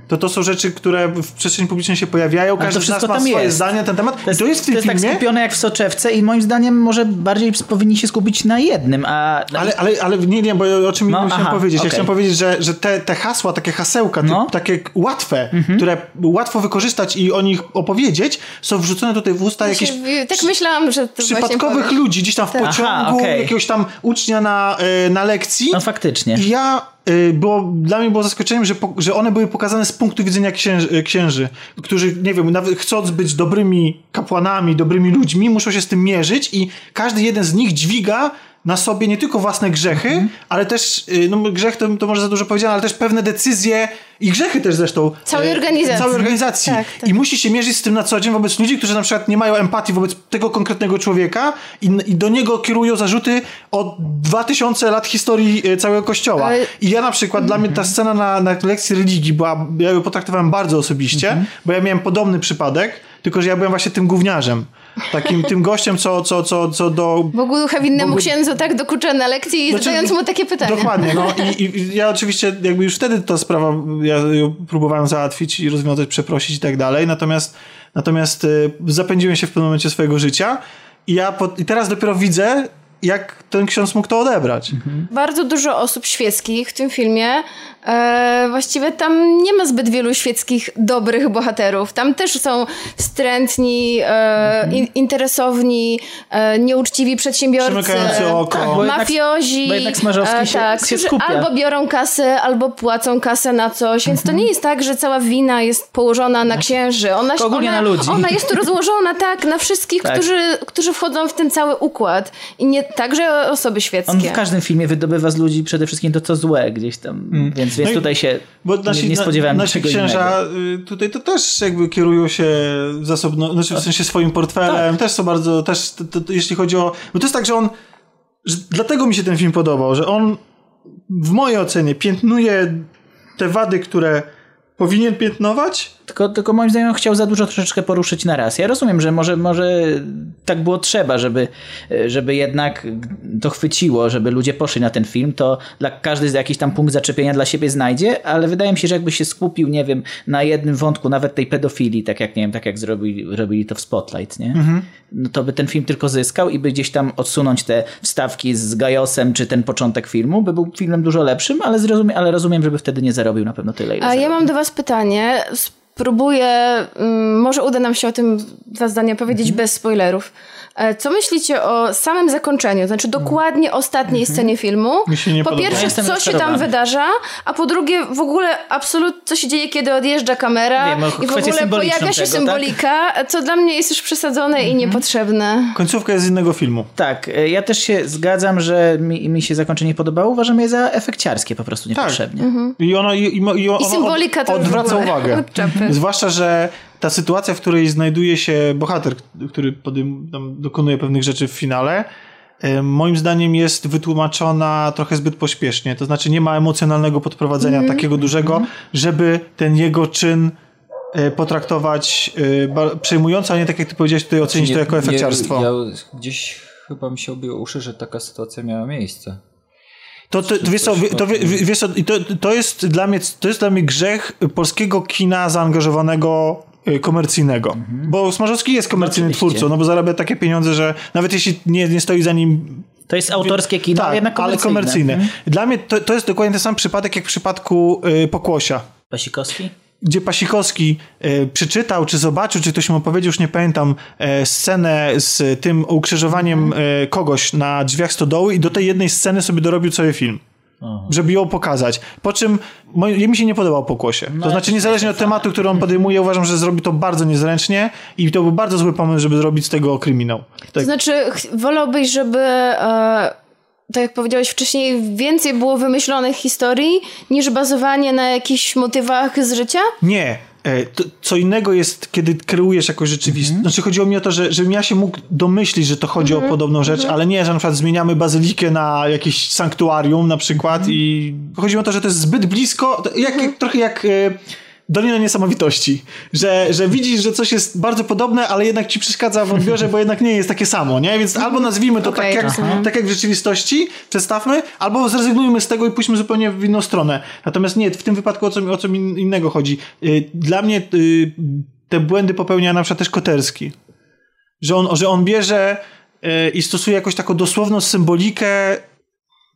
to to są rzeczy, które w przestrzeni publicznej się pojawiają. Mhm. to Każdy z nas wszystko ma tam swoje jest. zdanie na ten temat. To jest, to jest w tym to jest tak filmie. skupione jak w soczewce i moim zdaniem może bardziej powinni się skupić na jednym, a... Ale, ale, ale nie, nie, bo o czym No, chciałem aha, powiedzieć. Ja okej. chciałem powiedzieć, że, że te, te hasła, takie hasełka, No. Mhm. typ, takie łatwe, które łatwo wykorzystać i o nich opowiedzieć, są wrzucone tutaj w usta jakichś Tak myślałam, że to właśnie przypadkowych ludzi gdzieś tam w Tak. pociągu, Aha, okej. jakiegoś tam ucznia na, e, na lekcji. No faktycznie. I ja, było, dla mnie było zaskoczeniem, że, po, że one były pokazane z punktu widzenia księży, księży, którzy, nie wiem, nawet chcąc być dobrymi kapłanami, dobrymi ludźmi, muszą się z tym mierzyć i każdy jeden z nich dźwiga na sobie nie tylko własne grzechy, Mhm. ale też, y, no grzech to, to może za dużo powiedziane, ale też pewne decyzje i grzechy też zresztą. Całej y, organizacji. Całej organizacji. Tak, tak. I musi się mierzyć z tym na co dzień wobec ludzi, którzy na przykład nie mają empatii wobec tego konkretnego człowieka i, i do niego kierują zarzuty od 2000 lat historii e, całego kościoła. Ale- I ja na przykład, dla mnie ta scena na, na lekcji religii była, ja ją potraktowałem bardzo osobiście, bo ja miałem podobny przypadek, tylko że ja byłem właśnie tym gówniarzem. Takim tym gościem, co, co, co, co do Bogu ducha winnemu Bogu- księdzu tak dokucza na lekcji, Znaczy, zadając mu takie pytania. Dokładnie, no i, i ja oczywiście jakby już wtedy ta sprawa, ja ją próbowałem załatwić i rozwiązać, przeprosić i tak dalej, natomiast, natomiast y, zapędziłem się w pewnym momencie swojego życia i ja po, i teraz dopiero widzę, jak ten ksiądz mógł to odebrać. Bardzo dużo osób świeckich w tym filmie. E, właściwie tam nie ma zbyt wielu świeckich dobrych bohaterów. Tam też są wstrętni, e, in, interesowni, e, nieuczciwi przedsiębiorcy. Oko. Tak, bo jednak- mafiozi. bo jednak Smarzowski się- tak, się skupia. albo biorą kasę, albo płacą kasę na coś, więc Mhm. to nie jest tak, że cała wina jest położona na księży. Ona, ogólnie ona, na ludzi. ona jest tu rozłożona tak na wszystkich, Tak. którzy, którzy wchodzą w ten cały układ. I nie także osoby świeckie. On w każdym filmie wydobywa z ludzi przede wszystkim to, co złe gdzieś tam, więc, więc No tutaj się nasi, nie spodziewałem nasi niczego księża innego. y, tutaj to też jakby kierują się zasobno, znaczy w sensie swoim portfelem, też są bardzo, też to, to, to, jeśli chodzi o, bo to jest tak, że on, że dlatego mi się ten film podobał, że on w mojej ocenie piętnuje te wady, które powinien piętnować, Tylko, tylko moim zdaniem chciał za dużo troszeczkę poruszyć na raz. Ja rozumiem, że może, może tak było trzeba, żeby, żeby jednak to chwyciło, żeby ludzie poszli na ten film, to dla każdy z jakiś tam punkt zaczepienia dla siebie znajdzie, ale wydaje mi się, że jakby się skupił, nie wiem, na jednym wątku, nawet tej pedofilii, tak jak, nie wiem, tak jak zrobili, robili to w Spotlight, nie? No to by ten film tylko zyskał i by gdzieś tam odsunąć te wstawki z Gajosem, czy ten początek filmu, by był filmem dużo lepszym, ale, zrozumie, ale rozumiem, żeby wtedy nie zarobił na pewno tyle, ile A ja zarobił. mam do Was pytanie. Spróbuję, mm, może uda nam się o tym dwa zdania powiedzieć Mhm. bez spoilerów. E, Co myślicie o samym zakończeniu? Znaczy dokładnie ostatniej scenie filmu. Mi się nie po podoba. pierwsze, Ja co się tam wydarza, a po drugie, w ogóle absolutnie co się dzieje, kiedy odjeżdża kamera Wiem, no, i w ogóle pojawia się tego, tak? symbolika, co dla mnie jest już przesadzone i niepotrzebne. końcówka jest z innego filmu. Tak, e, ja też się zgadzam, że mi, mi się zakończenie podobało. Uważam je za efekciarskie po prostu niepotrzebnie. I ono, i, i, i ono symbolika to już w odwraca uwagę. (laughs) od. Zwłaszcza, że ta sytuacja, w której znajduje się bohater, który podejm- tam dokonuje pewnych rzeczy w finale, e, moim zdaniem jest wytłumaczona trochę zbyt pośpiesznie. To znaczy nie ma emocjonalnego podprowadzenia Mhm. takiego dużego, żeby ten jego czyn e, potraktować ba- przejmująco, a nie tak jak ty powiedziałeś tutaj ocenić to jako efekciarstwo. ja gdzieś chyba mi się obiło uszy, że taka sytuacja miała miejsce. To, to, to, wiesz co, to, wie- wiesz co, i to, to, jest dla mnie, to jest dla mnie grzech polskiego kina zaangażowanego y, komercyjnego. Bo Smarzowski jest komercyjnym Oczywiście. twórcą, no bo zarabia takie pieniądze, że nawet jeśli nie, nie stoi za nim To jest autorskie kino, tak, ale jednak ale komercyjne. komercyjne. Mhm. Dla mnie to, to jest dokładnie ten sam przypadek jak w przypadku y, Pokłosia. Pasikowski? Gdzie Pasikowski y, przeczytał, czy zobaczył, czy ktoś mu opowiedział, już nie pamiętam, e, scenę z tym ukrzyżowaniem e, kogoś na drzwiach stodoły i do tej jednej sceny sobie dorobił cały film. Żeby ją pokazać. Po czym moi- mi się nie podobał pokłosie. to znaczy, niezależnie od tematu, który on podejmuje, uważam, że zrobi to bardzo niezręcznie i to był bardzo zły pomysł, żeby zrobić z tego kryminał. To Tak. znaczy, ch- wolałbyś, żeby, e, tak jak powiedziałeś wcześniej, więcej było wymyślonych historii, niż bazowanie na jakichś motywach z życia? Nie. E, To, co innego jest, kiedy kreujesz jakąś rzeczywistość. Znaczy, chodziło mi o to, że, żebym ja się mógł domyślić, że to chodzi o podobną rzecz, ale nie, że na przykład zmieniamy bazylikę na jakieś sanktuarium na przykład i chodzi mi o to, że to jest zbyt blisko, jak, jak, trochę jak e, Dolina Niesamowitości. Że, że widzisz, że coś jest bardzo podobne, ale jednak ci przeszkadza w odbiorze, bo jednak nie jest takie samo, nie? Więc albo nazwijmy to Okej, tak, jak, tak jak w rzeczywistości, przedstawmy, albo zrezygnujmy z tego i pójdźmy zupełnie w inną stronę. Natomiast nie, w tym wypadku o co, o co in- innego chodzi. Y, Dla mnie y, te błędy popełnia na przykład też Koterski. Że on, że on bierze y, i stosuje jakąś taką dosłowną symbolikę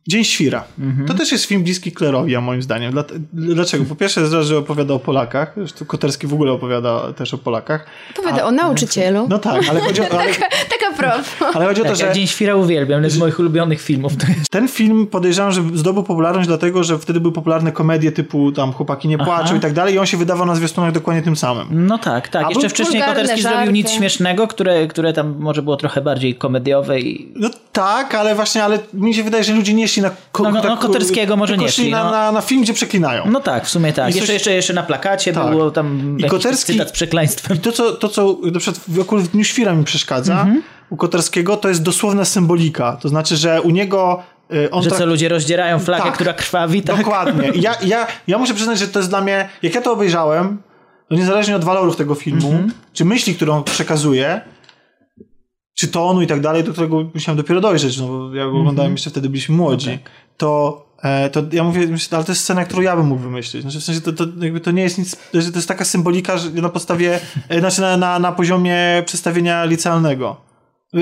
Dzień Świra. To też jest film bliski Klerowi, a moim zdaniem. Dla, dlaczego? Po pierwsze, że opowiada o Polakach. Zresztą Koterski w ogóle opowiada też o Polakach. Opowiada o nauczycielu. No tak, ale chodzi o, (laughs) ale, Taka prof. ale chodzi o to, Tak, że ja Dzień Świra uwielbiam, jeden z moich ulubionych filmów. Ten film podejrzewam, że zdobył popularność dlatego, że wtedy były popularne komedie typu tam Chłopaki nie płaczą Aha. i tak dalej i on się wydawał na zwiastunach dokładnie tym samym. No tak, tak. A Jeszcze wcześniej Koterski żarty. zrobił nic śmiesznego, które, które tam może było trochę bardziej komediowe i No tak, ale właśnie, ale mi się wydaje, że ludzie nie na, ko- No, no, no, tak, Koterskiego może nie szli na, no. na, na film, gdzie przeklinają. No tak, w sumie tak. I coś- Jeszcze, jeszcze, jeszcze na plakacie Tak. było tam I Koterski- cytat z przekleństwem. I to, co, to, co na przykład w, akurat w Dniu Świra mi przeszkadza, Mhm. u Koterskiego, to jest dosłowna symbolika. To znaczy, że u niego y, on Że tak- co ludzie rozdzierają flagę, Tak. która krwawi, tak? Dokładnie. Ja, ja, ja muszę przyznać, że to jest dla mnie, jak ja to obejrzałem, to niezależnie od walorów tego filmu, Mhm. czy myśli, którą przekazuje, czy tonu i tak dalej, do którego musiałem dopiero dojrzeć, no bo ja go oglądałem jeszcze wtedy byliśmy młodzi, No tak. to, e, to ja mówię, myślę, ale to jest scena, którą ja bym mógł wymyślić. Znaczy, w sensie to, to, jakby to nie jest nic, to jest taka symbolika, że na podstawie, e, znaczy na, na, na poziomie przedstawienia licealnego.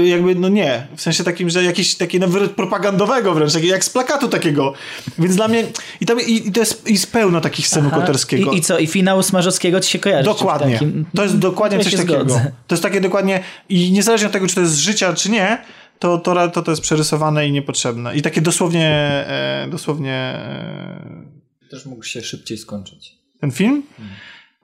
Jakby, no nie, w sensie takim, że jakiś taki nawet propagandowego wręcz, jak, jak z plakatu takiego. Więc dla mnie, i, tam, i, i to jest, jest pełno takich scen. Koterskiego. I, I co? I finał Smarzowskiego ci się kojarzy? Dokładnie. takim? To jest dokładnie Ja coś takiego. zgodzę. To jest takie dokładnie, i niezależnie od tego, czy to jest z życia, czy nie, to to, to, to jest przerysowane i niepotrzebne. I takie dosłownie, e, dosłownie e, Też mógł się szybciej skończyć. ten film.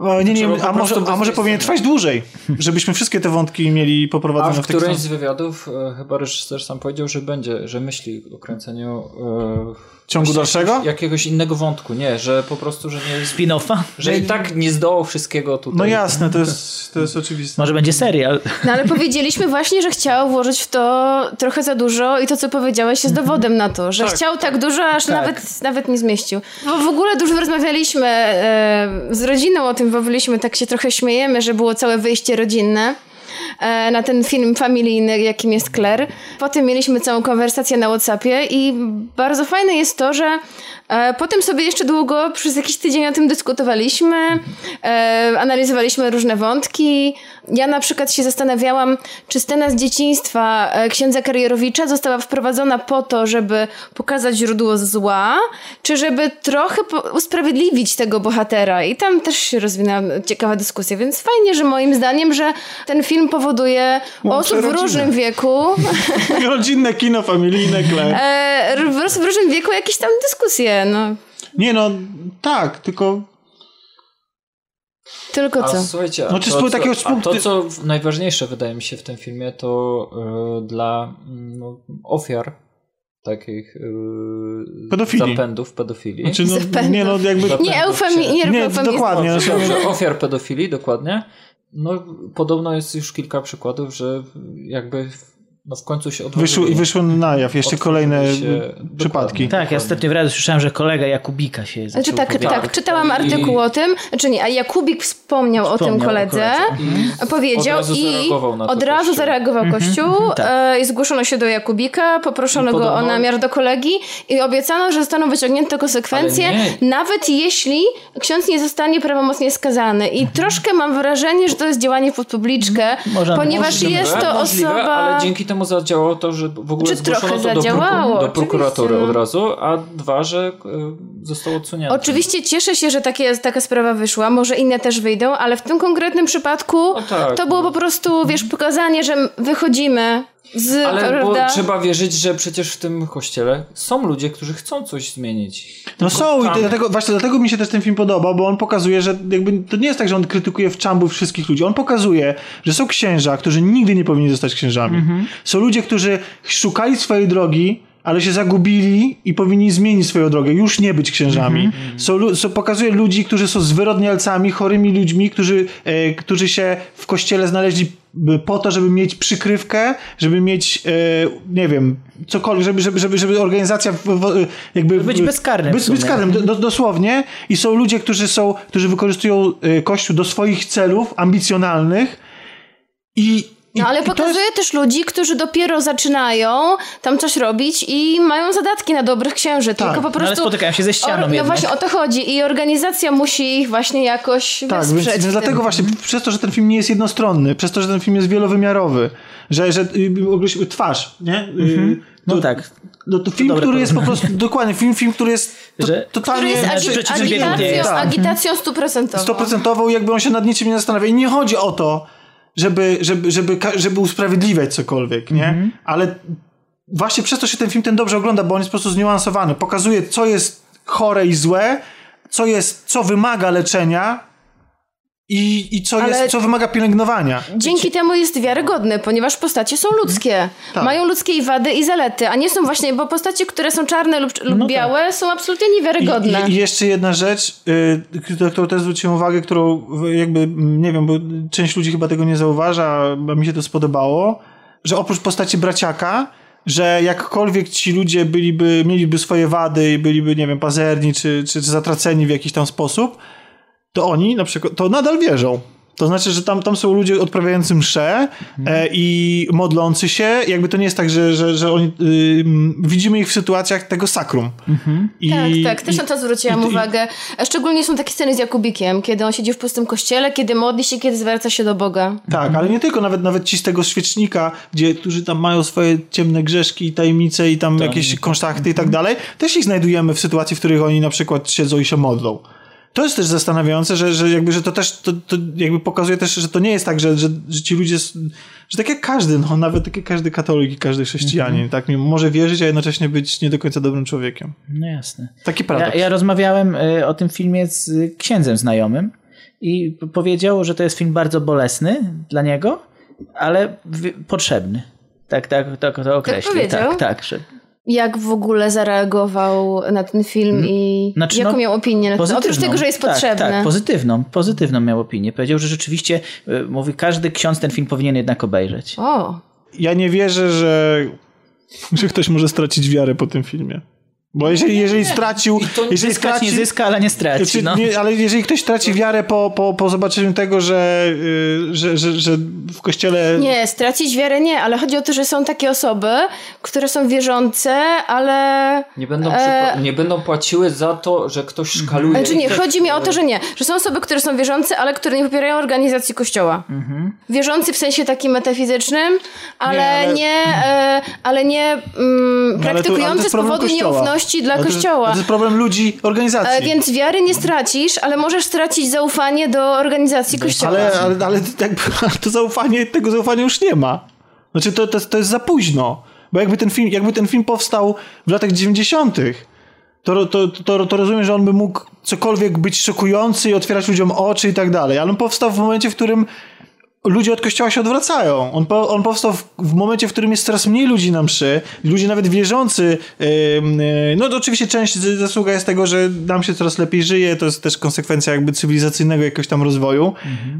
O, nie, nie, a może, a może powinien trwać dłużej, żebyśmy wszystkie te wątki mieli A poprowadzone w w którymś z wywiadów e, chyba reżyser sam powiedział, że będzie, że myśli o kręceniu e, ciągu dalszego. jakiegoś, jakiegoś innego wątku. Nie, że po prostu, że nie Spin-offa? że i tak nie zdołał wszystkiego tutaj. No jasne, to jest, to jest oczywiste. Może będzie serial. No ale powiedzieliśmy właśnie, że chciał włożyć w to trochę za dużo i to, co powiedziałeś, jest dowodem na to, że chciał tak dużo, aż nawet, nawet nie zmieścił. Bo w ogóle dużo rozmawialiśmy e, z rodziną o tym, bo byliśmy, tak się trochę śmiejemy, że było całe wyjście rodzinne na ten film familijny, jakim jest Claire. Potem mieliśmy całą konwersację na Whatsappie i bardzo fajne jest to, że e, potem sobie jeszcze długo, przez jakiś tydzień o tym dyskutowaliśmy, e, analizowaliśmy różne wątki. Ja na przykład się zastanawiałam, czy scena z dzieciństwa e, księdza Karierowicza została wprowadzona po to, żeby pokazać źródło zła, czy żeby trochę usprawiedliwić tego bohatera. I tam też się rozwinęła ciekawa dyskusja, więc fajnie, że moim zdaniem, że ten film powoduje Łączy osób w różnym wieku, (laughs) Rodzinne kino, familijne, kle. e, w różnym wieku jakieś tam dyskusje, no. Nie no, tak, tylko Tylko A co? słuchajcie, a No, czy to, z co, takiego a to, co najważniejsze wydaje mi się w tym filmie, to e, dla mm, no, ofiar takich e, Pedofilii. zapędów pedofilii. znaczy, no, Zapędów. nie no, jakby... Zapędów Nie eufemi, nie, Nie, dokładnie. Znaczy, dobrze, ofiar pedofilii, dokładnie. No, podobno jest już kilka przykładów, że jakby no, w końcu się i wyszło na jaw. Jeszcze kolejne się- przypadki. Tak, ja ostatnio w radiu słyszałem, że kolega Jakubika się zaczął Znaczy tak, tak, czytałam I- artykuł o tym, znaczy nie, a Jakubik wspomniał, o tym Wspomniał o koledze, koledze. powiedział Od razu i zareagował na od razu Kościół. zareagował Kościół e, i zgłoszono się do Jakubika, poproszono I go o podobno- namiar do kolegi i obiecano, że zostaną wyciągnięte konsekwencje, nawet jeśli ksiądz nie zostanie prawomocnie skazany. I troszkę mam wrażenie, że to jest działanie pod publiczkę, ponieważ Możliwe, jest to możliwe, osoba... ale dzięki temu zadziałało to, że w ogóle Czy zgłoszono trochę to do, proku- do prokuratury oczywiście, od razu, a dwa, że e, zostało odsunięte. Oczywiście cieszę się, że takie, taka sprawa wyszła, może inne też wyjdą, ale w tym konkretnym przypadku tak, to było no. po prostu, wiesz, pokazanie, że wychodzimy z, Ale prawda? bo trzeba wierzyć, że przecież w tym kościele są ludzie, którzy chcą coś zmienić. No są i tam- dlatego, właśnie dlatego mi się też ten film podoba, bo on pokazuje, że jakby to nie jest tak, że on krytykuje w czambu wszystkich ludzi. On pokazuje, że są księża, którzy nigdy nie powinni zostać księżami. Są ludzie, którzy szukali swojej drogi ale się zagubili i powinni zmienić swoją drogę, już nie być księżami. Są, pokazuje ludzi, którzy są zwyrodnialcami, chorymi ludźmi, którzy, e, którzy się w kościele znaleźli po to, żeby mieć przykrywkę, żeby mieć, e, nie wiem, cokolwiek, żeby, żeby, żeby, żeby organizacja w, w, jakby... Być bezkarnym Być bezkarnym, do, do, dosłownie. I są ludzie, którzy są, którzy wykorzystują e, Kościół do swoich celów ambicjonalnych i- No ale to jest- pokazuje też ludzi, którzy dopiero zaczynają tam coś robić i mają zadatki na dobrych księży, Tak, tylko po no ale prostu... spotykają się ze ścianą No jednak. właśnie o to chodzi i organizacja musi ich właśnie jakoś Tak, więc, więc dlatego właśnie, przez to, że ten film nie jest jednostronny, przez to, że ten film jest wielowymiarowy, że, że y, ogólnie twarz, nie? Y, No to- tak. No to film, dobre który jest po prostu, dokładnie, film, film który jest to, Że- Który totalnie... jest Znaczy, agi- agitacją. Tak. agitacją stuprocentową. stoprocentową i jakby on się nad niczym nie zastanawia. I nie chodzi o to, żeby, żeby, żeby, żeby usprawiedliwiać cokolwiek, nie? Mhm. Ale właśnie przez to się ten film ten dobrze ogląda, bo on jest po prostu zniuansowany. Pokazuje, co jest chore i złe, co jest, co wymaga leczenia i, i co, jest, co wymaga pielęgnowania. Dzięki temu jest wiarygodny, ponieważ postacie są ludzkie. Tak. Mają ludzkie i wady i zalety, a nie są właśnie, bo postacie, które są czarne lub, lub No tak. białe są absolutnie niewiarygodne. i, I jeszcze jedna rzecz, y, na którą też zwróciłem uwagę, którą jakby, mm, nie wiem, bo część ludzi chyba tego nie zauważa, a mi się to spodobało, że oprócz postaci braciaka, że jakkolwiek ci ludzie byliby, mieliby swoje wady i byliby, nie wiem, pazerni czy, czy, czy zatraceni w jakiś tam sposób, to oni na przykład, to nadal wierzą. To znaczy, że tam, tam są ludzie odprawiający msze e, i modlący się. Jakby to nie jest tak, że, że, że oni, y, widzimy ich w sytuacjach tego sakrum. I, tak, tak, też i- na to zwróciłam i- uwagę. A szczególnie są takie sceny z Jakubikiem, kiedy on siedzi w pustym kościele, kiedy modli się, kiedy zwraca się do Boga. Tak, ale nie tylko, nawet, nawet ci z tego świecznika, gdzie, którzy tam mają swoje ciemne grzeszki i tajemnice i tam jakieś konszachty i tak dalej, też ich znajdujemy w sytuacji, w których oni na przykład siedzą i się modlą. To jest też zastanawiające, że, że jakby, że to też, to, to jakby pokazuje też, że to nie jest tak, że, że, że ci ludzie, że tak jak każdy, no nawet tak jak każdy katolik i każdy chrześcijanin, tak, może wierzyć, a jednocześnie być nie do końca dobrym człowiekiem. No jasne. Taki Ja, paradoks. ja rozmawiałem y, o tym filmie z księdzem znajomym i powiedział, że to jest film bardzo bolesny dla niego, ale potrzebny. Tak, tak, tak to określił. powiedział? Tak, tak. Że Jak w ogóle zareagował na ten film i Znaczy, jaką no, miał opinię? na ten- Oprócz tego, że jest tak, potrzebny. Tak, pozytywną, pozytywną miał opinię. Powiedział, że rzeczywiście, y, mówi, każdy ksiądz ten film powinien jednak obejrzeć. O, Ja nie wierzę, że, że ktoś może stracić wiarę po tym filmie. Bo jeżeli, jeżeli stracił, to jeżeli Zyskać straci, nie zyska, ale nie straci. Znaczy, No. nie, ale jeżeli ktoś traci wiarę po, po, po zobaczeniu tego, że, y, że, że, że w kościele. nie, stracić wiarę nie, ale chodzi o to, że są takie osoby, które są wierzące, ale... Nie będą, E, nie będą płaciły za to, że ktoś szkaluje. Znaczy nie, chodzi mi o to, że nie. Że są osoby, które są wierzące, ale które nie popierają organizacji kościoła. Wierzący w sensie takim metafizycznym, ale Nie, nie, ale- e, ale nie mm, ale to- ale to praktykujący jest z powodu kościoła. nieufności dla Ale to jest- kościoła. To jest problem ludzi, organizacji. E, Więc wiary nie stracisz, ale możesz stracić zaufanie do organizacji kościoła. ale, ale, ale to zaufanie, tego zaufania już nie ma. Znaczy, to, to, to jest za późno. Bo jakby ten film, jakby ten film powstał w latach 90., to, to, to, to rozumiem, że on by mógł cokolwiek być szokujący i otwierać ludziom oczy i tak dalej. Ale on powstał w momencie, w którym ludzie od kościoła się odwracają. On, po, on powstał w, w momencie, w którym jest coraz mniej ludzi na mszy. Ludzie nawet wierzący. Yy, yy, no to oczywiście część zasługa jest tego, że nam się coraz lepiej żyje. To jest też konsekwencja jakby cywilizacyjnego jakiegoś tam rozwoju.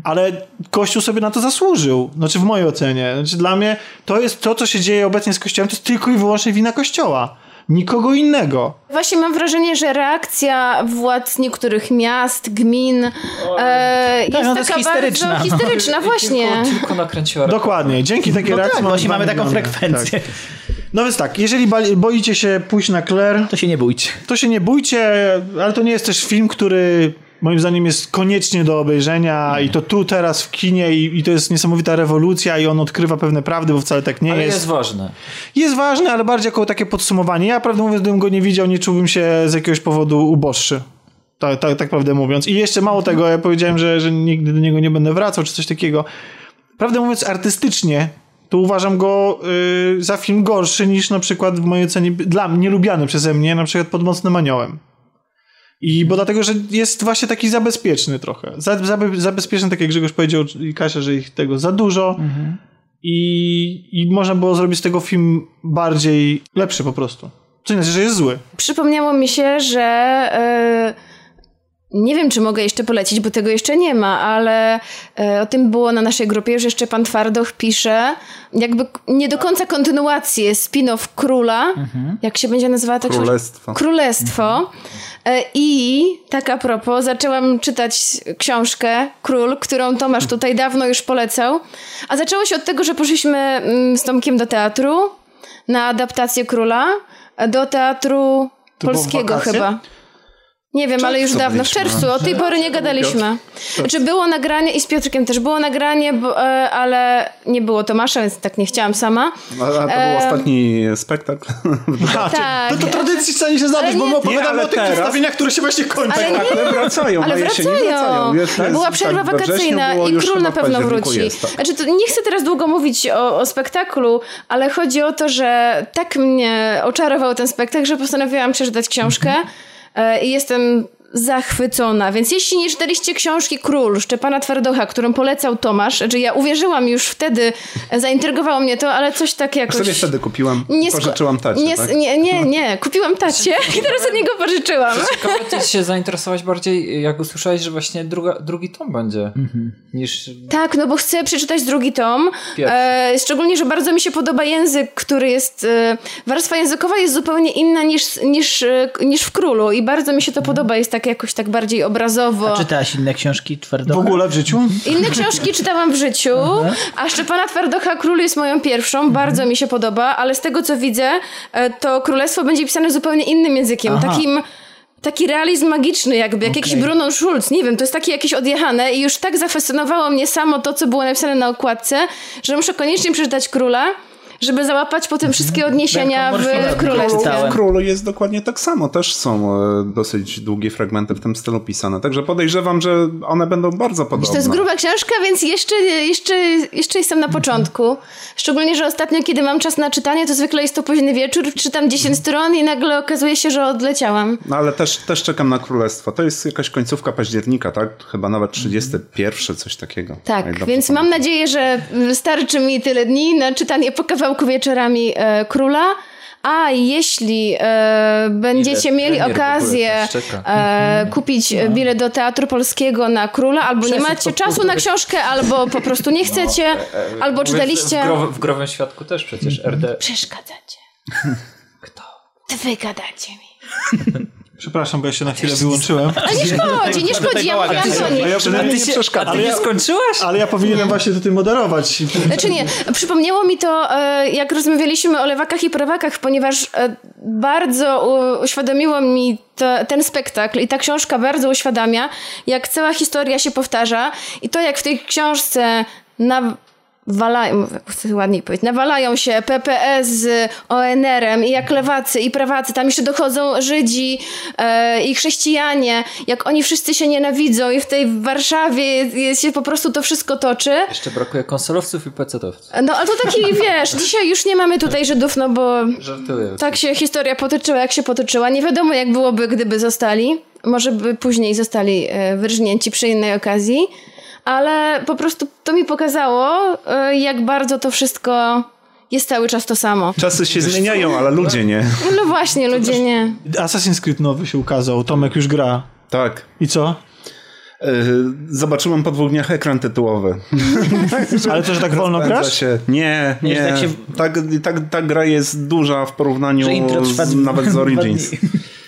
Ale Kościół sobie na to zasłużył. Znaczy w mojej ocenie. Znaczy dla mnie to jest to, co się dzieje obecnie z Kościołem, to jest tylko i wyłącznie wina Kościoła. Nikogo innego. Właśnie mam wrażenie, że reakcja władz niektórych miast, gmin e, jest no to jest taka histeryczna, bardzo no. historyczna, właśnie. Tylko, tylko nakręciła Dokładnie. Dzięki takiej No reakcji tak, właśnie mamy taką frekwencję. tak. No więc tak, jeżeli boicie się pójść na Claire, To się nie bójcie. to się nie bójcie, ale to nie jest też film, który moim zdaniem jest koniecznie do obejrzenia i to tu, teraz w kinie i, i to jest niesamowita rewolucja i on odkrywa pewne prawdy, bo wcale tak nie Ale jest. jest ważne. Jest ważny, ale bardziej jako takie podsumowanie. Ja prawdę mówiąc, gdybym go nie widział, nie czułbym się z jakiegoś powodu uboższy. Tak, tak, tak prawdę mówiąc. I jeszcze mało tego, ja powiedziałem, że, że nigdy do niego nie będę wracał, czy coś takiego. Prawdę mówiąc, artystycznie to uważam go y, za film gorszy niż na przykład w mojej ocenie, dla mnie, lubiany przeze mnie, na przykład Pod Mocnym Aniołem. I bo dlatego, że jest właśnie taki zabezpieczny trochę. Za, zabe, zabezpieczny, tak jak Grzegorz powiedział i Kasia, że ich tego za dużo. i, i można było zrobić z tego film bardziej lepszy po prostu. Co nie znaczy, że jest zły. Przypomniało mi się, że e, nie wiem, czy mogę jeszcze polecić, bo tego jeszcze nie ma, ale e, o tym było na naszej grupie, że jeszcze pan Twardoch pisze jakby nie do końca kontynuację spin-off Króla, jak się będzie nazywała ta książka? Królestwo. Królestwo. E, I tak a propos, zaczęłam czytać książkę Król, którą Tomasz tutaj dawno już polecał. A zaczęło się od tego, że poszliśmy mm, z Tomkiem do teatru na adaptację Króla, e, do teatru polskiego chyba. Nie wiem, ale już dawno, w czerwcu, od tej pory nie gadaliśmy. Znaczy było nagranie i z Piotrkiem też było nagranie, bo, e, ale nie było Tomasza, więc tak nie chciałam sama. A, a to był Em. ostatni spektakl. A, (laughs) Tak. to, to tradycji stanie się Ale bo my nie- opowiadamy Nie, o tych teraz- przedstawieniach, które się właśnie kończą. Ale nie, Ale wracają, Ale wracają. wracają. Była tak, przerwa wrześniu wakacyjna i król na pewno wróci. Jest, tak. Znaczy, to nie chcę teraz długo mówić o, o spektaklu, ale chodzi o to, że tak mnie oczarował ten spektakl, że postanowiłam przeczytać książkę Mhm. E, i jestem zachwycona. Więc jeśli nie czytaliście książki Król Szczepana Twardocha, którą polecał Tomasz, znaczy ja uwierzyłam już wtedy, zaintrygowało mnie to, ale coś tak jakoś... Sobie wtedy kupiłam, Nie, pożyczyłam tacie, nie, tak? nie, nie, nie, kupiłam tacie (laughs) i teraz od niego pożyczyłam. Ciekawe się zainteresować bardziej, jak usłyszałeś, że właśnie druga, drugi tom będzie, niż... Tak, no bo chcę przeczytać drugi tom. E, szczególnie, że bardzo mi się podoba język, który jest. E, warstwa językowa jest zupełnie inna niż, niż, e, niż w królu. I bardzo mi się to podoba. Jest tak jakoś tak bardziej obrazowo. Czytałaś inne książki W Twardocha? ogóle w życiu? Inne książki czytałam w życiu, a Szczepana Twardocha Król jest moją pierwszą. Bardzo mi się podoba, ale z tego co widzę, e, to królestwo będzie pisane zupełnie innym językiem. Aha. Takim. Taki realizm magiczny, jakby, jak jakiś Okej. Bruno Schulz, nie wiem, to jest takie jakieś odjechane i już tak zafascynowało mnie samo to, co było napisane na okładce, że muszę koniecznie przeczytać Króla, żeby załapać potem wszystkie odniesienia Morfina w królestwie. W Królu jest dokładnie tak samo. Też są e, dosyć długie fragmenty w tym stylu pisane. Także podejrzewam, że one będą bardzo podobne. To jest gruba książka, więc jeszcze, jeszcze, jeszcze jestem na początku. Szczególnie, że ostatnio, kiedy mam czas na czytanie, to zwykle jest to późny wieczór, czytam 10 stron i nagle okazuje się, że odleciałam. No ale też, też czekam na Królestwo. To jest jakaś końcówka października, tak? Chyba nawet 31, coś takiego. Tak, więc mam nadzieję, że starczy mi tyle dni na czytanie po kawałku wieczorami e, Króla. A jeśli e, będziecie mieli okazję e, kupić e, bilet do Teatru Polskiego na Króla, albo nie macie czasu na książkę, albo po prostu nie chcecie, albo czytaliście... W, grow, w Growym Świadku też przecież RD. Przeszkadzacie. (laughs) Kto? Wy gadacie mi. (laughs) Przepraszam, bo ja się na chwilę wyłączyłem. Ale nie szkodzi, nie szkodzi, ja mówię Antoni. A ja przynajmniej nie przeszkadzam. Ale ja, skończyłaś? ale ja powinienem właśnie to tym moderować. Znaczy nie, przypomniało mi to, e, jak rozmawialiśmy o lewakach i prawakach, ponieważ e, bardzo uświadomiło mi to, ten spektakl i ta książka bardzo uświadamia, jak cała historia się powtarza i to, jak w tej książce na walają, chcę ładniej powiedzieć, nawalają się PPS z ONR-em i jak lewacy i prawacy, tam jeszcze dochodzą Żydzi e, i chrześcijanie, jak oni wszyscy się nienawidzą i w tej Warszawie jest, się po prostu to wszystko toczy. Jeszcze brakuje konsolowców i pecetowców. No, ale to taki, (laughs) wiesz, dzisiaj już nie mamy tutaj Żydów, no bo Żartuję. tak się historia potoczyła, jak się potoczyła. Nie wiadomo, jak byłoby, gdyby zostali. Może by później zostali e, wyrżnięci przy innej okazji. Ale po prostu to mi pokazało, e, jak bardzo to wszystko jest cały czas to samo. Czasy się zmieniają, ale ludzie nie. No właśnie, ludzie nie. Assassin's Creed nowy się ukazał, Tomek już gra. Tak. I co? Yy, Zobaczyłem po dwóch dniach ekran tytułowy. (laughs) Ale to, że tak wolno grasz? Się. Nie, Nie, tak się- Tak, tak, ta gra jest duża w porównaniu z, nawet z Origins. (laughs)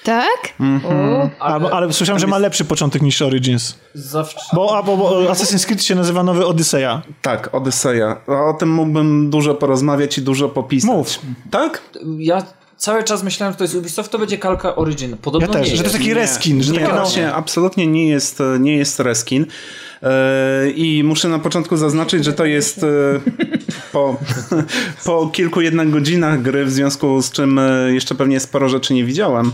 Tak? U. Ale, ale słyszałem, że ma lepszy początek niż Origins. Zawsze... Bo, a, bo, bo Assassin's Creed się nazywa Nowy Odyseja. Tak, Odyseja. A O tym mógłbym dużo porozmawiać i dużo popisać. Mów. Tak? Ja cały czas myślałem, że to jest Ubisoft, to będzie kalka Origin. Podobno Ja też, nie że to jest jest. taki reskin. Że nie, takie, no, właśnie, absolutnie nie jest, nie jest reskin. E, I muszę na początku zaznaczyć, że to jest e, po, (laughs) po kilku jednak godzinach gry, w związku z czym e, jeszcze pewnie sporo rzeczy nie widziałem,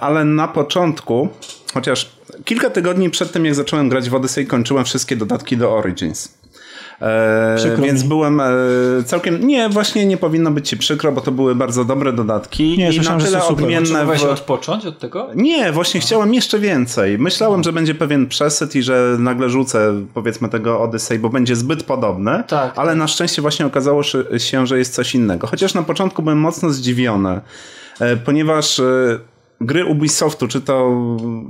ale na początku, chociaż kilka tygodni przed tym, jak zacząłem grać w Odyssey, kończyłem wszystkie dodatki do Origins. E, Przykro więc mi. byłem e, całkiem. Nie, właśnie nie powinno być ci przykro, bo to były bardzo dobre dodatki. Nie, I na tyle odmienne. W... odpocząć od tego? Nie, właśnie chciałem jeszcze więcej. Myślałem, że będzie pewien przesyt i że nagle rzucę, powiedzmy, tego Odyssey, bo będzie zbyt podobne. Tak. Ale na szczęście właśnie okazało się- się, że jest coś innego. Chociaż na początku byłem mocno zdziwiony, e, ponieważ e, gry Ubisoftu, czy to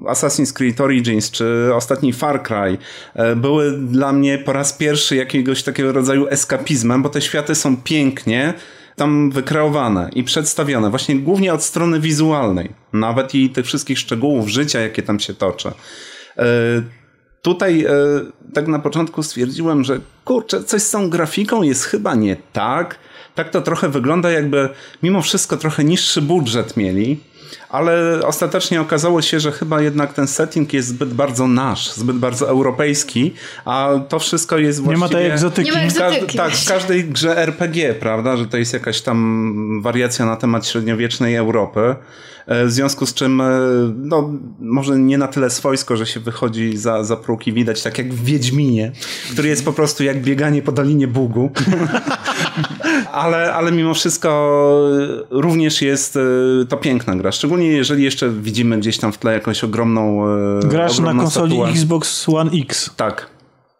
Assassin's Creed Origins, czy ostatni Far Cry, e, były dla mnie po raz pierwszy jakiegoś takiego rodzaju eskapizmem, bo te światy są pięknie tam wykreowane i przedstawione, właśnie głównie od strony wizualnej, nawet i tych wszystkich szczegółów życia, jakie tam się toczy. E, Tutaj e, tak na początku stwierdziłem, że kurczę, coś z tą grafiką jest chyba nie tak. Tak to trochę wygląda, jakby mimo wszystko trochę niższy budżet mieli. Ale ostatecznie okazało się, że chyba jednak ten setting jest zbyt bardzo nasz, zbyt bardzo europejski, a to wszystko jest Nie właściwie... ma tej egzotyki. Nie ma egzotyki. tak, w każdej grze RPG, prawda, że to jest jakaś tam wariacja na temat średniowiecznej Europy. E, W związku z czym, e, no, może nie na tyle swojsko, że się wychodzi za, za próg i widać, tak jak w Wiedźminie, który jest po prostu jak bieganie po Dolinie Bugu. (laughs) ale, ale mimo wszystko również jest e, to piękna gra. Szczególnie jeżeli jeszcze widzimy gdzieś tam w tle jakąś ogromną. e, Grasz na ogromną konsoli statuę. Xbox One X. Tak.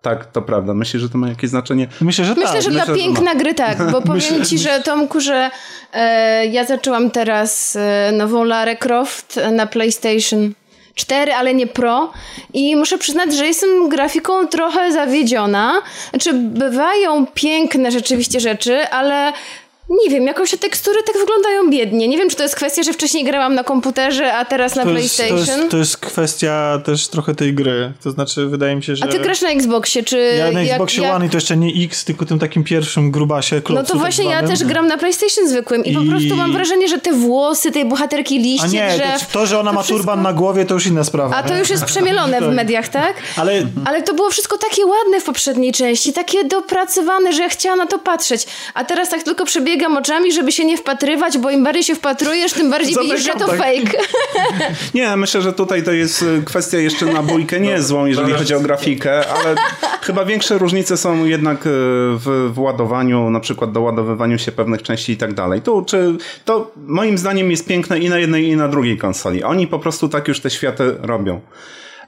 Tak, to prawda. Myślę, że to ma jakieś znaczenie. Myślę, że Myślę, tak. że myślę, dla że piękna gry tak, bo (laughs) powiem ci, że Tomku, że e, ja zaczęłam teraz e, nową Lara Croft na PlayStation 4, ale nie Pro i muszę przyznać, że jestem grafiką trochę zawiedziona. Znaczy bywają piękne rzeczywiście rzeczy, ale nie wiem, jakoś te tekstury tak wyglądają biednie. Nie wiem, czy to jest kwestia, że wcześniej grałam na komputerze, a teraz na to jest, to, PlayStation. jest, to jest kwestia też trochę tej gry. To znaczy, wydaje mi się, że... A ty grasz na Xboxie, czy... Ja na Xboxie jak- One i to jeszcze nie X, tylko tym takim pierwszym grubasie No klocku to tak właśnie ja zwanym. też gram na PlayStation zwykłym i, po I- prostu mam wrażenie, że te włosy tej bohaterki liście, A nie, drzew... to, to, że ona ma wszystko- turban na głowie, to już inna sprawa. A to już jest przemielone w (laughs) mediach, tak? Ale Ale to było wszystko takie ładne w poprzedniej części, takie dopracowane, że ja chciałam na to patrzeć. A teraz tak tylko przebiegam oczami, żeby się nie wpatrywać, bo im bardziej się wpatrujesz, tym bardziej widzisz, że to tak. fake. (laughs) Nie, myślę, że tutaj to jest y, kwestia jeszcze na bójkę nie złą, jeżeli chodzi o grafikę, ale (laughs) chyba większe różnice są jednak y, w, w ładowaniu, na przykład doładowywaniu się pewnych części i tak dalej. Tu, czy, to moim zdaniem jest piękne i na jednej i na drugiej konsoli. Oni po prostu tak już te światy robią.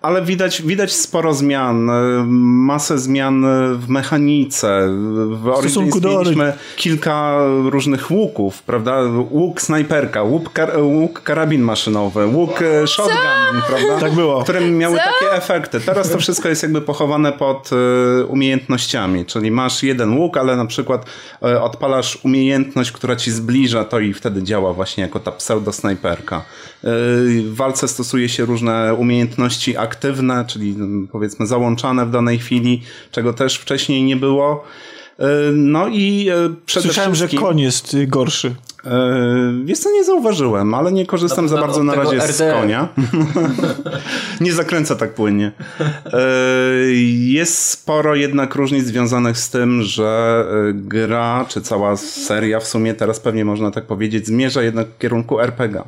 Ale widać, widać sporo zmian, y, masę zmian y, w mechanice. W Origins stosunku do mieliśmy kilka różnych łuków, prawda? Łuk snajperka, łuk, kar łuk karabin maszynowy, łuk e, shotgun, prawda? Tak było. Które miały takie efekty. Teraz to wszystko jest jakby pochowane pod e, umiejętnościami, czyli masz jeden łuk, ale na przykład e, odpalasz umiejętność, która ci zbliża to i wtedy działa właśnie jako ta pseudo-snajperka. E, w walce stosuje się różne umiejętności aktywne, czyli mm, powiedzmy załączane w danej chwili, czego też wcześniej nie było. E, No i e, przede słyszałem, że wszystkim... koń jest y, gorszy. Wiesz co, nie zauważyłem, ale nie korzystam Na- za na- bardzo na razie z konia. (laughs) nie zakręca tak płynnie. Jest sporo jednak różnic związanych z tym, że gra, czy cała seria w sumie, teraz pewnie można tak powiedzieć, zmierza jednak w kierunku RPG.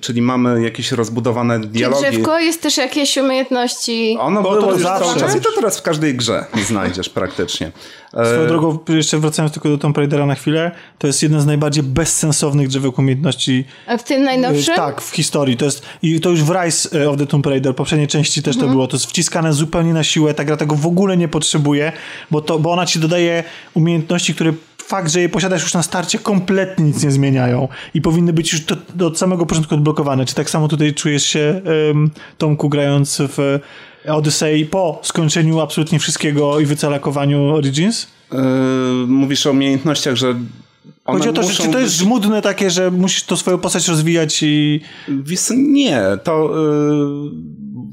Czyli mamy jakieś rozbudowane Czy dialogi. drzewko jest też jakieś umiejętności... Ono Bo było to już zawsze. cały czas i to teraz w każdej grze znajdziesz praktycznie. (laughs) Swoją drogą, jeszcze wracając tylko do Tomb Raidera na chwilę, to jest jeden z najbardziej bezsensownych drzewek umiejętności A w tym najnowszym? Y, Tak, w historii. To jest, I to już w Rise y, of the Tomb Raider, poprzedniej części też Mhm. to było. To jest wciskane zupełnie na siłę. Ta gra tego w ogóle nie potrzebuje, bo, to, bo ona ci dodaje umiejętności, które fakt, że je posiadasz już na starcie, kompletnie nic nie zmieniają. I powinny być już od samego początku odblokowane. Czy tak samo tutaj czujesz się, um, Tomku, grając w Odyssey po skończeniu absolutnie wszystkiego i wycalakowaniu Origins? yy, Mówisz o umiejętnościach, że one Chodzi o to, że czy to jest być- żmudne takie, że musisz to swoją postać rozwijać i... Wiesz, nie, to y,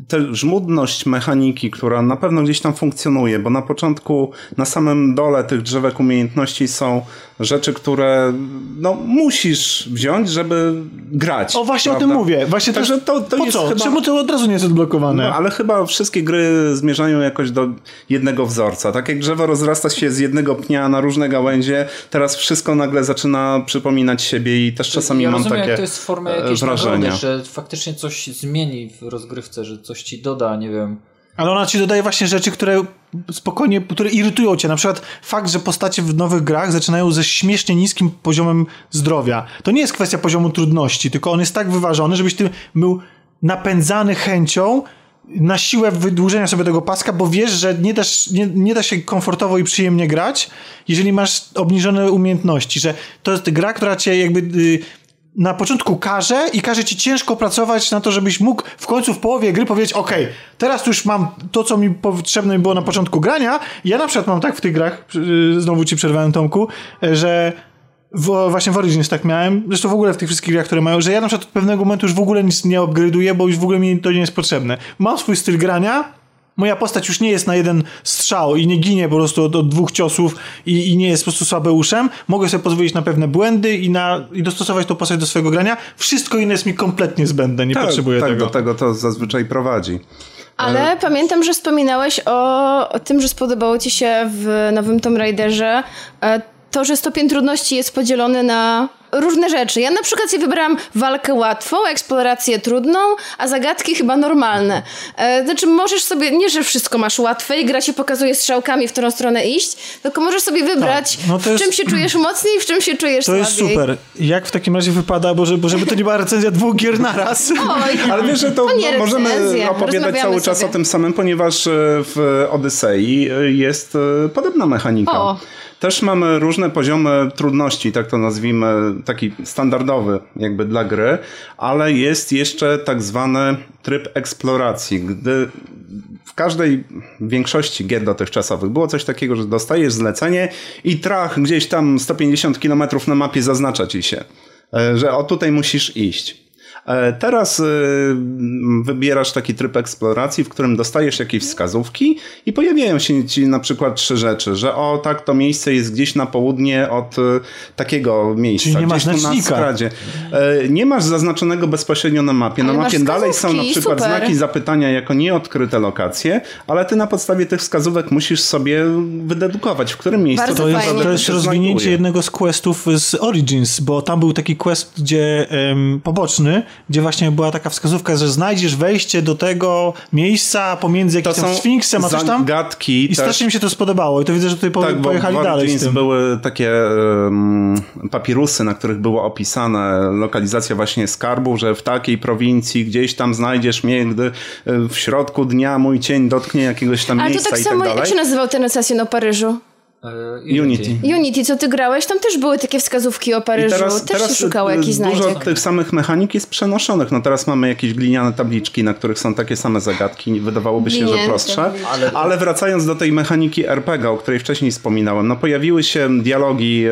ta żmudność mechaniki, która na pewno gdzieś tam funkcjonuje, bo na początku, na samym dole tych drzewek umiejętności są rzeczy, które no, musisz wziąć, żeby grać. O, właśnie o prawda? tym mówię. Właśnie Także też, to, to po jest co? chyba... Czemu to od razu nie jest odblokowane? No, ale chyba wszystkie gry zmierzają jakoś do jednego wzorca. Tak jak drzewo rozrasta się z jednego pnia na różne gałęzie, teraz wszystko nagle zaczyna przypominać siebie i też czasami ja mam rozumiem, takie jak to jest e, jakiejś wrażenia. nagrody, że faktycznie coś zmieni w rozgrywce, że coś ci doda, nie wiem, Ale ona ci dodaje właśnie rzeczy, które spokojnie, które irytują cię. Na przykład fakt, że postacie w nowych grach zaczynają ze śmiesznie niskim poziomem zdrowia. To nie jest kwestia poziomu trudności, tylko on jest tak wyważony, żebyś ty był napędzany chęcią na siłę wydłużenia sobie tego paska, bo wiesz, że nie, dasz, nie, nie da się komfortowo i przyjemnie grać, jeżeli masz obniżone umiejętności, że to jest gra, która cię jakby y, na początku każe i każe ci ciężko pracować na to, żebyś mógł w końcu w połowie gry powiedzieć, ok, teraz już mam to, co mi potrzebne było na początku grania. Ja na przykład mam tak w tych grach, y, znowu ci przerwałem Tomku, że w, właśnie w Origins tak miałem, zresztą w ogóle w tych wszystkich grach, które mają, że ja na przykład od pewnego momentu już w ogóle nic nie upgrade'uję, bo już w ogóle mi to nie jest potrzebne. Mam swój styl grania, moja postać już nie jest na jeden strzał i nie ginie po prostu od, od dwóch ciosów i, i, nie jest po prostu słabeuszem. Mogę sobie pozwolić na pewne błędy i, na, i dostosować tą postać do swojego grania. Wszystko inne jest mi kompletnie zbędne, nie tak, potrzebuję tak, tego. do tego to zazwyczaj prowadzi. Ale e... pamiętam, że wspominałeś o, o, tym, że spodobało ci się w nowym Tomb Raiderze e, to, że stopień trudności jest podzielony na różne rzeczy. Ja na przykład sobie wybrałam walkę łatwą, eksplorację trudną, a zagadki chyba normalne. E, znaczy możesz sobie, nie że wszystko masz łatwe i gra się pokazuje strzałkami, w którą stronę iść, tylko możesz sobie wybrać, tak. no w jest, czym się czujesz (clears throat) mocniej, w czym się czujesz to słabiej. To jest super. Jak w takim razie wypada, bo żeby, żeby to nie była recenzja dwóch gier naraz. Oj, (laughs) Ale wiesz, że to, to nie możemy recenzja. opowiadać cały czas sobie. o tym samym, ponieważ e, w Odysei e, jest e, podobna mechanika. O. Też mamy różne poziomy trudności, tak to nazwijmy, taki standardowy jakby dla gry, ale jest jeszcze tak zwany tryb eksploracji, gdy w każdej większości gier dotychczasowych było coś takiego, że dostajesz zlecenie i trach gdzieś tam 150 km na mapie zaznacza ci się, że o tutaj musisz iść. Teraz wybierasz taki tryb eksploracji, w którym dostajesz jakieś wskazówki i pojawiają się ci na przykład trzy rzeczy, że o tak, to miejsce jest gdzieś na południe od takiego miejsca. Czyli nie masz gdzieś tu na skradzie. Nie masz zaznaczonego bezpośrednio na mapie. Na Ale mapie dalej są na przykład super. znaki zapytania jako nieodkryte lokacje, ale ty na podstawie tych wskazówek musisz sobie wydedukować, w którym miejscu Bardzo To fajnie. jest, to jest rozwinięcie jednego z questów z Origins, bo tam był taki quest, gdzie em, poboczny, gdzie właśnie była taka wskazówka, że znajdziesz wejście do tego miejsca pomiędzy To jakimś tam Sfinksem, a coś tam. zagadki I też. strasznie mi się to spodobało. I to widzę, że tutaj Tak, pojechali dalej z tym. były takie um, papirusy, na których było opisane lokalizacja właśnie skarbu, że w takiej prowincji gdzieś tam znajdziesz mnie, gdy e, w środku dnia mój cień dotknie jakiegoś tam Ale to miejsca tak i samo, tak jak dalej. się nazywał ten Assassin o Paryżu? E, Unity. Unity, co ty grałeś, tam też były takie wskazówki o I Paryżu. teraz, też teraz się szukało jakichś dużo znajdziek. tych samych mechanik jest przenoszonych. No teraz mamy jakieś gliniane tabliczki, na których są takie same zagadki. Wydawałoby się, że Glinięte prostsze. tabliczki. Ale, ale wracając do tej mechaniki RPG, o której wcześniej wspominałem, no pojawiły się dialogi, e,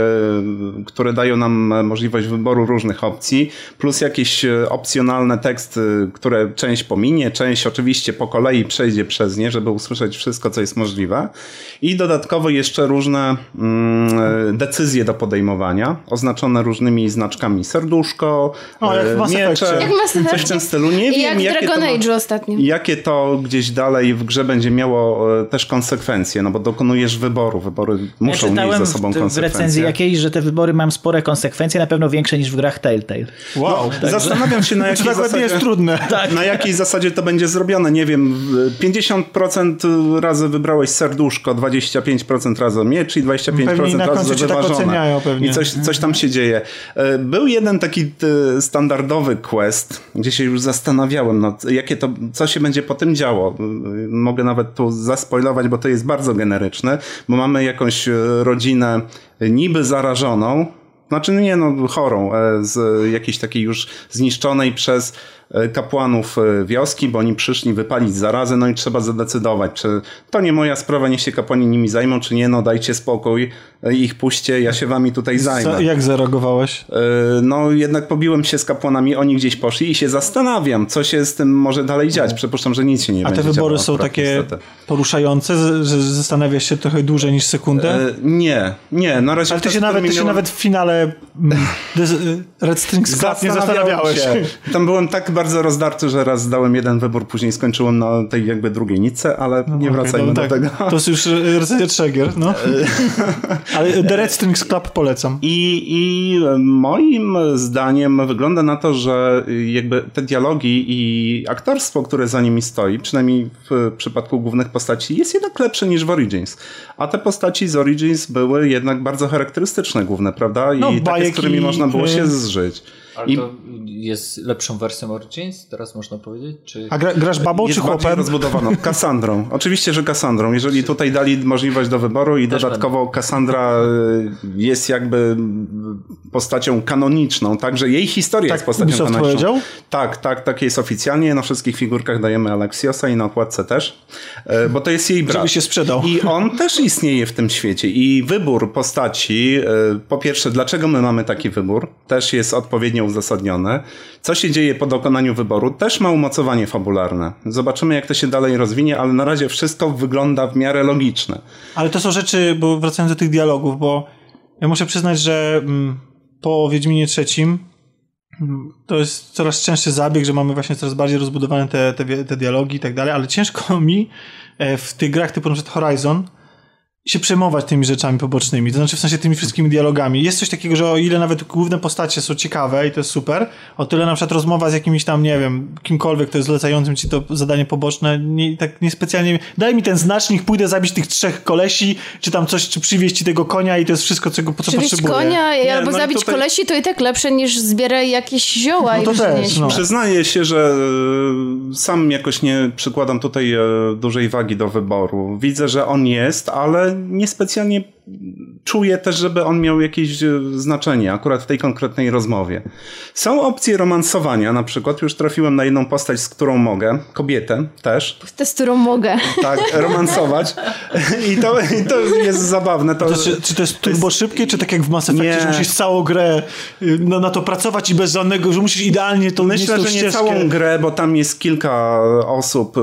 które dają nam możliwość wyboru różnych opcji, plus jakieś e, opcjonalne teksty, które część pominie, część oczywiście po kolei przejdzie przez nie, żeby usłyszeć wszystko, co jest możliwe. I dodatkowo jeszcze różne mm, e, decyzje do podejmowania, oznaczone różnymi znaczkami serduszko, O, jak w e, miecze. Jak coś w tym stylu. Nie I wiem, jak jakie Dragon to ma- Age ostatnio. Jakie to gdzieś dalej w grze będzie miało e, też konsekwencje, no bo dokonujesz wyboru. Wybory muszą ja mieć ze sobą w, w konsekwencje. recenzji jakiejś, że te wybory mają spore konsekwencje, na pewno większe niż w grach Telltale. Wow. No, Zastanawiam się na (laughs) jakiej, zasadzie, jest trudne. (laughs) na jakiej zasadzie to będzie zrobione. Nie wiem, 50% razy wybrałeś serduszko, 25% razy miecz i 25% Pewnie na razy tak wyważone. pewnie. I coś, coś tam się dzieje. E, Był jeden taki e, standardowy quest, gdzie się już zastanawiałem, no, jakie to, co się będzie po tym działo. E, Mogę nawet tu zaspoilować, bo to jest bardzo generyczne, bo mamy jakąś rodzinę niby zarażoną, znaczy nie no, chorą, z jakiejś takiej już zniszczonej przez kapłanów e, wioski, bo oni przyszli wypalić zarazę, no i trzeba zadecydować, czy to nie moja sprawa, niech się kapłani nimi zajmą, czy nie, no dajcie spokój, e, ich puśćcie, ja się wami tutaj zajmę. Co, jak zareagowałeś? E, No jednak pobiłem się z kapłanami, oni gdzieś poszli i się zastanawiam, co się z tym może dalej dziać. Przypuszczam, że nic się nie A będzie te wybory są akurat, takie niestety. poruszające, że zastanawiasz się trochę dłużej niż sekundę? E, Nie, nie, na razie Ale ty się, nawet, ty się miałem- nawet w finale mm, (laughs) Red Strings Club nie zastanawiałeś. Się. Tam byłem tak bardzo bardzo rozdarty, że raz dałem jeden wybór, później skończyłem na tej jakby drugiej nitce, ale nie Okej, wracajmy no do tak, tego. To jest już e, recenzja Trzegier, no. (laughs) Ale The Red Strings Club polecam. I, I moim zdaniem wygląda na to, że jakby te dialogi i aktorstwo, które za nimi stoi, przynajmniej w przypadku głównych postaci, jest jednak lepsze niż w Origins. A te postaci z Origins były jednak bardzo charakterystyczne główne, prawda? I No, takie, z którymi można było się y- zżyć. Ale I to jest lepszą wersją Origins, teraz można powiedzieć? Czy... A gra, grasz babą jest czy bardziej chłopem? rozbudowaną. (laughs) Kassandrą. Oczywiście, że Kassandrą. Jeżeli tutaj dali możliwość do wyboru i Też dodatkowo Kassandra y, jest jakby postacią kanoniczną, tak, że jej historia Tak jest postacią Ubisoft kanoniczną. powiedział? Tak, tak, tak jest oficjalnie. Na wszystkich figurkach dajemy Alexiosa i na okładce też, e, bo to jest jej brat. Żeby się sprzedał. I on też istnieje w tym świecie. I wybór postaci, e, po pierwsze, dlaczego my mamy taki wybór, też jest odpowiednio uzasadniony. Co się dzieje po dokonaniu wyboru, też ma umocowanie fabularne. Zobaczymy, jak to się dalej rozwinie, ale na razie wszystko wygląda w miarę logiczne. Ale to są rzeczy, bo wracając do tych dialogów, bo ja muszę przyznać, że mm, po Wiedźminie trzecim mm, to jest coraz częstszy zabieg, że mamy właśnie coraz bardziej rozbudowane te, te, te dialogi i tak dalej, ale ciężko (laughs) mi e, w tych grach typu na przykład Horizon się przejmować tymi rzeczami pobocznymi, to znaczy w sensie tymi wszystkimi dialogami. Jest coś takiego, że o ile nawet główne postacie są ciekawe i to jest super, o tyle na przykład rozmowa z jakimś tam, nie wiem, kimkolwiek, kto jest zlecającym ci to zadanie poboczne, nie, tak niespecjalnie, daj mi ten znacznik, pójdę zabić tych trzech kolesi, czy tam coś, czy przywieźć ci tego konia i to jest wszystko, czego, po co Przywieźć potrzebuję. konia Nie, albo no i zabić tutaj- kolesi to i tak lepsze niż zbieraj jakieś zioła No i to też, przynieś. no. Przyznaję się, że e, sam jakoś nie przykładam tutaj e, dużej wagi do wyboru. Widzę, że on jest, ale niespecjalnie czuję też, żeby on miał jakieś e, znaczenie akurat w tej konkretnej rozmowie. Są opcje romansowania, na przykład już trafiłem na jedną postać, z którą mogę, kobietę też, To, z którą mogę. tak, romansować i to, i to jest zabawne. To, To, czy, czy to jest turbo szybkie, czy tak jak w Mass Effectie, Nie. że musisz całą grę y, na, na to pracować i bez żadnego, że musisz idealnie to Myślę, że nie ścieżkę. całą grę, bo tam jest kilka osób y,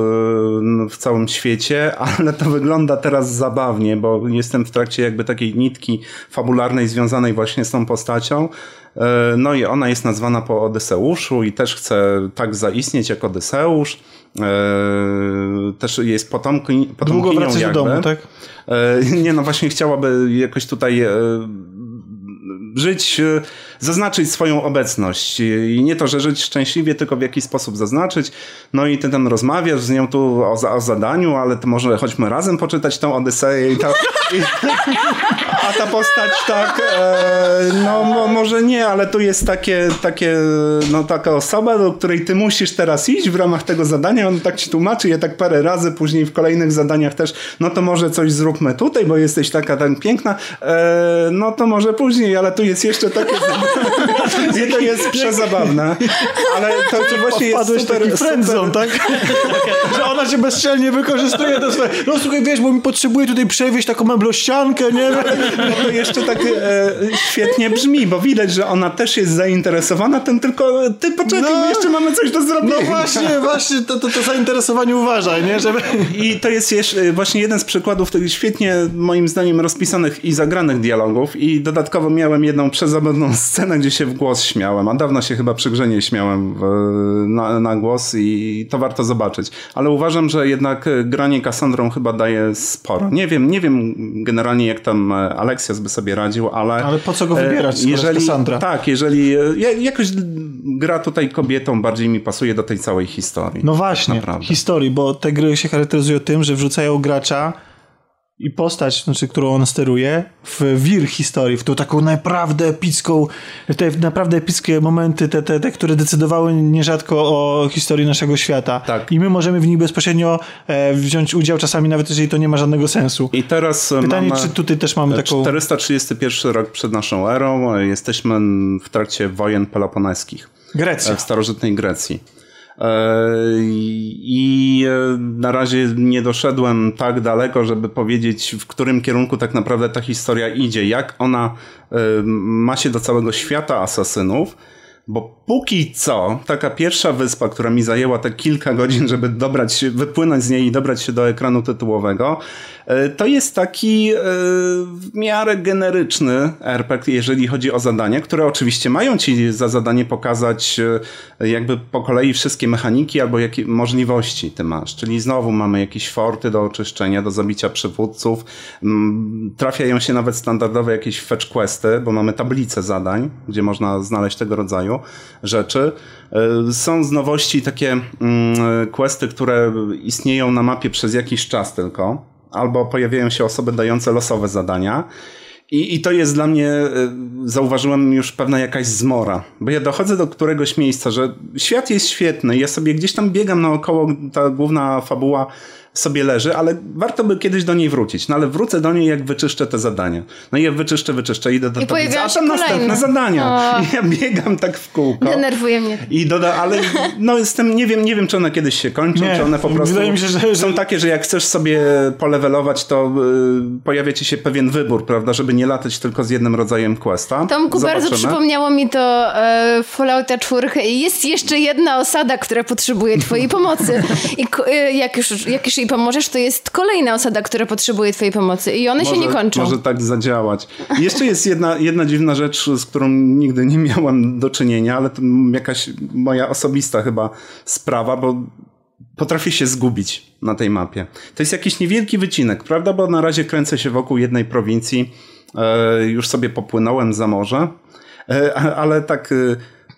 w całym świecie, (laughs) ale to wygląda teraz zabawnie, bo jestem w trakcie jakby takiej nitki fabularnej związanej właśnie z tą postacią. Y, No i ona jest nazwana po Odyseuszu i też chce tak zaistnieć jak Odyseusz. Y, Też jest potomki, Długo potomkinią wracać do jakby. domu, tak? E, Nie, no właśnie chciałaby jakoś tutaj e, żyć, e, zaznaczyć swoją obecność. I nie to, że żyć szczęśliwie, tylko w jakiś sposób zaznaczyć. No i ty tam rozmawiasz z nią tu o, o zadaniu, ale to może chodźmy razem poczytać tą Odyseję i ta, i, (laughs) a ta postać tak, e, no mo, może nie, ale tu jest takie, takie, no taka osoba, do której ty musisz teraz iść w ramach tego zadania, on tak ci tłumaczy, ja tak parę razy, później w kolejnych zadaniach też, no to może coś zróbmy tutaj, bo jesteś taka tak piękna, e, no to może później, ale tu jest jeszcze takie, i to jest przezabawne, ale to, to właśnie jest super, taki friendzone, super, tak? (laughs) że ona się bezczelnie wykorzystuje do swojej... No słuchaj, wiesz, bo mi potrzebuje tutaj przewieźć taką meblościankę, nie? (laughs) No to jeszcze tak e, świetnie brzmi, bo widać, że ona też jest zainteresowana tym, tylko ty poczekaj, No. my jeszcze mamy coś do zrobienia. No właśnie, właśnie, to, to, to zainteresowanie uważaj, nie? Żeby... I to jest jeszcze właśnie jeden z przykładów tych świetnie, moim zdaniem, rozpisanych i zagranych dialogów i dodatkowo miałem jedną przezabawną scenę, gdzie się w głos śmiałem, a dawno się chyba przy grze nie śmiałem w, na, na głos i to warto zobaczyć. Ale uważam, że jednak granie Cassandrą chyba daje sporo. Nie wiem, nie wiem generalnie jak tam Alexios by sobie radził, ale... Ale po co go wybierać, skoro jest jeżeli, Cassandra? Tak, jeżeli... ja- Jakoś gra tutaj kobietą bardziej mi pasuje do tej całej historii. No właśnie, Naprawdę. historii, bo te gry się charakteryzują tym, że wrzucają gracza i postać, znaczy, którą on steruje, w wir historii, w tą taką naprawdę epicką, te naprawdę epickie momenty, te, te, te które decydowały nierzadko o historii naszego świata. Tak. I my możemy w nich bezpośrednio e, wziąć udział, czasami nawet jeżeli to nie ma żadnego sensu. I teraz Pytanie, mamy... czy tutaj też mamy taką... 431 rok przed naszą erą. Jesteśmy w trakcie wojen peloponeskich Grecja. w starożytnej Grecji. E, I e, na razie nie doszedłem tak daleko, żeby powiedzieć, w którym kierunku tak naprawdę ta historia idzie, jak ona e, ma się do całego świata asasynów, Bo póki co, taka pierwsza wyspa, która mi zajęła te kilka godzin, żeby dobrać się, wypłynąć z niej i dobrać się do ekranu tytułowego, to jest taki e, w miarę generyczny RPG, jeżeli chodzi o zadania, które oczywiście mają ci za zadanie pokazać e, jakby po kolei wszystkie mechaniki albo jakie możliwości ty masz. Czyli znowu mamy jakieś forty do oczyszczenia, do zabicia przywódców. Mm, Trafiają się nawet standardowe jakieś fetch questy, bo mamy tablicę zadań, gdzie można znaleźć tego rodzaju rzeczy. E, Są z nowości takie mm, questy, które istnieją na mapie przez jakiś czas tylko, albo pojawiają się osoby dające losowe zadania. I, I to jest dla mnie, e, zauważyłem już pewna jakaś zmora, bo ja dochodzę do któregoś miejsca, że świat jest świetny, ja sobie gdzieś tam biegam naokoło, ta główna fabuła sobie leży, ale warto by kiedyś do niej wrócić. No ale wrócę do niej, jak wyczyszczę te zadania. No i ja wyczyszczę, wyczyszczę, idę do I tablicy, a tam następne zadania. O. I (laughs) ja biegam tak w kółko. Denerwuje mnie. I doda, ale no jestem, nie wiem, nie wiem, czy one kiedyś się kończą, Nie, czy one po prostu wydaje mi się, że- są takie, że jak chcesz sobie polewelować, to y, pojawia ci się pewien wybór, prawda, żeby nie latać tylko z jednym rodzajem questa. Tomku, bardzo przypomniało mi to e, Fallouta 4. Jest jeszcze jedna osada, która potrzebuje twojej pomocy. I e, jak, już, jak już jej pomożesz, to jest kolejna osada, która potrzebuje twojej pomocy. I one się nie kończą. Może tak zadziałać. I Jeszcze jest jedna, jedna dziwna rzecz, z którą nigdy nie miałam do czynienia, ale to jakaś moja osobista chyba sprawa, bo potrafię się zgubić na tej mapie. To jest jakiś niewielki wycinek, prawda? Bo na razie kręcę się wokół jednej prowincji. E, już sobie popłynąłem za morze, e, ale tak...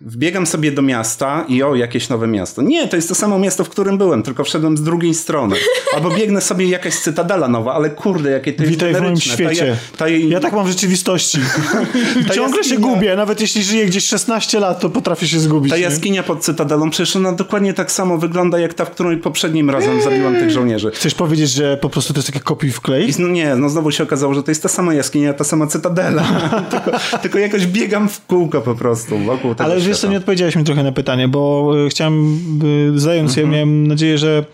Wbiegam sobie do miasta i o, jakieś nowe miasto. Nie, to jest to samo miasto, w którym byłem, tylko wszedłem z drugiej strony. Albo biegnę sobie jakaś cytadela nowa, ale kurde, jakie to jest Witaj w moim. Ta świecie. ja- ta jej- Ja tak mam w rzeczywistości. (laughs) Ciągle się jaskinia- gubię, nawet jeśli żyję gdzieś 16 lat, to potrafię się zgubić. Ta nie? jaskinia pod Cytadelą przecież ona dokładnie tak samo wygląda jak ta, w której poprzednim razem zabiłem tych żołnierzy. Chcesz powiedzieć, że po prostu to jest takie kopiuj w klej? I no nie, no znowu się okazało, że to jest ta sama jaskinia, ta sama Cytadela. (laughs) tylko, tylko jakoś biegam w kółko po prostu wokół tego Ale wiesz co, nie odpowiedziałeś mi trochę na pytanie, bo y, chciałem, zająć się, Mhm. miałem nadzieję, że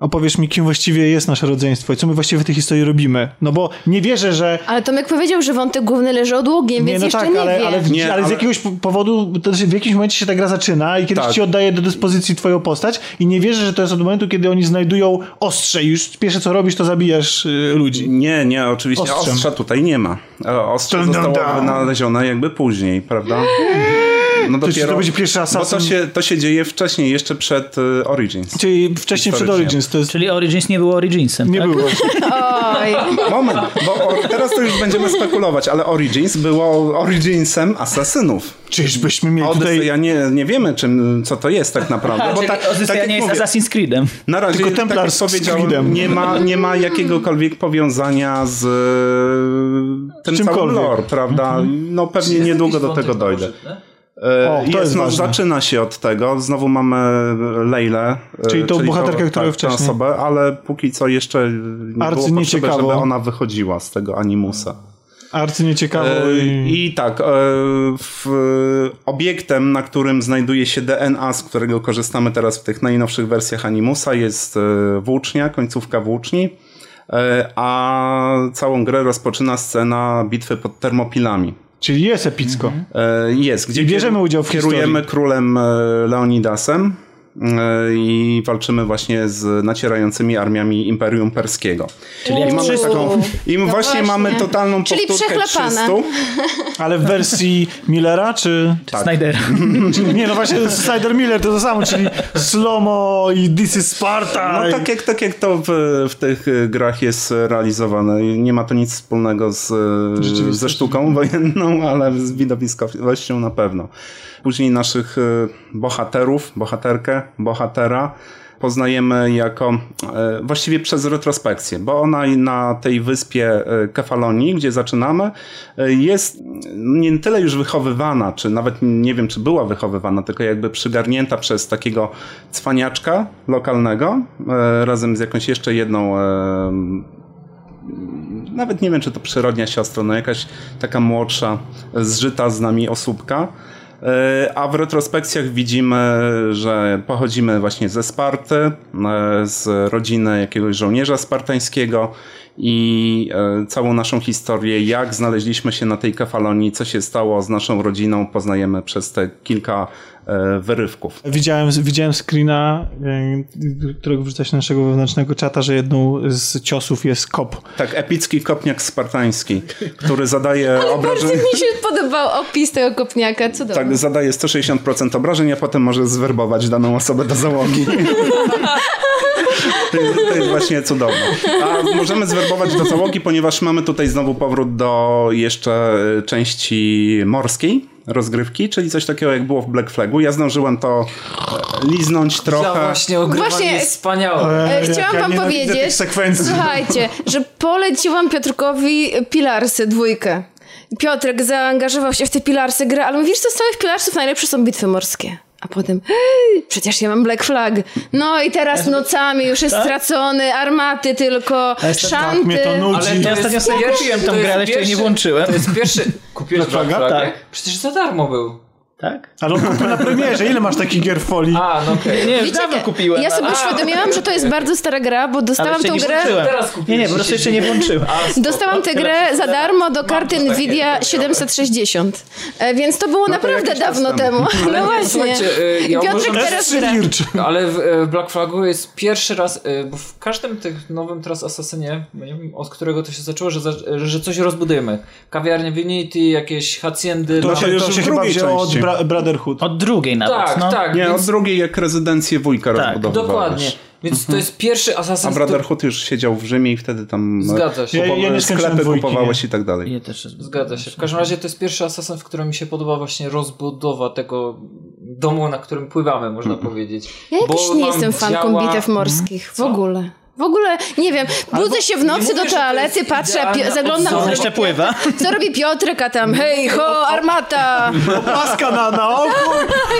opowiesz mi, kim właściwie jest nasze rodzeństwo i co my właściwie w tej historii robimy. No bo nie wierzę, że... Ale Tomek powiedział, że wątek główny leży odłogiem, Nie, więc no jeszcze tak, nie ale, wie. ale, w- Nie, ale z jakiegoś powodu, to znaczy w jakimś momencie się ta gra zaczyna i kiedyś Tak. ci oddaje do dyspozycji twoją postać i nie wierzę, że to jest od momentu, kiedy oni znajdują ostrze i już pierwsze co robisz, to zabijasz y, ludzi. Nie, nie, oczywiście Ostrzem. ostrza tutaj nie ma. E, Ostrze zostało wynalezione jakby później, prawda? (laughs) No To, to będzie pierwszy Bo asasyn. to się, to się dzieje wcześniej, jeszcze przed e, Origins. Czyli wcześniej przed. Origins, to jest... Czyli Origins nie było Originsem, Nie tak? było. (laughs) Oj. Moment, bo o, teraz to już będziemy spekulować, ale Origins było Originsem asasynów. Czyżbyśmy mieli tutaj... Odyseja nie, nie wiemy, czym, co to jest tak naprawdę. Bo Bo Czyli tak, Odyseja tak nie jest mówię, Assassin's Creedem. na razie, Tylko tak Templar jak z powiedziałem, nie ma, nie ma jakiegokolwiek powiązania z e, tym całym czymkolwiek. lore, prawda? No pewnie niedługo do tego dojdę. E, O, to jest, jest no, zaczyna się od tego. Znowu mamy Leilę. e, Czyli tą bohaterkę, którą tę wcześniej. osobę, ale póki co jeszcze nie Arcy było potrzeby, żeby ona wychodziła z tego animusa. Arcy nieciekawo E, i... I tak, e, w, obiektem, na którym znajduje się DNA, z którego korzystamy teraz w tych najnowszych wersjach Animusa, jest e, włócznia, końcówka włóczni, e, a całą grę rozpoczyna scena bitwy pod Termopilami. Czyli jest epicko. E, Jest, gdzie I bierzemy udział w kierujemy historii. królem e, Leonidasem i walczymy właśnie z nacierającymi armiami Imperium Perskiego. Czyli jak I mamy taką, i No właśnie, właśnie. mamy totalną Czyli powtórkę przechlepane. 300. (laughs) Ale w wersji Millera, czy... Tak. Snydera. (laughs) czy nie, no właśnie Snyder Miller to to samo, czyli Slomo i This is Sparta. No tak jak, tak jak to w, w tych grach jest realizowane. Nie ma to nic wspólnego z, ze sztuką wojenną, ale z widowiskowością na pewno. Później naszych y, bohaterów, bohaterkę, bohatera poznajemy jako e, właściwie przez retrospekcję, bo ona na tej wyspie e, Kefalonii, gdzie zaczynamy, e, jest nie tyle już wychowywana, czy nawet nie wiem, czy była wychowywana, tylko jakby przygarnięta przez takiego cwaniaczka lokalnego, e, razem z jakąś jeszcze jedną e, nawet nie wiem, czy to przyrodnia siostra, no jakaś taka młodsza, zżyta z nami osóbka. E, A w retrospekcjach widzimy, że pochodzimy właśnie ze Sparty, e, z rodziny jakiegoś żołnierza spartańskiego i e, całą naszą historię, jak znaleźliśmy się na tej kefalonii, co się stało z naszą rodziną, poznajemy przez te kilka wyrywków. Widziałem, widziałem screena, e, którego wrzucać na naszego wewnętrznego czata, że jedną z ciosów jest kop. Tak, epicki kopniak spartański, który zadaje obrażenia. Mi się podobał opis tego kopniaka, cudownie. Tak, zadaje 160% obrażeń, a potem może zwerbować daną osobę do załogi. To jest, to jest właśnie cudowne. A możemy zwerbować do załogi, ponieważ mamy tutaj znowu powrót do jeszcze y, części morskiej rozgrywki, czyli coś takiego jak było w Black Flagu. Ja zdążyłem to e, liznąć Ja trochę. właśnie ogrywanie Właśnie- jest wspaniałe. E, Chciałam ja wam powiedzieć, słuchajcie, że poleciłam Piotrkowi Pilarsy dwójkę. Piotrek zaangażował się w te Pilarsy grę, ale mówisz, co z całych Pilarsów najlepsze są bitwy morskie. A potem, "Hej, przecież ja mam Black Flag. No i teraz nocami już jest stracony, armaty tylko, jest- szanty. tak mnie to nudzi. Ale Ja ostatnio sobie kupiłem tą grę, ale jeszcze jej nie włączyłem. To jest pierwszy... Kupiłeś Black Black Flaga? Flag? Tak. Przecież za darmo był. Tak? Ale on kupił na premierze. Ile masz takich gier w folii? A, no okej. Nie, już dawno kupiłem. ja sobie ale- uświadomiłam, że to jest bardzo stara gra, bo dostałam nie grę... Teraz kupiłem Nie, nie, po prostu jeszcze nie włączyłem. A. Dostałam tę grę za darmo do karty to Nvidia to 760. E, Więc to było naprawdę jakiś czas dawno temu. No nie, (laughs) właśnie. I ja Piotrek teraz gra. Ale w e, Black Flagu jest pierwszy raz, e, bo w każdym tych nowym teraz Asasynie, bo nie wiem od którego to się zaczęło, że, za, że coś rozbudujemy. Kawiarnie Unity, jakieś haciendy. To, no, się, już to w się chyba wzięło od. Bra Brotherhood. Od drugiej nawet, tak, no. tak. Nie, więc, od drugiej jak rezydencję wujka Tak. Dokładnie. Więc to jest pierwszy A Assassin's Brotherhood już siedział w Rzymie i wtedy tam e, Zgadza się. Ja- ja sklepy dwójki, kupowałeś nie. i tak dalej. Ja też Zgadza się. W każdym razie to jest pierwszy Assassin, w którym mi się podoba właśnie rozbudowa tego domu, na którym pływamy, można powiedzieć. Ja jakoś Bo nie jestem fanką działa- bitew morskich. W ogóle. W ogóle, nie wiem, budzę się w nocy mówię, do że to toalety, patrzę, idealna pi- zaglądam, co jeszcze pływa. co robi Piotrek, a tam hej, ho, armata! Paska na, na oku,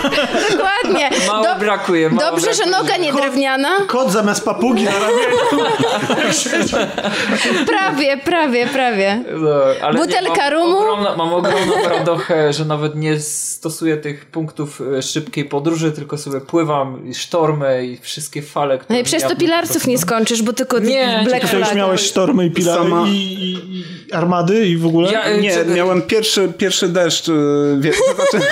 (laughs) Dokładnie. Mało Dob- brakuje. Mało Dobrze, że brakuje. noga nie drewniana. kot zamiast papugi na ramieniu. (laughs) Prawie, prawie, prawie. No, ale Butelka nie, mam rumu? Ogromna, mam ogromną radochę, że nawet nie stosuję tych punktów e, szybkiej podróży, tylko sobie pływam i sztormy i wszystkie fale, które No i przez to mijam. pilarsów nie skończysz, bo tylko Nie, Black To już Flag. miałeś sztormy i pilary Sama- i, i, i armady i w ogóle? Ja, e, Nie, czy- miałem pierwszy, pierwszy deszcz, wiesz, (laughs) to (laughs) znaczy,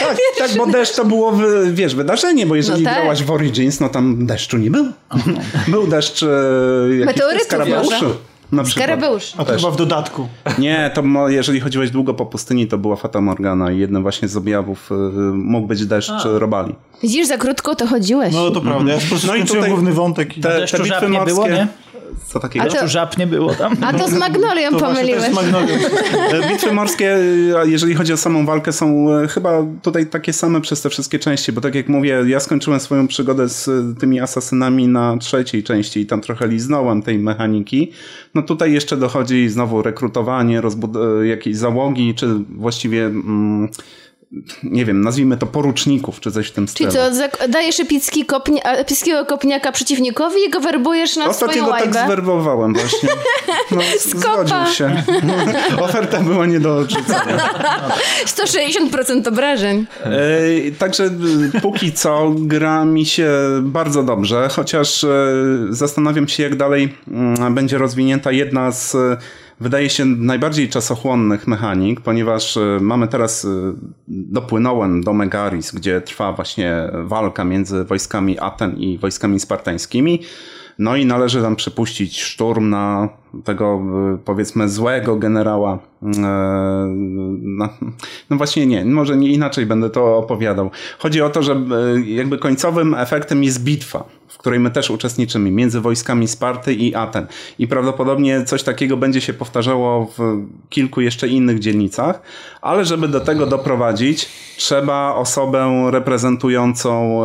tak, tak, bo deszcz to było, wy- wiesz, wydarzenie, bo jeżeli No tak. grałaś w Origins, no tam deszczu nie było. (laughs) Był deszcz y, jakiś może? Na przykład. Skarabeusz. A to chyba w dodatku. Nie, to mo- jeżeli chodziłeś długo po pustyni, to była Fata Morgana i jednym właśnie z objawów y, mógł być deszcz robali. Widzisz, za krótko to chodziłeś. No to prawda, ja po prostu No i tutaj główny wątek. I... Te, te bitwy morskie... było, nie? Co takiego? A to- Tu żab nie było tam. A to z Magnolią to pomyliłeś. też z Magnolią. E, Bitwy morskie, a jeżeli chodzi o samą walkę, są e, chyba tutaj takie same przez te wszystkie części, bo tak jak mówię, ja skończyłem swoją przygodę z e, tymi asasynami na trzeciej części i tam trochę liznąłem tej mechaniki. No tutaj jeszcze dochodzi znowu rekrutowanie, rozbud- e, jakiejś załogi, czy właściwie... Mm, nie wiem, nazwijmy to poruczników, czy coś w tym Czyli stylu. co, zak- dajesz epicki kopnia, epickiego kopniaka przeciwnikowi i go werbujesz na Ostatnio swoją go tak zwerbowałem właśnie. (laughs) No, zgodził się. (laughs) Oferta była nie do odrzucenia. (laughs) 160% obrażeń. E, Także y, póki co gra mi się bardzo dobrze, chociaż e, zastanawiam się, jak dalej mm, będzie rozwinięta jedna z, wydaje się, najbardziej czasochłonnych mechanik, ponieważ e, mamy teraz, e, dopłynąłem do Megaris, gdzie trwa właśnie walka między wojskami Aten i wojskami spartańskimi. No i należy tam przypuścić szturm na tego y, powiedzmy złego generała. E, No, no właśnie nie, może nie inaczej będę to opowiadał. Chodzi o to, że y, jakby końcowym efektem jest bitwa, w której my też uczestniczymy między wojskami Sparty i Aten. I prawdopodobnie coś takiego będzie się powtarzało w kilku jeszcze innych dzielnicach, ale żeby do tego doprowadzić, trzeba osobę reprezentującą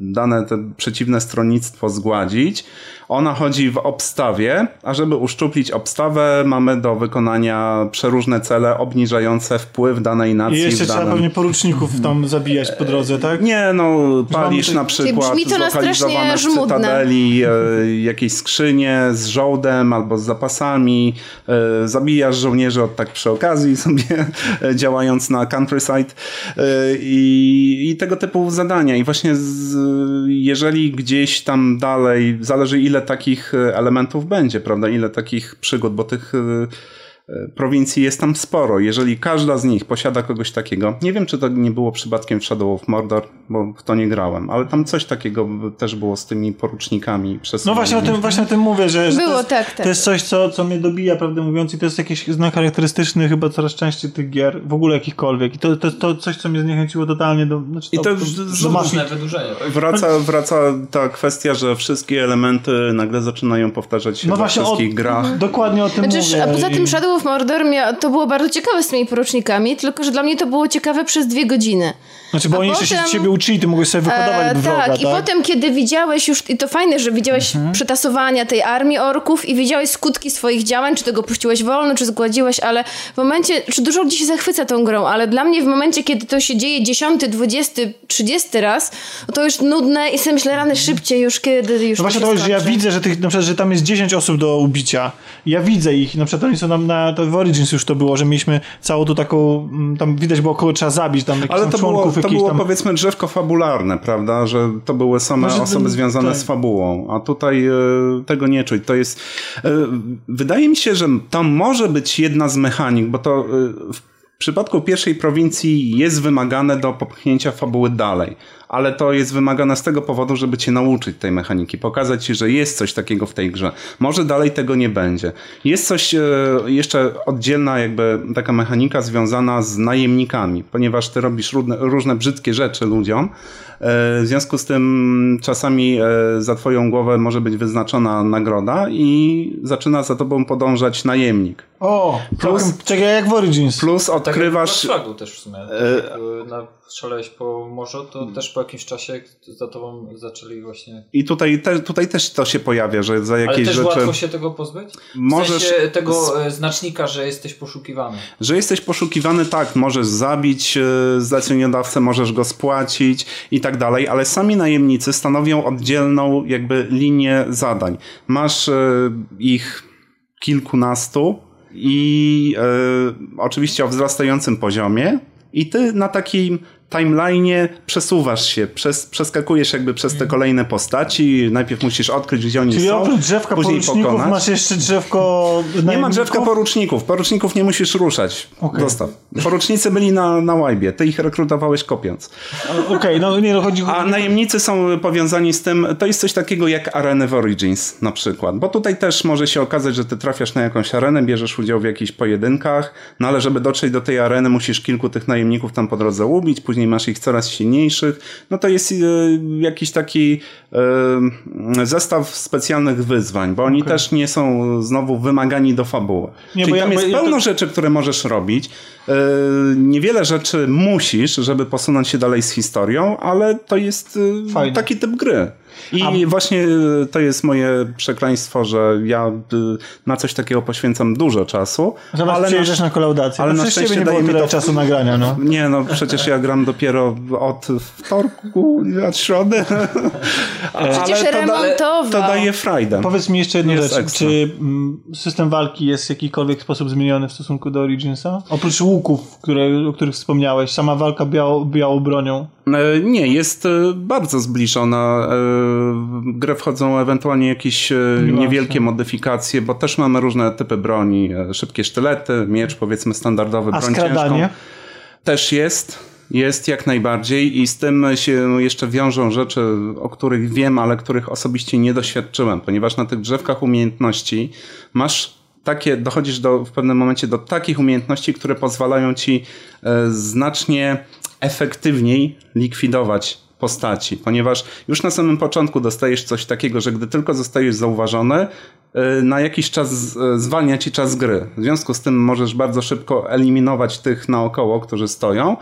dane te przeciwne stronnictwo zgładzić Ona chodzi w obstawie, a żeby uszczuplić obstawę, mamy do wykonania przeróżne cele obniżające wpływ danej nacji I jeszcze w trzeba danym... pewnie poruczników tam zabijać po drodze, tak? Nie, no, palisz Mamy- na przykład Brzmi to na zlokalizowane w cytadeli e, jakieś skrzynie z żołdem albo z zapasami, e, zabijasz żołnierzy od tak przy okazji (laughs) sobie e, działając na countryside e, i, i tego typu zadania. I właśnie z, jeżeli gdzieś tam dalej, zależy ile takich e, elementów będzie, prawda, ile takich przygód, bo tych e, prowincji jest tam sporo. Jeżeli każda z nich posiada kogoś takiego, nie wiem, czy to nie było przypadkiem w Shadow of Mordor, bo w to nie grałem, ale tam coś takiego też było z tymi porucznikami przez. No właśnie o tym, właśnie o tym mówię, że, że Było, to, jest, tak, tak. to jest coś, co, co mnie dobija, prawdę mówiąc, i to jest jakiś znak charakterystyczny chyba coraz częściej tych gier, w ogóle jakichkolwiek. I to, to, to coś, co mnie zniechęciło totalnie do... Znaczy, I to mafii. Tak? Wraca, wraca ta kwestia, że wszystkie elementy nagle zaczynają powtarzać się No we właśnie o, wszystkich grach. dokładnie o tym Znaczy, mówię. a poza tym Shadow of Mordor mia- to było bardzo ciekawe z tymi porucznikami, tylko że dla mnie to było ciekawe przez dwie godziny. Znaczy, bo a oni jeszcze się potem- z siebie uczyli, ty mogłeś sobie wykonywać E, wroga, tak, i potem kiedy widziałeś już, i to fajne, że widziałeś Mhm. przetasowania tej armii orków i widziałeś skutki swoich działań, czy tego puściłeś wolno, czy zgładziłeś, ale w momencie, czy dużo ludzi się zachwyca tą grą, ale dla mnie w momencie, kiedy to się dzieje 10, 20, 30 raz, to już nudne i sobie myślę, rany szybciej już kiedy już No właśnie to, że ja widzę, że, tych, na przykład, że tam jest 10 osób do ubicia. Ja widzę ich. Na przykład oni są tam na to w Origins już to było, że mieliśmy całą tu taką. mm, Tam widać było kogo trzeba zabić, tam jakichś Ale to było, to było tam. powiedzmy drzewko fabularne, prawda? Że to były same Może osoby ten- związane tak. z fabułą, a tutaj e, tego nie czuć. To jest. E, wydaje mi się, że to może być jedna z mechanik, bo to e, w przypadku pierwszej prowincji jest wymagane do popchnięcia fabuły dalej. Ale to jest wymagane z tego powodu, żeby cię nauczyć tej mechaniki, pokazać ci, że jest coś takiego w tej grze. Może dalej tego nie będzie. Jest coś e, jeszcze oddzielna, jakby taka mechanika związana z najemnikami, ponieważ ty robisz różne, różne brzydkie rzeczy ludziom. E, W związku z tym czasami e, za twoją głowę może być wyznaczona nagroda i zaczyna za tobą podążać najemnik. O, Plus- plus, czekaj, jak w Origins. Plus Tak odkrywasz... jak w Black też w sumie. E, Jak na, strzelałeś po morzu, to też po jakimś czasie za tobą zaczęli właśnie... I tutaj, te, tutaj też to się pojawia, że za Ale jakieś też rzeczy... łatwo się tego pozbyć? W Możesz- sensie tego e, znacznika, że jesteś poszukiwany. Że jesteś poszukiwany, tak, możesz zabić e, zleceniodawcę, możesz go spłacić i tak dalej, ale sami najemnicy stanowią oddzielną jakby linię zadań. Masz e, ich kilkunastu i e, oczywiście o wzrastającym poziomie. I ty na takim timeline'ie przesuwasz się, przez, przeskakujesz jakby przez te kolejne postaci, najpierw musisz odkryć, gdzie oni Czyli są, oprócz drzewka później poruczników pokonać. masz jeszcze drzewko Nie ma drzewka poruczników. Poruczników nie musisz ruszać. Okej. Dostaw. Porucznicy byli na, na łajbie. Ty ich rekrutowałeś kopiąc. Okej, no nie, no chodzi... A najemnicy są powiązani z tym, to jest coś takiego jak areny w Origins na przykład. Bo tutaj też może się okazać, że ty trafiasz na jakąś arenę, bierzesz udział w jakichś pojedynkach, no ale żeby dotrzeć do tej areny, musisz kilku tych najemników tam po drodze ubić, później masz ich coraz silniejszych. No to jest e, jakiś taki e, zestaw specjalnych wyzwań, bo oni też nie są znowu wymagani do fabuły. Nie, Czyli bo ja- tam bo jest ja to- pełno rzeczy, które możesz robić. E, Niewiele rzeczy musisz, żeby posunąć się dalej z historią, ale to jest Fajne. taki typ gry. I właśnie e, to jest moje przekleństwo, że ja e, na coś takiego poświęcam dużo czasu. Zamiast ale przyjeżdżasz na, na kolaudację. ale no na szczęście nie było daje mi tyle to- czasu nagrania, no. nie, no przecież ja gram dopiero od wtorku, od środy. (laughs) Przecież to, da, to daje frajdę. Powiedz mi jeszcze jedną Jest rzecz. ekstra. Czy mm, system walki jest w jakikolwiek sposób zmieniony w stosunku do Originsa? Oprócz łuków, które, o których wspomniałeś, sama walka biało, białą bronią. E, Nie, jest e, bardzo zbliżona. E, W grę wchodzą ewentualnie jakieś e, niewielkie modyfikacje, bo też mamy różne typy broni. Szybkie sztylety, miecz powiedzmy standardowy, A broń skradanie? ciężką. Też jest. Jest jak najbardziej i z tym się jeszcze wiążą rzeczy, o których wiem, ale których osobiście nie doświadczyłem, ponieważ na tych drzewkach umiejętności masz takie, dochodzisz do, w pewnym momencie do takich umiejętności, które pozwalają ci znacznie efektywniej likwidować postaci, ponieważ już na samym początku dostajesz coś takiego, że gdy tylko zostajesz zauważony, y, na jakiś czas z- zwalnia ci czas gry. W związku z tym możesz bardzo szybko eliminować tych naokoło, którzy stoją,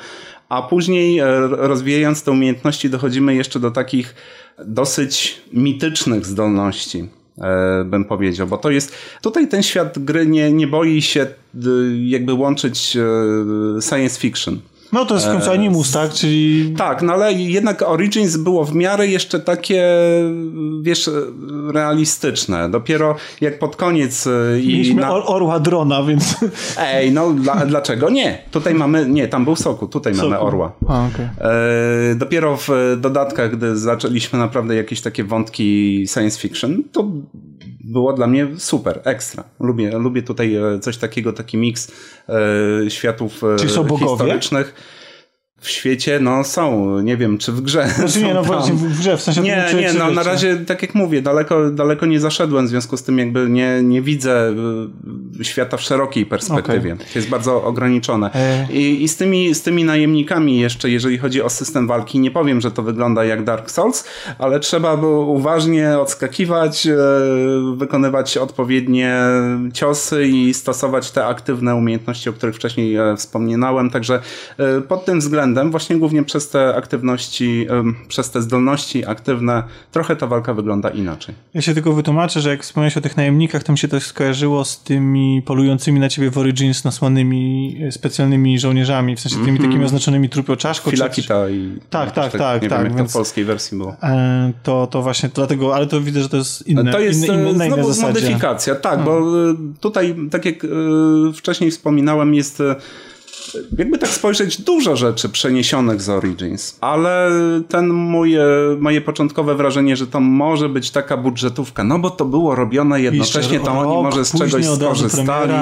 a później e, rozwijając te umiejętności dochodzimy jeszcze do takich dosyć mitycznych zdolności. e, bym powiedział, bo to jest, tutaj ten świat gry nie, nie boi się y, jakby łączyć e, science fiction. No to jest w końcu Animus, tak? Czyli Tak, no ale jednak Origins było w miarę jeszcze takie, wiesz, realistyczne. Dopiero jak pod koniec e, i mieliśmy na... or orła drona, więc... Ej, no dla, dlaczego nie? Tutaj mamy, nie, tam był Soku, tutaj mamy Soku. Orła. A, okej. E, dopiero w dodatkach, gdy zaczęliśmy naprawdę jakieś takie wątki science fiction, to było dla mnie super, ekstra. Lubię, lubię tutaj e, coś takiego, taki miks e, światów e, Czyli są bogowie? historycznych. W świecie, no są, nie wiem, czy w grze. Znaczy nie, no właśnie w grze, w sensie... Nie, czy, nie, czy no na wiecie. razie, tak jak mówię, daleko, daleko nie zaszedłem, w związku z tym jakby nie, nie widzę y, świata w szerokiej perspektywie. To jest bardzo ograniczone. E. I, I z tymi, z tymi najemnikami jeszcze, jeżeli chodzi o system walki, nie powiem, że to wygląda jak Dark Souls, ale trzeba było uważnie odskakiwać, e, wykonywać odpowiednie ciosy i stosować te aktywne umiejętności, o których wcześniej e, wspomniałem. Także e, pod tym względem, właśnie głównie przez te aktywności, przez te zdolności aktywne, trochę ta walka wygląda inaczej. Ja się tylko wytłumaczę, że jak wspomniałeś o tych najemnikach, to mi się to skojarzyło z tymi polującymi na ciebie w Origins nasłanymi e, specjalnymi żołnierzami, w sensie tymi takimi oznaczonymi trupio czaszką. czy- Filakita i... Tak, tak, jakoś tak, Nie tak, wiem, jak więc- to w polskiej wersji było. E, to, to właśnie dlatego, ale to widzę, że to jest inne, To jest inne, inne, e, znowu modyfikacja, tak, bo e, tutaj, tak jak wcześniej wspominałem, jest jakby tak spojrzeć, dużo rzeczy przeniesionych z Origins, ale ten mój, moje początkowe wrażenie, że to może być taka budżetówka, no bo to było robione jednocześnie, to oni może z czegoś skorzystali.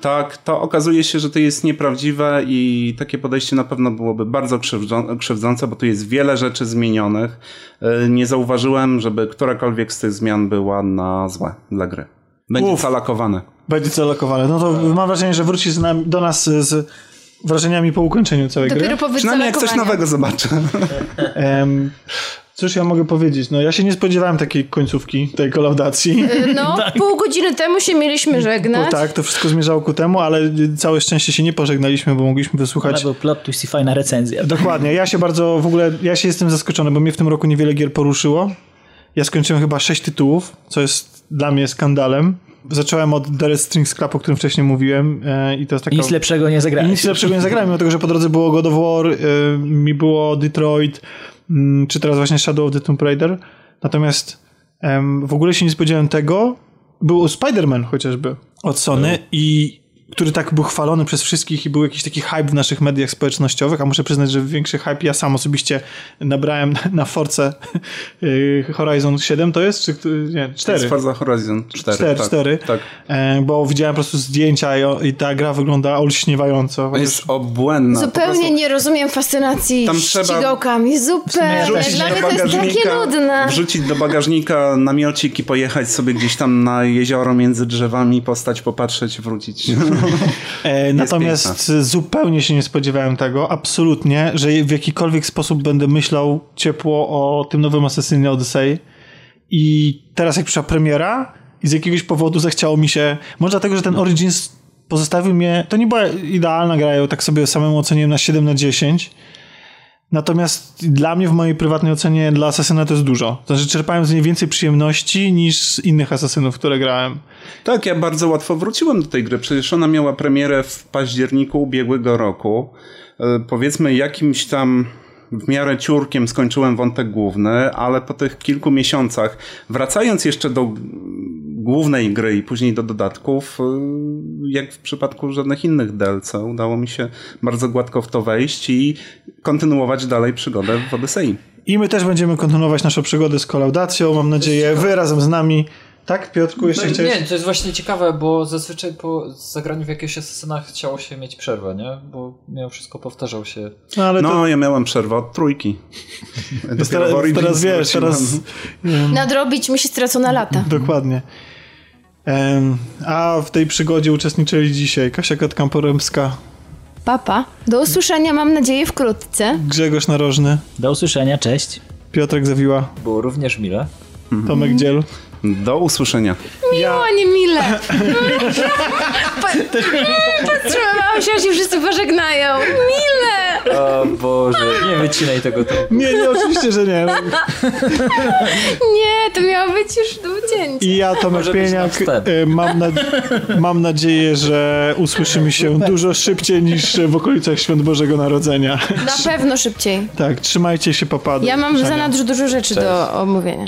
Tak, to okazuje się, że to jest nieprawdziwe i takie podejście na pewno byłoby bardzo krzywdzą- krzywdzące, bo tu jest wiele rzeczy zmienionych. E, Nie zauważyłem, żeby którakolwiek z tych zmian była na złe dla gry. Będzie Uf. zalakowane. Będzie celokowane. No to mam wrażenie, że wróci z nami, do nas z wrażeniami po ukończeniu całej Dopiero gry. po Przynajmniej jak coś nowego zobaczę. Em, cóż ja mogę powiedzieć? No ja się nie spodziewałem takiej końcówki, tej kolaudacji. No, (laughs) pół godziny temu się mieliśmy No żegnać. tak, to wszystko zmierzało ku temu, ale całe szczęście się nie pożegnaliśmy, bo mogliśmy wysłuchać Ale był plot twist i fajna recenzja. Dokładnie. Ja się bardzo w ogóle, ja się jestem zaskoczony, bo mnie w tym roku niewiele gier poruszyło. Ja skończyłem chyba sześć tytułów, co jest dla mnie skandalem. Zacząłem od The Strings Club, o którym wcześniej mówiłem e, i to jest taka... Nic lepszego nie I zagrałeś. nic lepszego nie zagrałem, mimo tego, że po drodze było God of War, y, mi było Detroit, mm, czy teraz właśnie Shadow of the Tomb Raider. Natomiast w ogóle się nie spodziewałem tego. Był Spider-Man chociażby od Sony i który tak był chwalony przez wszystkich i był jakiś taki hype w naszych mediach społecznościowych, a muszę przyznać, że większy hype ja sam osobiście nabrałem na, Force y, Horizon 7 to jest? Czy, nie, 4. jest Forza Horizon 4. Cztery, tak, cztery. Tak. E, bo widziałem po prostu zdjęcia i, ta gra wygląda olśniewająco. Jest obłędna. Zupełnie prostu nie rozumiem fascynacji Tam trzeba ścigałkami. Zupełnie. Dla do mnie to jest takie bagażnika, nudne. wrzucić do bagażnika namiocik i pojechać sobie gdzieś tam na jezioro między drzewami, postać, popatrzeć, wrócić. (laughs) E, natomiast zupełnie się nie spodziewałem tego, absolutnie, że w jakikolwiek sposób będę myślał ciepło o tym nowym Assassinie Odyssey. I teraz jak przyszła premiera i z jakiegoś powodu zechciało mi się, może dlatego, że ten Origins pozostawił mnie, to nie była idealna gra, ja tak sobie samemu oceniłem na 7 na 10, Natomiast dla mnie w mojej prywatnej ocenie dla Asasyna to jest dużo. To znaczy czerpałem z niej więcej przyjemności niż z innych Asasynów, które grałem. Tak, ja bardzo łatwo wróciłem do tej gry. Przecież ona miała premierę w październiku ubiegłego roku. E, Powiedzmy jakimś tam w miarę ciurkiem skończyłem wątek główny, ale po tych kilku miesiącach, wracając jeszcze do głównej gry i później do dodatków, e, jak w przypadku żadnych innych DLC, udało mi się bardzo gładko w to wejść i kontynuować dalej przygodę w Odysei. I my też będziemy kontynuować naszą przygodę z kolaudacją. Mam nadzieję, wy razem z nami. Tak, Piotrku, jeszcze No, chciałeś? nie, to jest właśnie ciekawe, bo zazwyczaj po zagraniu w jakiegoś Assassina chciało się mieć przerwę, nie? Bo mimo wszystko powtarzał się. No, ale to No, ja miałem przerwę od trójki. (laughs) Teraz, teraz wiesz, teraz... Nadrobić mi się stracone lata. Dokładnie. Em, a w tej przygodzie uczestniczyli dzisiaj Kasia Katkamporemska, Papa. Do usłyszenia mam nadzieję wkrótce. Grzegorz Narożny, Do usłyszenia, cześć. Piotrek Zawiła, Było również mile. Tomek Dziel. Do usłyszenia. Miło, nie mile. (laughs) Pa- Patrzyłam się, się wszyscy pożegnają. Mile! O Boże, nie wycinaj tego. To... Nie, nie, oczywiście, że nie. Nie, to miało być już... cięcie. I ja, Tomek Może Pieniak, e, mam, na, mam nadzieję, że usłyszymy się dużo szybciej niż w okolicach Świąt Bożego Narodzenia. Na pewno szybciej. Tak, trzymajcie się, popadł. Ja mam w zanadrzu dużo rzeczy do omówienia.